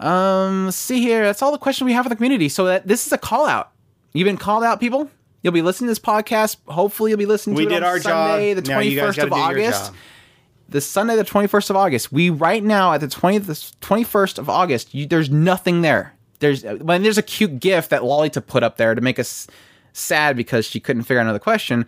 B: Um, let's see here. That's all the questions we have for the community. So that this is a call out. You've been called out, people. You'll be listening to this podcast. Hopefully, you'll be listening to
C: We
B: it
C: did
B: on
C: our
B: Sunday,
C: job.
B: the twenty first of August. The Sunday, the 21st of August. We right now at the 20th, the 21st of August. You, there's nothing there. There's when there's a cute GIF that Lolita put up there to make us sad because she couldn't figure out another question.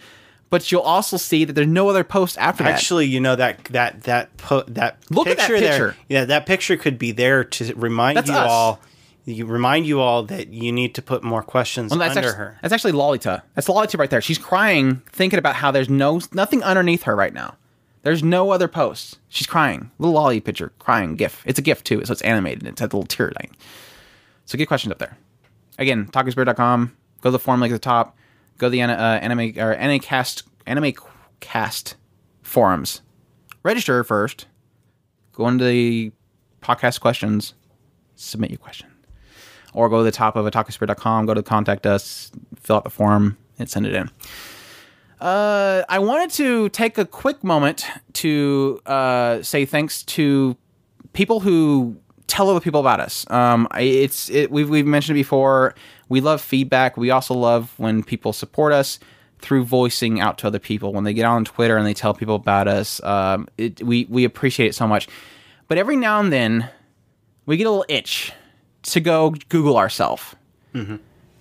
B: But you'll also see that there's no other post after that.
C: Actually, you know that that that po- that
B: Look at that
C: picture there. Yeah, that picture could be there to remind
B: That's
C: you
B: us.
C: all. You remind you all that you need to put more questions
B: Well, that's
C: under
B: actually,
C: her.
B: That's actually Lolita. That's Lolita right there. She's crying, thinking about how there's no nothing underneath her right now. There's no other posts. She's crying. Little Lolly picture, crying GIF. It's a GIF too, so it's animated. It's a little tear line. So get questions up there. Again, otakuspirit.com. Go to the forum link at the top. Go to the uh, anime or Animecast Anime Cast forums. Register first. Go into the podcast questions. Submit your question or go to the top of otakuspirit.com, go to contact us, fill out the form, and send it in. Uh, I wanted to take a quick moment to uh, say thanks to people who tell other people about us. Um, it's it, we've we've mentioned it before. We love feedback. We also love when people support us through voicing out to other people. When they get on Twitter and they tell people about us, um, it, we we appreciate it so much. But every now and then, we get a little itch to go Google ourselves.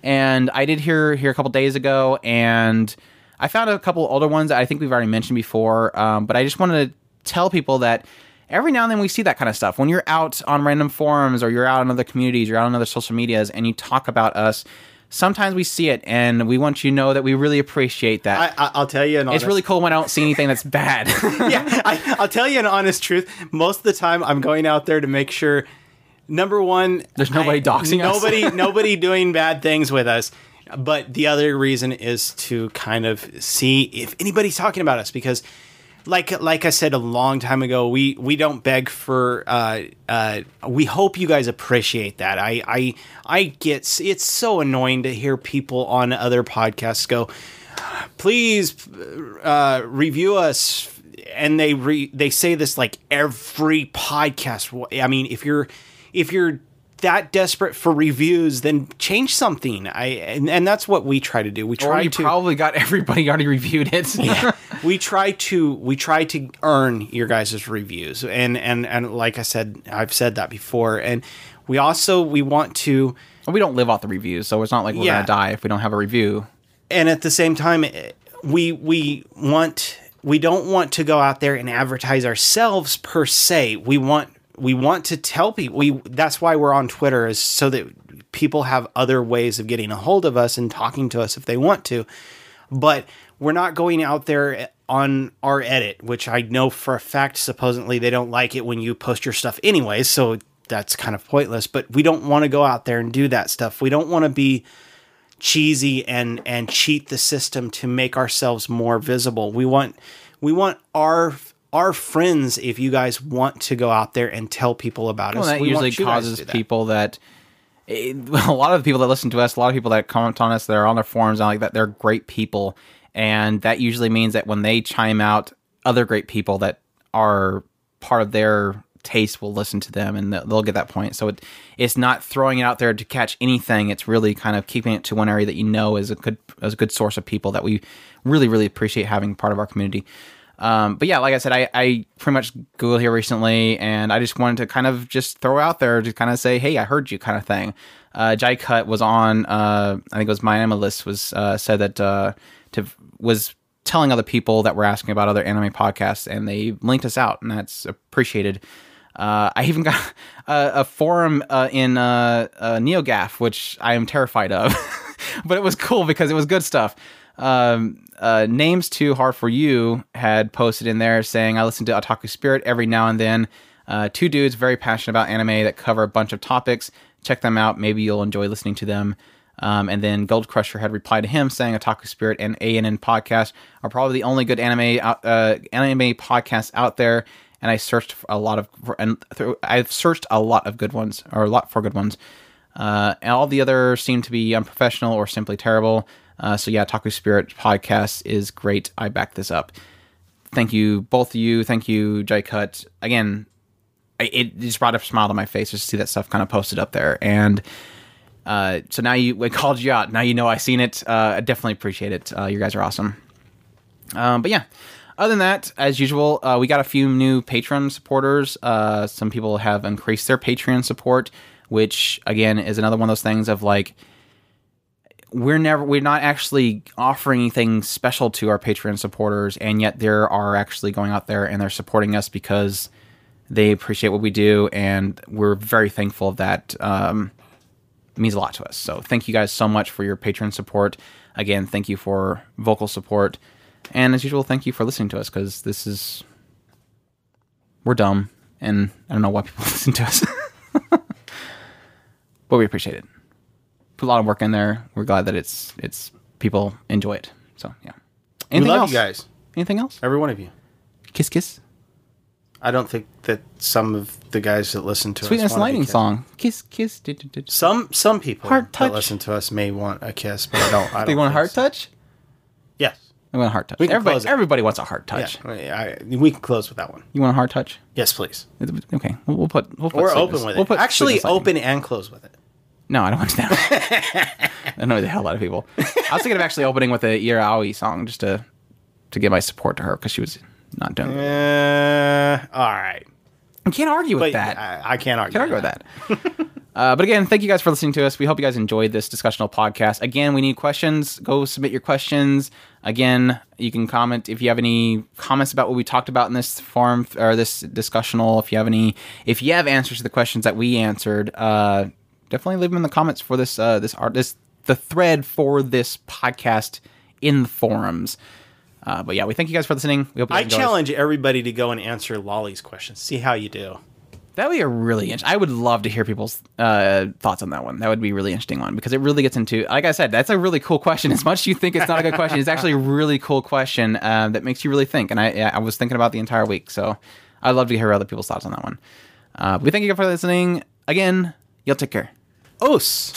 B: And I did hear here a couple days ago, and I found a couple older ones that I think we've already mentioned before. Um, but I just wanted to tell people that every now and then we see that kind of stuff. When you're out on random forums or you're out in other communities, you're out on other social medias, and you talk about us. Sometimes we see it, and we want you to know that we really appreciate that.
C: I, I, I'll tell you an honest,
B: it's really cool when I don't see anything that's bad.
C: yeah, I, I'll tell you an honest truth. Most of the time, I'm going out there to make sure. Number one,
B: There's nobody
C: I-
B: doxing us.
C: nobody, nobody doing bad things with us. But the other reason is to kind of see if anybody's talking about us because, like, like I said a long time ago, we we don't beg for. Uh, uh, we hope you guys appreciate that. I I I get it's so annoying to hear people on other podcasts go, please uh, review us and they re- they say this like every podcast i mean if you're if you're that desperate for reviews, then change something. I and, and that's what we try to do. We
B: Or
C: try
B: you
C: to
B: probably got everybody already reviewed it.
C: yeah, we try to we try to earn your guys' reviews and and and like i said i've said that before and we also we want to
B: we don't live off the reviews, so it's not like we're
C: Yeah.
B: gonna die if we don't have a review.
C: and at the same time we we want we don't want to go out there and advertise ourselves per se we want we want to tell people we that's why we're on twitter is so that people have other ways of getting a hold of us and talking to us if they want to. But we're not going out there eh, on our edit which i know for a fact supposedly they don't like it when you post your stuff anyway so that's kind of pointless. But we don't want to go out there and do that stuff. We don't want to be cheesy and and cheat the system to make ourselves more visible. We want we want our our friends if you guys want to go out there and tell people about
B: Well,
C: us.
B: that
C: we
B: usually
C: want you guys to
B: causes
C: that.
B: people that eh, a lot of the people that listen to us, a lot of people that comment on us, that are on their forums and like that, they're great people, and that usually means that when they chime out, other great people that are part of their taste will listen to them and they'll- they'll get that point. So it, it's not throwing it out there to catch anything. It's really kind of keeping it to one area that you know is a good is a good source of people that we really really appreciate having part of our community. Um, but yeah, like I said, I, I pretty much Googled here recently, and I just wanted to kind of just throw out there to kind of say, hey, I heard you, kind of thing. Uh, Jai Cut was on, uh, I think it was my List was uh, said that uh, to was telling other people that were asking about other anime podcasts, and they linked us out, and that's appreciated. Uh, I even got a, a forum uh, in uh, uh, NeoGaf, which I am terrified of, but it was cool because it was good stuff. Um, uh, Names Too Hard for You had posted in there saying, I listen to Otaku Spirit every now and then. Uh, two dudes very passionate about anime that cover a bunch of topics. Check them out. Maybe you'll enjoy listening to them. Um, and then Gold Crusher had replied to him saying Otaku Spirit and ANN podcast are probably the only good anime uh, anime podcasts out there. And I searched a lot of and I've searched a lot of good ones or a lot for good ones. Uh, and all the other seem to be unprofessional or simply terrible. Uh, so yeah, Taku Spirit podcast is great. I back this up. Thank you, both of you. Thank you, Jai Cut. Again, it just brought a smile to my face just to see that stuff kind of posted up there. And uh, so now you, we called you out. Now you know I seen it. Uh, I definitely appreciate it. Uh, you guys are awesome. Um, but yeah, other than that, as usual, uh, we got a few new Patreon supporters. Uh, some people have increased their Patreon support, which again is another one of those things of like we're never we're not actually offering anything special to our Patreon supporters, and yet they are actually going out there and they're supporting us because they appreciate what we do, and we're very thankful of that. Um, means a lot to us. So thank you guys so much for your Patreon support. Again, thank you for vocal support, and as usual, thank you for listening to us because this is we're dumb, and I don't know why people listen to us, but we appreciate it put a lot of work in there. We're glad that it's it's people enjoy it. So yeah.
C: We love
B: else?
C: you guys,
B: Anything else?
C: every one of you.
B: Kiss kiss.
C: I don't think that some of the guys that listen to
B: Sweetness
C: us be
B: lightning song. Kiss kiss. du- du- du.
C: Some some people
B: Heart
C: that
B: touch.
C: listen to us may want a kiss, but I don't. I
B: They
C: don't
B: want a heart
C: so.
B: touch.
C: Yes.
B: I want a heart touch. Everybody, everybody wants a heart touch.
C: Yeah, I, we can close with that one.
B: You want a heart touch?
C: Yes, please.
B: Okay, we'll, we'll put. We'll put
C: We're open with
B: we'll
C: it.
B: put
C: Actually, open and close with it.
B: No, I don't want that. I know the hell out of people. I was thinking of actually opening with a Eir Aoi song just to to give my support to her because she was not doing.
C: Uh, all right.
B: I can't argue with
C: But
B: that.
C: I, I can't argue.
B: Can't argue with that. uh, but again, thank you guys for listening to us. We hope you guys enjoyed this discussional podcast. Again, we need questions. Go submit your questions. Again, you can comment if you have any comments about what we talked about in this forum or this discussional. If you have any, if you have answers to the questions that we answered, uh, definitely leave them in the comments for this uh, this art this the thread for this podcast in the forums. Uh, but yeah, we thank you guys for listening. We hope you
C: I challenge everybody to go and answer Lolly's questions. See how you do.
B: That would be a really interesting. I would love to hear people's uh, thoughts on that one. That would be a really interesting one because it really gets into, like I said, that's a really cool question. As much as you think it's not a good question, it's actually a really cool question uh, that makes you really think. And I, I was thinking about the entire week, so I'd love to hear other people's thoughts on that one. Uh, we thank you for listening. Again, you'll take care.
C: Os.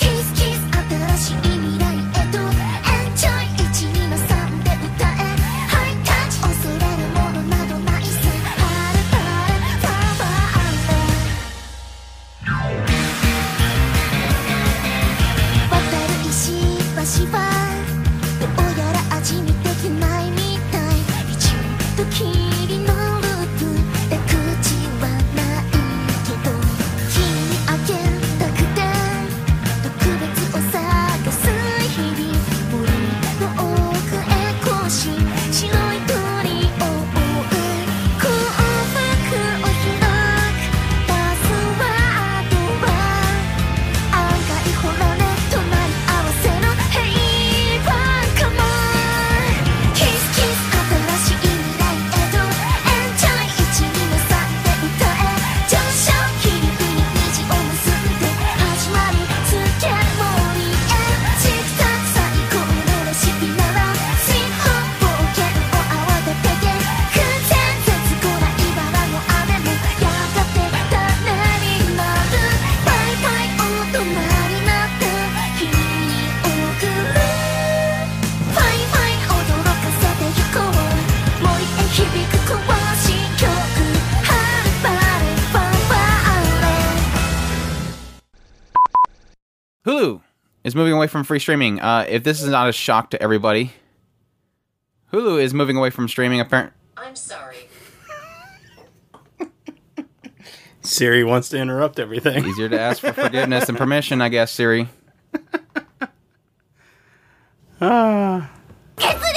B: Hulu is moving away from free streaming. Uh, if this is not a shock to everybody, Hulu is moving away from streaming. Apparent.
D: I'm sorry.
C: Siri wants to interrupt everything.
B: Easier to ask for forgiveness and permission, I guess, Siri.
E: ケツ